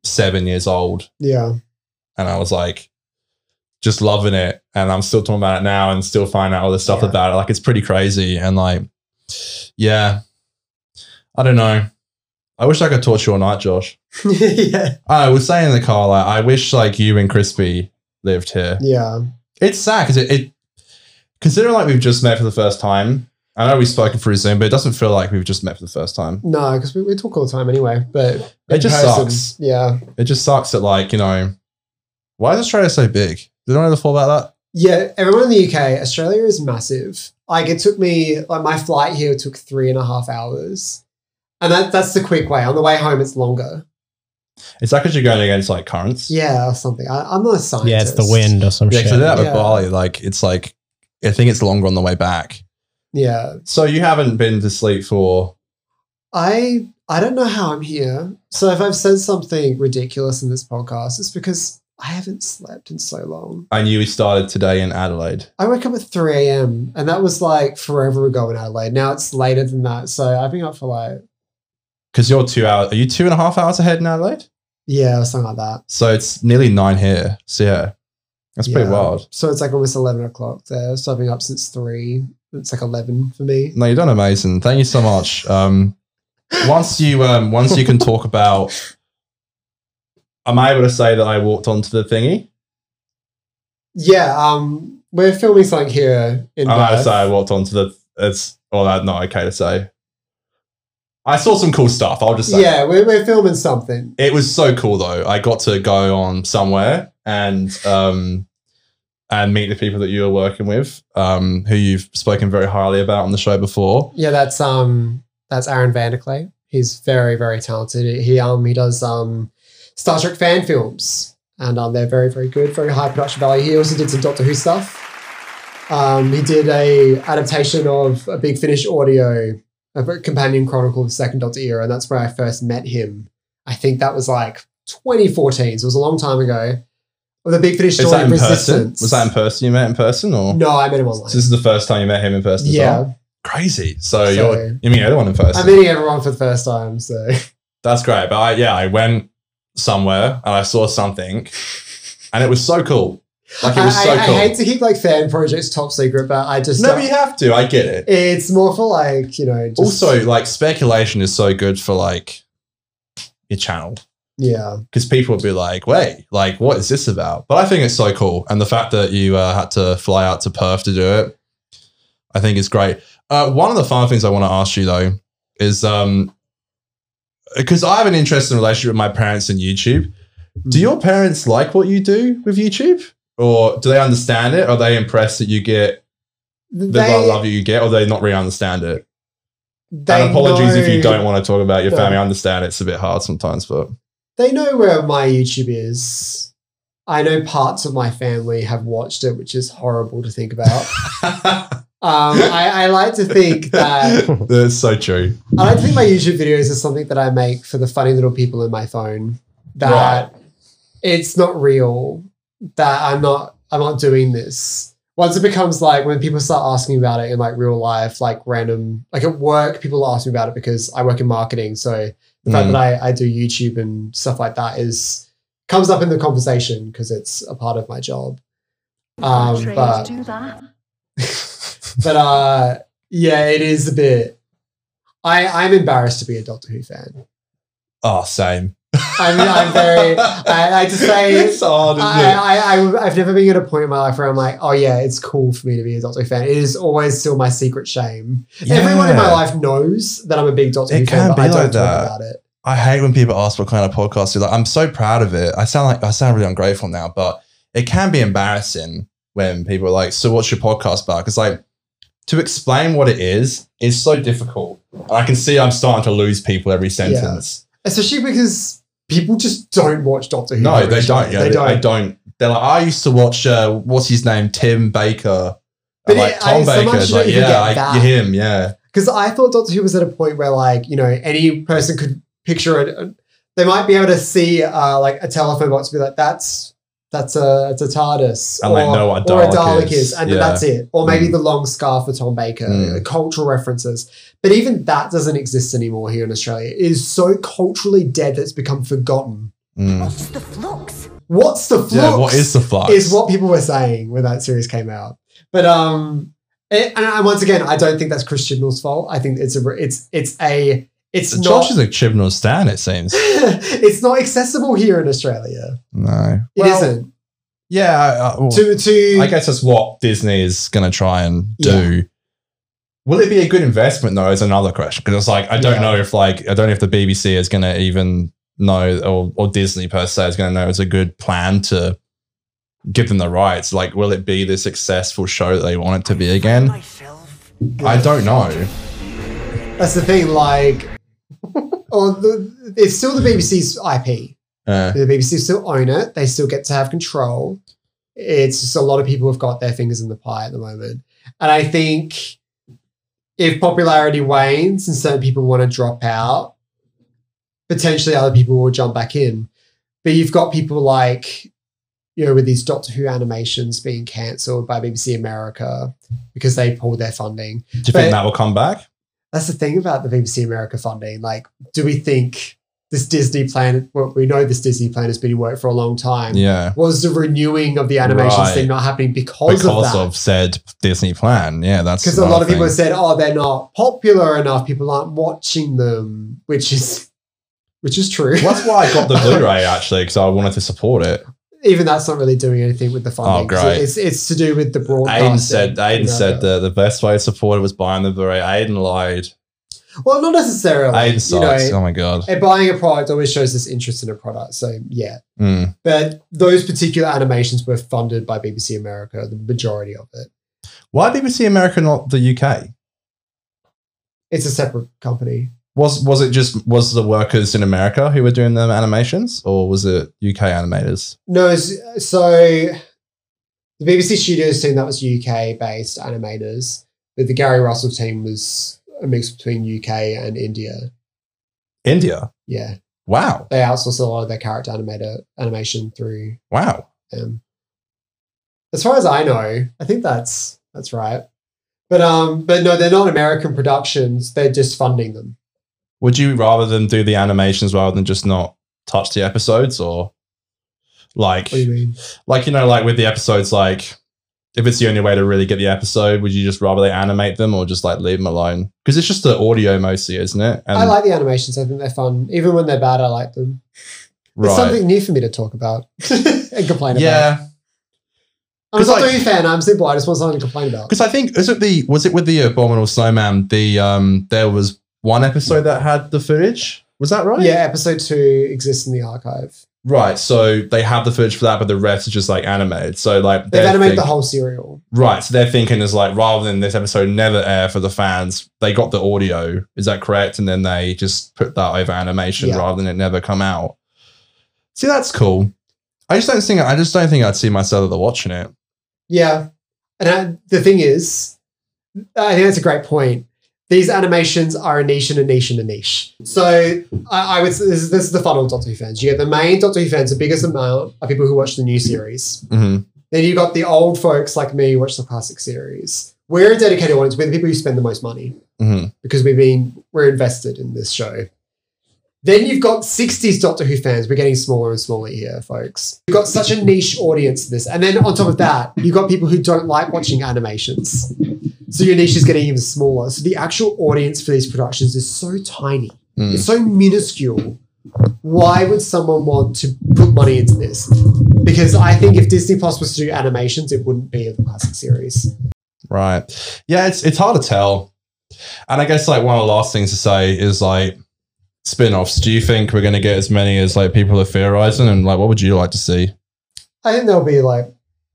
seven years old yeah, and I was like just loving it. And I'm still talking about it now and still finding out all this stuff Yeah. about it. Like it's pretty crazy. And like, yeah, I don't know. I wish I could talk to you all night, Josh. yeah, I was saying in the car, like, I wish like you and Crispy lived here. yeah, It's sad because it, it, considering like we've just met for the first time. I know we've spoken through Zoom, but it doesn't feel like we've just met for the first time. no, because we, we talk all the time anyway. But It in just sucks. Yeah, It just sucks that like, you know, why is Australia so big? Did anyone ever thought about that? Yeah, everyone in the UK, Australia is massive. Like it took me, like my flight here took three and a half hours, and that that's the quick way. On the way home, it's longer. It's like because you're going against like currents. Yeah, or something. I, I'm not a scientist. Yeah, it's the wind or some Yeah, shit. because I did that with Yeah. Bali. Like, it's like, I think it's longer on the way back. Yeah, So you haven't been to sleep for. I I don't know how I'm here. So if I've said something ridiculous in this podcast, it's because I haven't slept in so long. I knew we started today in Adelaide. I woke up at 3 a.m. and that was like forever ago in Adelaide. Now it's later than that. So I've been up for like, Because you're two hours. Are you two and a half hours ahead in Adelaide? yeah, something like that. So it's nearly nine here. So yeah, that's pretty wild. So it's like almost 11 o'clock there. So I've been up since 3. It's like 11 for me. No, you've done amazing. Thank you so much. Um, once you um, once you can talk about, am I able to say that I walked onto the thingy? Yeah, um, we're filming something here in I'm allowed to say I walked onto the. It's or that's not okay to say. I saw some cool stuff. I'll just say. Yeah, we're, we're filming something. It was so cool though. I got to go on somewhere and um and meet the people that you were working with, um, who you've spoken very highly about on the show before. Yeah, that's um that's Aaron Vanderclay. He's very, very talented. He um he does um Star Trek fan films. And um they're very, very good, very high production value. He also did some Doctor Who stuff. Um he did a adaptation of a big Finish audio a companion chronicle of the second Doctor era, and that's where I first met him. I think that was like 2014, so it was a long time ago. With a big Finish Is story that in person? resistance. Was that in person? You met in person, or No, I met him online. So this is the first time you met him in person? As yeah, well? crazy. So, So- you're you meet everyone in person. I'm meeting everyone for the first time. So That's great. But I, yeah, I went somewhere and I saw something, and it was so cool. Like it I, so I- I hate to keep like fan projects top secret, but I just no, you have to. I get it. it's more for like you know. Just, also, like speculation is so good for like your channel yeah, because people would be like, "Wait, like what is this about?" But I think it's so cool, and the fact that you uh, had to fly out to Perth to do it, I think is great. Uh, one of the fun things I want to ask you though is um because I have an interesting relationship with my parents and YouTube. Do Mm. your parents like what you do with YouTube? Or do they understand it? Are they impressed that you get the they, love you get, or do they not really understand it? they and apologies if you don't want to talk about your family. I understand it's a bit hard sometimes, but They know where my YouTube is. I know parts of my family have watched it, which is horrible to think about. Um, I, I like to think that that's so true. I like to think my YouTube videos are something that I make for the funny little people in my phone. That it's not real. That I'm not. I'm not doing this. Once it becomes like when people start asking about it in like real life, like random, like at work, people ask me about it because I work in marketing. So the fact Mm. that I, I do YouTube and stuff like that is comes up in the conversation because it's a part of my job. Um, Trained but to do that. but uh yeah it is a bit i i'm embarrassed to be a doctor who fan Oh, same. I mean i'm very i, I just say it's isn't I? I, I, I've never been at a point in my life where I'm like, oh yeah, it's cool for me to be a Doctor Who fan. It is always still my secret shame. Everyone in my life knows that I'm a big Doctor It Who fan, but be I don't like talk that. about it. I hate when people ask what kind of podcast you like. I'm so proud of it. I sound like I sound really ungrateful now, but it can be embarrassing when people are like, "So what's your podcast about?" Because like to explain what it is is so difficult. And I can see I'm starting to lose people every sentence. Especially because people just don't watch Doctor Who. No, they don't. Yeah, they they, don't. I don't. They're like, I used to watch. Uh, what's his name? Tim Baker. But like it- Tom sometimes Baker. don't like, yeah, I, him. Yeah. Because I thought Doctor Who was at a point where, like, you know, any person could picture it. They might be able to see, uh, like, a telephone box, and be like, "That's that's a it's a TARDIS," And, like, know what a or a Dalek Dalek is. is, and Yeah. that's it. Or maybe Mm. the long scarf for Tom Baker, Mm. cultural references. But even that doesn't exist anymore here in Australia. It is so culturally dead that it's become forgotten. Mm. What's the flux? What's the flux? Yeah. What is the flux? is what people were saying when that series came out. But um, it, and, and once again, I don't think that's Chris Chibnall's fault. I think it's a it's it's a it's not Josh is a Chibnall stan. It seems. it's not accessible here in Australia. No. It Well, not Yeah. I, I, well, To to I guess that's what Disney is going to try and do. Will it be a good investment though? Is another question because it's like I don't Yeah. know if like I don't know if the BBC is going to even know or or Disney per se is going to know it's a good plan to give them the rights. Like, will it be the successful show that they want it to be again? I don't know. that's the thing. Like, or the, it's still the BBC's IP. Uh, The BBC still own it. They still get to have control. It's just a lot of people have got their fingers in the pie at the moment. And I think if popularity wanes and certain people want to drop out, potentially other people will jump back in. But you've got people like, you know, with these Doctor Who animations being cancelled by BBC America because they pulled their funding. do you But- think that will come back? That's the thing about the BBC America funding. Like, do we think this Disney plan, well, we know this Disney plan has been in work for a long time. Yeah, Was the renewing of the animations Right. thing not happening because, because of of, said Disney plan. Yeah, that's Because a lot of people thing. have said, "Oh, they're not popular enough. People aren't watching them," which is, which is true. Well, that's why I got the Blu-ray actually because I wanted to support it. Even that's not really doing anything with the funding. Oh, great. It's it's to do with the broadcast. Aiden said Aiden said that the best way to support it was buying the Blu-ray. Aiden lied. Well, not necessarily. Aiden you sucks. know, oh my god. and buying a product always shows this interest in a product. So yeah, Mm. But those particular animations were funded by BBC America, the majority of it. Why BBC America not the UK? It's a separate company. Was was it just was the workers in America who were doing the animations, or was it UK animators? No, so the BBC Studios team that was UK based animators, but the Gary Russell team was a mix between UK and India. India. Yeah, Wow. they outsourced a lot of their character animator animation through Wow. As far as I know, I think that's that's right. But um, but no, they're not American productions. They're just funding them. Would you rather them do the animations rather than just not touch the episodes, or Like, What do you mean? like you know, like with the episodes, like if it's the only way to really get the episode, would you just rather they animate them or just like leave them alone? Because it's just the audio mostly, isn't it? And, I like the animations. I think they're fun. Even when they're bad, I like them. right. It's something new for me to talk about and complain about. yeah, I'm a Doctor like- Who fan. I'm simple. I just want something to complain about. because I think is it the was it with the Abominable Snowman? The um, there was one episode that had the footage. Was that right? Yeah, episode two exists in the archive. Right. So they have the footage for that, but the rest is just like animated. So like They've animated the whole serial. Right. So they're thinking is like rather than this episode never air for the fans, they got the audio. Is that correct? And then they just put that over animation Yeah. rather than it never come out. See, that's cool. I just don't think I just don't think I'd see myself ever watching it. Yeah. And I, the thing is, I think that's a great point. These animations are a niche and a niche and a niche. So I, I would say this is, this is the funnel of Doctor Who fans. You get the main Doctor Who fans, the biggest amount are people who watch the new series. hmm Then you got the old folks like me who watch the classic series. We're a dedicated audience. We're the people who spend the most money hmm because we've been we're invested in this show. Then you've got 60s Doctor Who fans. We're getting smaller and smaller here, folks. You've got such a niche audience to this. And then on top of that, you've got people who don't like watching animations. So your niche is getting even smaller. So the actual audience for these productions is so tiny. Mm. It's so minuscule. Why would someone want to put money into this? Because I think if Disney Plus was to do animations, it wouldn't be of the classic series. Right. Yeah, it's it's hard to tell. And I guess like one of the last things to say is like spin-offs. Do you think we're gonna get as many as like people are theorizing? And like what would you like to see? I think there'll be like,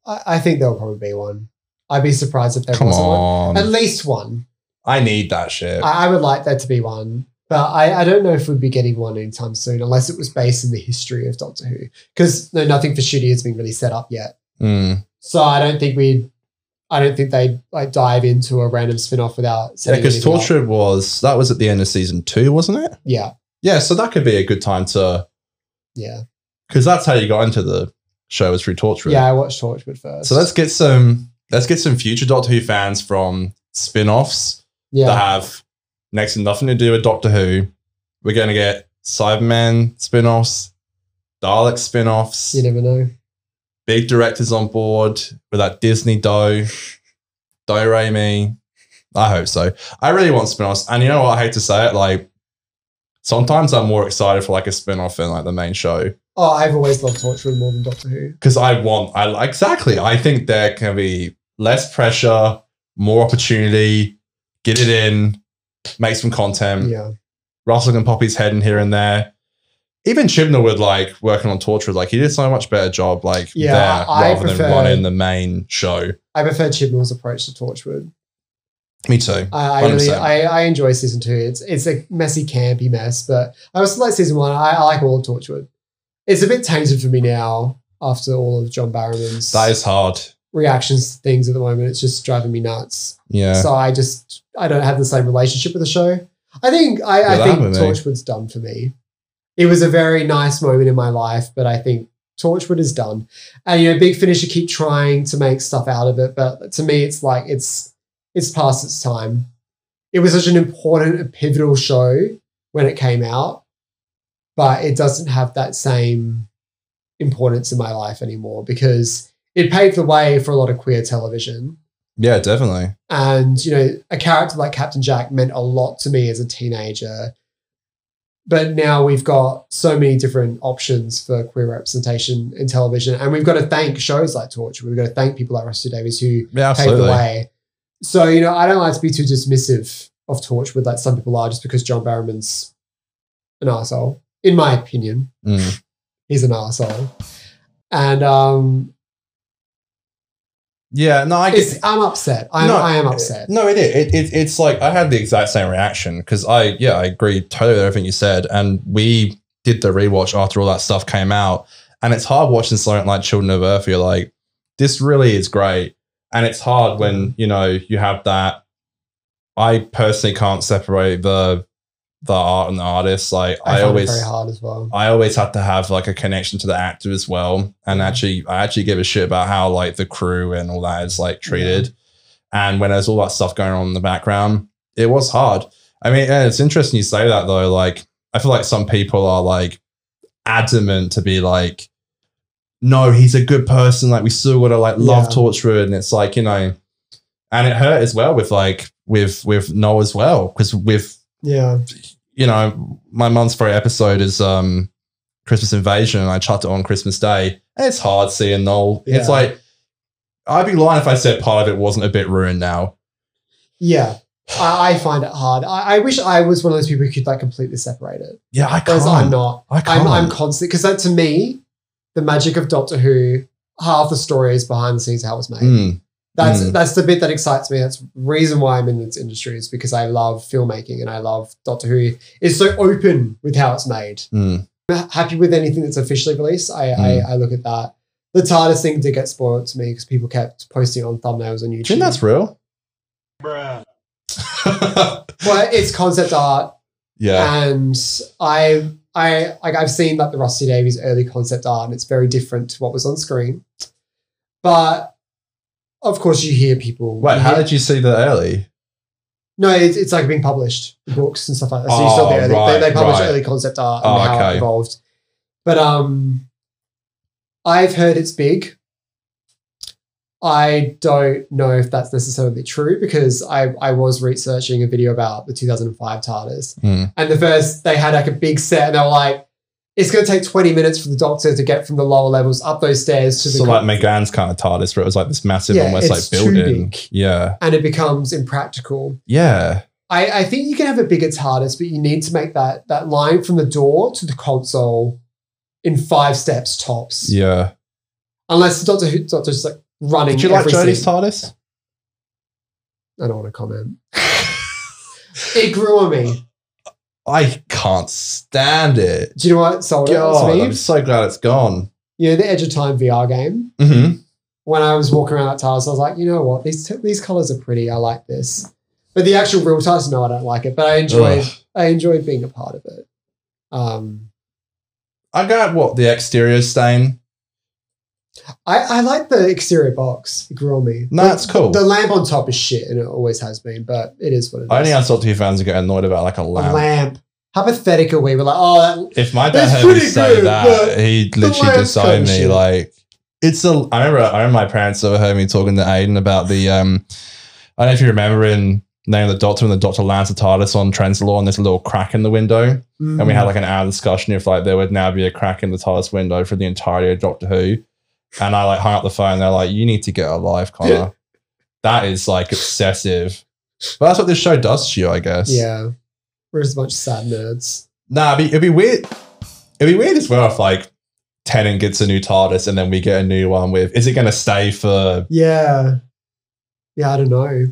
I, I think there'll probably be one. I'd be surprised if there Come wasn't one. At least one. I need that shit. I, I would like there to be one. But I, I don't know if we'd be getting one anytime soon, unless it was based in the history of Doctor Who. Because no, nothing for Shitty has been really set up yet. Mm. So I don't think we'd, I don't think they'd like dive into a random spin-off without Yeah, setting because anything up. Was that was at the end of season two, wasn't it? Yeah, Yeah, so that could be a good time to yeah, because that's how you got into the show was through Torchwood. yeah. I watched Torchwood first. So let's get some let's get some future Doctor Who fans from spin-offs yeah, that have next to nothing to do with Doctor Who. We're gonna get Cybermen spin-offs, Dalek spin-offs, you never know. big directors on board with that Disney dough. Do Raimi. I hope so. I really want spin-offs. And you know what? I hate to say it, like sometimes I'm more excited for like a spin-off than like the main show. Oh, I've always loved Torchwood more than Doctor Who. Because I want I exactly. I think there can be less pressure, more opportunity, get it in, make some content. Yeah, Russell can pop his head in here and there. Even Chibnall would like working on Torchwood, like he did so much better job, like Yeah, there I rather prefer- than running the main show. I prefer Chibnall's approach to Torchwood. Me too. I, I really, I, I enjoy season two. It's it's a messy, campy mess, but I also like season one. I, I like all of Torchwood. It's a bit tainted for me now after all of John Barrowman's That is hard. reactions to things at the moment. It's just driving me nuts. Yeah. So I just I don't have the same relationship with the show. I think I, I that think happened. Torchwood's done for me. It was a very nice moment in my life, but I think Torchwood is done. And you know, Big Finisher keep trying to make stuff out of it, but to me, it's like it's it's past its time. It was such an important, pivotal show when it came out, but it doesn't have that same importance in my life anymore because it paved the way for a lot of queer television. yeah, definitely. And, you know, a character like Captain Jack meant a lot to me as a teenager. But now we've got so many different options for queer representation in television. And we've got to thank shows like Torch. We've got to thank people like Rusty Davies who Yeah, paved the way. So, you know, I don't like to be too dismissive of Torchwood like some people are just because John Barrowman's an arsehole, in my opinion. Mm. He's an asshole, And um, Yeah, no, I get. I'm upset. I'm, No, I am upset. No, it is. It, it, it's like I had the exact same reaction because I, yeah, I agree totally with everything you said. And we did the rewatch after all that stuff came out. And it's hard watching something like Children of Earth. You're like, this really is great. And it's hard when, you know, you have that. I personally can't separate the the art and the artist. Like I, I, always very hard as well. I always have to have like a connection to the actor as well. And actually, I actually give a shit about how like the crew and all that is like treated. And when there's all that stuff going on in the background, it was hard. I mean, it's interesting you say that though. Like, I feel like some people are like adamant to be like, no, he's a good person. Like we still gotta like love Yeah. Torchwood, and it's like you know, and it hurt as well with like with with Noel as well because with Yeah. You know my month's favorite episode is um Christmas Invasion, and I chucked it on Christmas Day. And it's hard seeing Noel. It's like I'd be lying if I said part of it wasn't a bit ruined now. Yeah. I, I find it hard. I, I wish I was one of those people who could like completely separate it. Yeah, I can't. I'm not. I can't. I'm, I'm constant because that to me, the magic of Doctor Who, half the story is behind the scenes how it was made. Mm, That's Mm. that's the bit that excites me. That's reason why I'm in this industry is because I love filmmaking and I love Doctor Who is so open with how it's made. mm. Happy with anything that's officially released. I, Mm. I I look at that. The TARDIS thing did get spoiled to me because people kept posting on thumbnails on Do you YouTube. that's real? Bruh. well, it's concept art, yeah. and I I like I've seen like the Rusty Davies early concept art, and it's very different to what was on screen. But of course, you hear people. Wait, you how hear- did you see that early? No, it's, it's like being published, books and stuff like that. So you saw the Oh, early, right, they, they publish right. early concept art and Oh, how okay. it evolved. But um, I've heard it's big. I don't know if that's necessarily true because I, I was researching a video about the 2005 TARDIS. Hmm. And the first, they had like a big set and they were like, it's going to take 20 minutes for the doctor to get from the lower levels up those stairs to the So like McGann's kind of TARDIS, where it was like this massive, Yeah, almost like building. big. Yeah, and it becomes impractical. yeah, I, I think you can have a bigger TARDIS, but you need to make that that line from the door to the console in five steps tops. yeah. Unless the Doctor Who Doctor's like running. Did you like Jodie's. TARDIS? I don't want to comment. it grew on me. I can't stand it. Do you know what sold it to me? I'm so glad it's gone. You know the Edge of Time VR game. hmm When I was walking around that TARDIS, I was like, you know what? These these colors are pretty. I like this. But the actual real TARDIS, no, I don't like it. But I enjoyed I enjoyed being a part of it. Um, I got what the exterior stain. I, I like the exterior box. It grew on me. No, The- it's cool. The lamp on top is shit, and it always has been, but it is what it is. I only have Doctor Who fans get annoyed about like a a lamp. lamp. How pathetic are we? We're like, oh, that, If my dad heard me say good, that, he'd literally disown me. shit. Like it's a. I remember. I remember my parents overheard me talking to Aiden about the. um I don't know if you remember in Name of the Doctor when the Doctor lands the TARDIS on Trenzalore and there's a little crack in the window, mm, and we had like an hour discussion if like there would now be a crack in the TARDIS window for the entirety of Doctor Who, and I like hung up the phone. They're like, "You need to get a life, Connor." that is like obsessive. But that's what this show does to you, I guess. yeah. We're just a bunch of sad nerds. Nah, it'd be, it'd be weird. It'd be weird as well if like Tennant gets a new TARDIS and then we get a new one with. Is it going to stay for? Yeah. Yeah, I don't know.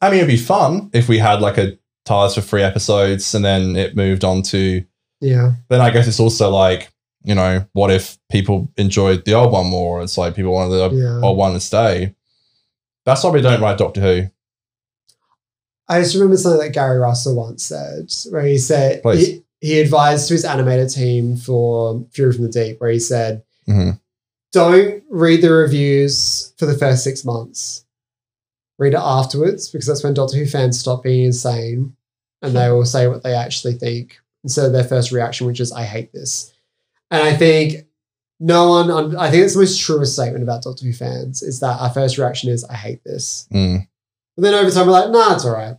I mean, it'd be fun if we had like a TARDIS for three episodes and then it moved on to. Yeah. Then I guess it's also like you know, what if people enjoyed the old one more? It's like people wanted the Yeah. old one to stay. That's why we don't write Doctor Who. I just remember something that Gary Russell once said, where he said he, he advised to his animator team for Fury from the Deep, where he said, Mhm. "Don't read the reviews for the first six months. Read it afterwards, because that's when Doctor Who fans stop being insane, and they will say what they actually think instead of their first reaction, which is I hate this." And I think no one, un- I think it's the most truest statement about Doctor Who fans is that our first reaction is I hate this. Mm. But then over time, we're like, nah, it's all right.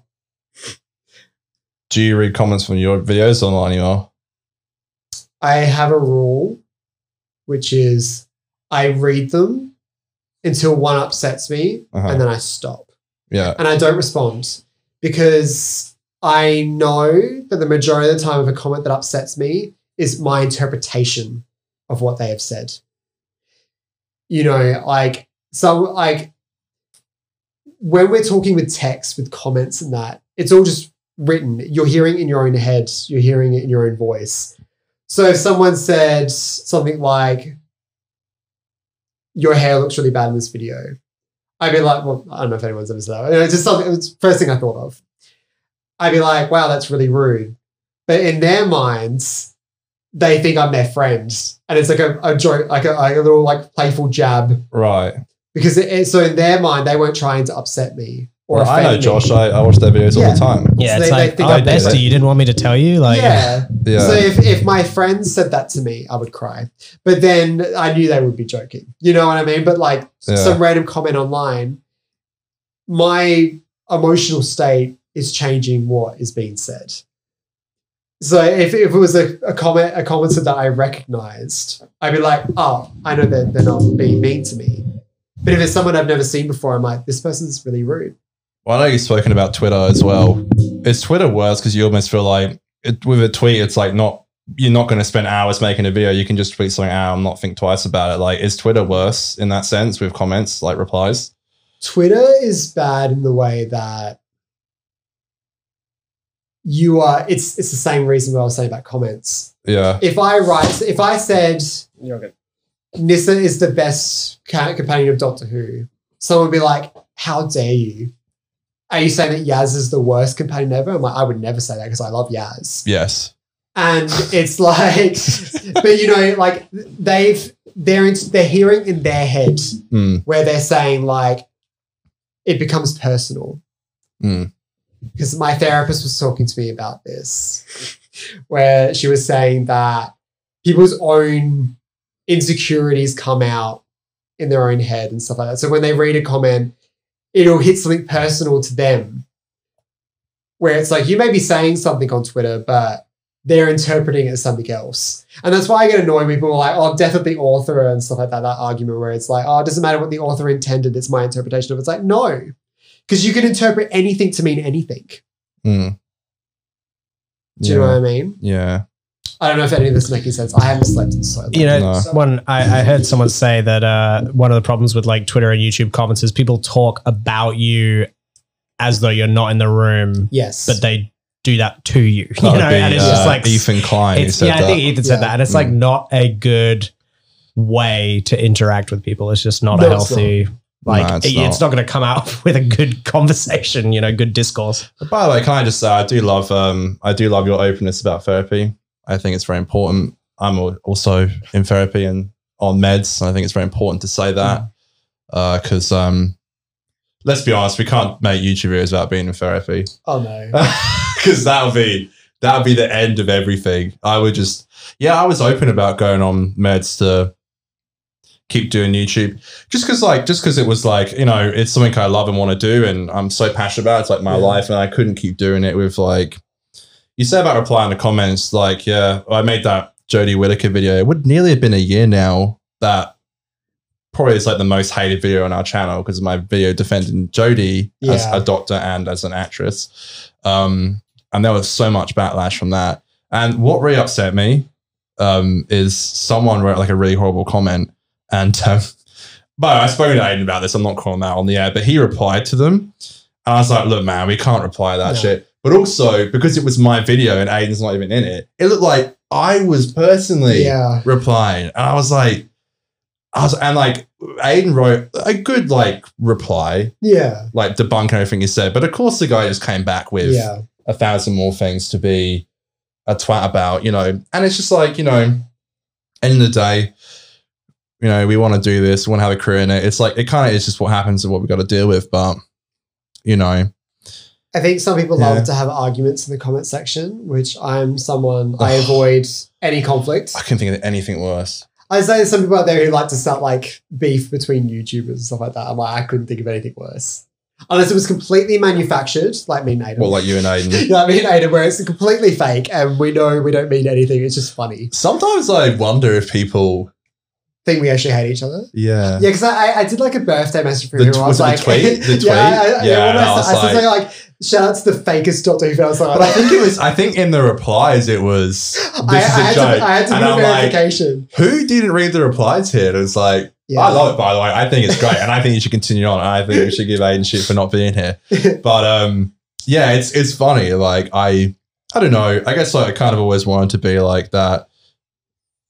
Do you read comments from your videos or not anymore? I have a rule, which is I read them until one upsets me Uh-huh. and then I stop Yeah. and I don't respond because I know that the majority of the time of a comment that upsets me is my interpretation of what they have said. You know, like, so like when we're talking with text, with comments and that, it's all just written. You're hearing in your own head, you're hearing it in your own voice. So if someone said something like, your hair looks really bad in this video, I'd be like, well, I don't know if anyone's ever said that. It's just something, it was the first thing I thought of. I'd be like, wow, that's really rude. But in their minds, they think I'm their friends, And it's like a, a joke, like a, like a little like playful jab Right. because it, it- so in their mind they weren't trying to upset me or Well, I know me. Josh. I, I watch their videos all the time. Yeah, So it's they- they like, think oh, I'm bestie, you didn't want me to tell you? Like, yeah. Yeah. So if, if my friends said that to me, I would cry. But then I knew they would be joking. You know what I mean? But like Yeah. some random comment online, my emotional state is changing what is being said. So if, if it was a, a comment a commenter that I recognized, I'd be like, oh, I know that they're not being mean to me. But if it's someone I've never seen before, I'm like, this person's really rude. Well, I know you've spoken about Twitter as well. Is Twitter worse because you almost feel like it, with a tweet, it's like not you're not going to spend hours making a video. You can just tweet something out and not think twice about it. Like, is Twitter worse in that sense with comments like replies? Twitter is bad in the way that you are it's it's the same reason what I was saying about comments. Yeah, If I write if I said Nyssa is the best companion of Doctor Who, someone would be like, How dare you? Are you saying that Yaz is the worst companion ever? I'm like, I would never say that because I love Yaz. yes, And it's like, but you know, like they've they're in, they're hearing in their head Mm, where they're saying like it becomes personal mm, because my therapist was talking to me about this where she was saying that people's own insecurities come out in their own head and stuff like that. So when they read a comment it'll hit something personal to them where it's like you may be saying something on twitter but they're interpreting it as something else. And that's why i get annoyed when people are like oh death of the author and stuff like that that argument where it's like oh it doesn't matter what the author intended it's my interpretation of it. it's like no because you can interpret anything to mean anything mm. do you know what I mean? Yeah, I don't know if any of this is making sense. I haven't slept in so long. You know, No. one I, I heard someone say that uh, one of the problems with like Twitter and YouTube comments is people talk about you as though you're not in the room, yes. but they do that to you. You know, be, and it's just uh, like Ethan Klein. who It's, said yeah, I think Ethan said Yeah. that, and it's like Mm. not a good way to interact with people. It's just not No, a it's healthy. Like No, it's it- it's, not. not, going to come out with a good conversation, you know, good discourse. By the way, can I just say I do love um I do love your openness about therapy. I think it's very important. I'm also in therapy and on meds. And I think it's very important to say that because um let's be honest, we can't make YouTube videos without being in therapy oh no. because that would be that would be the end of everything. I would just yeah, I was open about going on meds to keep doing YouTube just because like just because it was like you know it's something I love and want to do and I'm so passionate about it. it's like my Yeah. life and I couldn't keep doing it with like you say about replying to comments like yeah I made that Jodie Whittaker video it would nearly have been a year now that probably is like the most hated video on our channel because of my video defending Jodie as a doctor and as an actress um and there was so much backlash from that and what really upset me um, is someone wrote like a really horrible comment, and um, but I spoke to Aiden about this. I'm not calling that on the air, but he replied to them, and I was like, "Look, man, we can't reply to that No. shit." But also because it was my video and Aiden's not even in it, it looked like I was personally Yeah. replying, and I was like, I was and like Aiden wrote a good like reply, Yeah. like debunking everything he said, but of course the guy just came back with Yeah. a thousand more things to be a twat about, you know. And it's just like, you know, end of the day, you know, we want to do this, we want to have a career in it. It's like it kind of is just what happens and what we've got to deal with. But you know, I think some people Yeah. love to have arguments in the comment section, which I'm someone I avoid any conflict. I couldn't think of anything worse. I say there's some people out there who like to start like beef between YouTubers and stuff like that. I'm like, I couldn't think of anything worse. Unless it was completely manufactured, like me and Aiden. Well, like you and Aiden. yeah, what I mean, Aiden, where it's completely fake and we know we don't mean anything. It's just funny. Sometimes I wonder if people, Think we actually hate each other. yeah, Yeah, because I, I did like a birthday message for The I was was the like, tweet? The tweet? yeah, I, I, Yeah, and I I, was I, like- something like, shout out to the fakest Doctor Who fans. Like, But I think it was. I think in the replies it was. This I, I is a had joke, to, I had to and do I'm like, who didn't read the replies here? And it's like, yeah. I love it, by the way. I think it's great, and I think you should continue on. I think we should give Aiden shit for not being here. But um, yeah, it's it's funny. Like I, I don't know. I guess like I kind of always wanted to be like that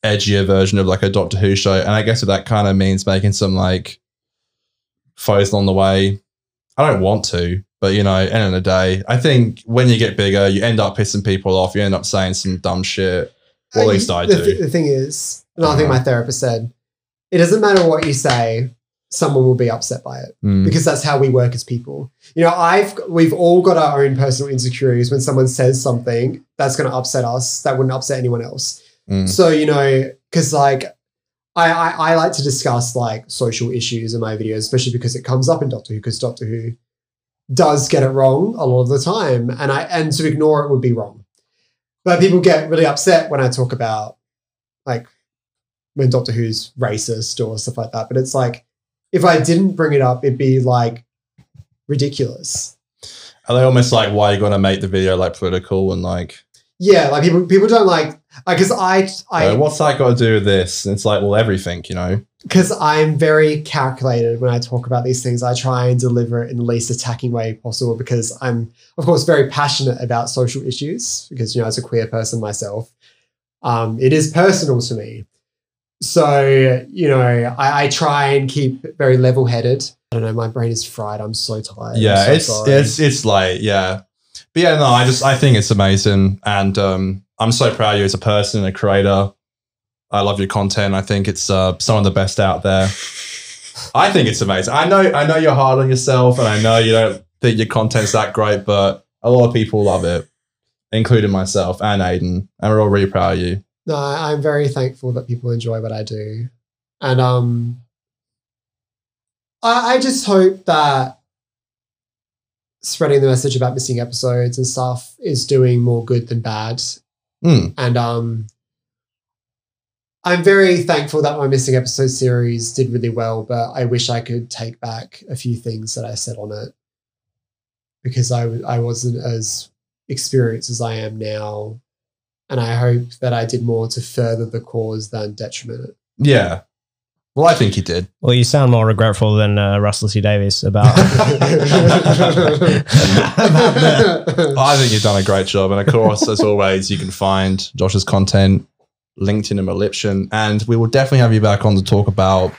edgier version of like a Doctor Who show, and I guess that kind of means making some like foes along the way, I don't want to. But you know, end of the day, I think when you get bigger, you end up pissing people off. You end up saying some dumb shit. Well, at least I the, do. th- the thing is, another thing Uh-huh. my therapist said, it doesn't matter what you say, someone will be upset by it Mm. because that's how we work as people. You know, I've we've all got our own personal insecurities when someone says something that's going to upset us that wouldn't upset anyone else. Mm. So you know, because like I, I I like to discuss like social issues in my videos, especially because it comes up in Doctor Who, because Doctor Who does get it wrong a lot of the time, and I and to ignore it would be wrong. But people get really upset when I talk about like when Doctor Who's racist or stuff like that. But it's like if I didn't bring it up, it'd be like ridiculous. Are they almost like why you gonna make the video like political and like Yeah, like people people don't like because I I uh, what's that got to do with this? And it's like well everything, you know. because I'm very calculated when I talk about these things. I try and deliver it in the least attacking way possible because I'm, of course, very passionate about social issues. Because you know, as a queer person myself, um, it is personal to me. So you know, I, I try and keep very level-headed. I don't know. My brain is fried. I'm so tired. Yeah, so it's sorry. it's it's like yeah, but yeah, no, I just I think it's amazing, and um, I'm so proud of you as a person, a creator. I love your content. I think it's uh, some of the best out there. I think it's amazing. I know I know you're hard on yourself, and I know you don't think your content's that great, but a lot of people love it, including myself and Aiden, and we're all really proud of you. No, I'm very thankful that people enjoy what I do. And um I, I just hope that spreading the message about missing episodes and stuff is doing more good than bad. Mm. And um I'm very thankful that my missing episode series did really well, but I wish I could take back a few things that I said on it because I, I wasn't as experienced as I am now and I hope that I did more to further the cause than detriment it. Yeah. Well, I think you did. Well, you sound more regretful than uh, Russell T Davies about. I think you've done a great job. And of course, as always, you can find Josh's content linked in the Maliption. And we will definitely have you back on to talk about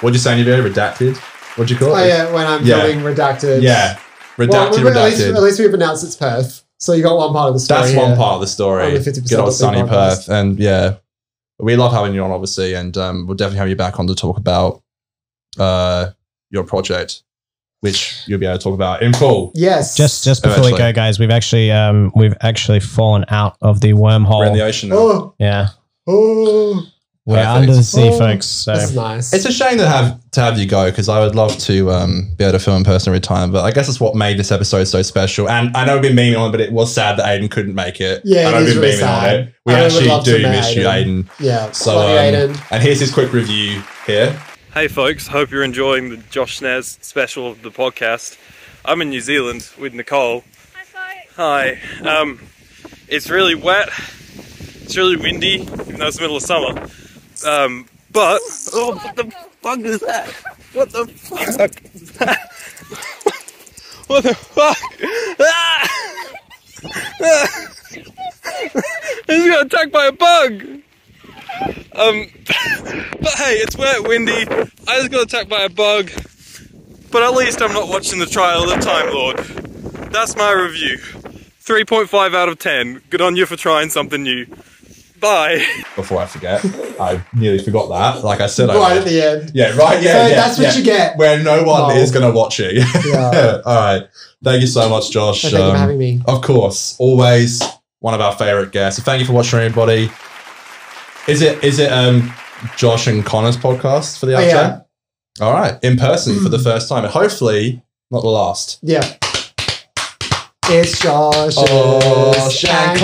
what'd you say in your video? Redacted? What'd you call it? oh yeah, when I'm Yeah. filming redacted. Yeah. Well, Redacted, at, least, at least we've announced it's Perth. So you got one part of the story. That's one here. part of the story. On the 50% Good old sunny podcast. Perth. And yeah, we love having you on, obviously. And um, we'll definitely have you back on to talk about uh, your project, which you'll be able to talk about in full. Yes. just just before we go, guys, we've actually um we've actually fallen out of the We're in the ocean now. Oh, Yeah, oh, we're Perfect. under the sea, Oh, folks. So that's nice. It's a shame to have to have you go because I would love to um, be able to film in person every time. But I guess that's what made this episode so special. And I know we've been memeing on it, but it was sad that Aiden couldn't make it. Yeah, I know it we've is been really sad. on it. We I actually do meet miss you, Aiden. Aiden. yeah. So um, Aiden. and here's his quick review here. Hey folks, hope you're enjoying the Josh Snares special of the podcast. I'm in New Zealand with Nicole. Hi. Hi. Um, it's really wet. It's really windy, even though it's the middle of summer. Um, but oh, what the fuck is that? What the fuck? is that? what the fuck? Just got attacked by a bug. Um, but hey, it's wet, windy. I just got attacked by a bug. But at least I'm not watching the trial of the Time Lord. That's my review. 3.5 out of 10. Good on you for trying something new. Bye. Before I forget, I nearly forgot that. Like I said, I right would. at the end. Yeah, right. Yeah, So yeah, that's what yeah. you get. Where no one Oh. is going to watch it. Yeah. All right. Thank you so much, Josh. So thank you Um, for having me. Of course, always one of our favorite guests. So thank you for watching, everybody. Is it is it um Josh and Connor's podcast for the Oh, yeah. All right, in person for the first time, and hopefully not the last. Yeah. It's Josh's oh, Shank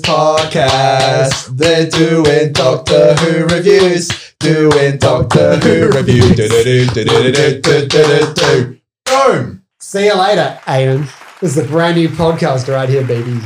podcast. They're doing Doctor Who reviews. Doing Doctor Who reviews. Boom! See you later, Aiden. This is a brand new podcast right here, baby.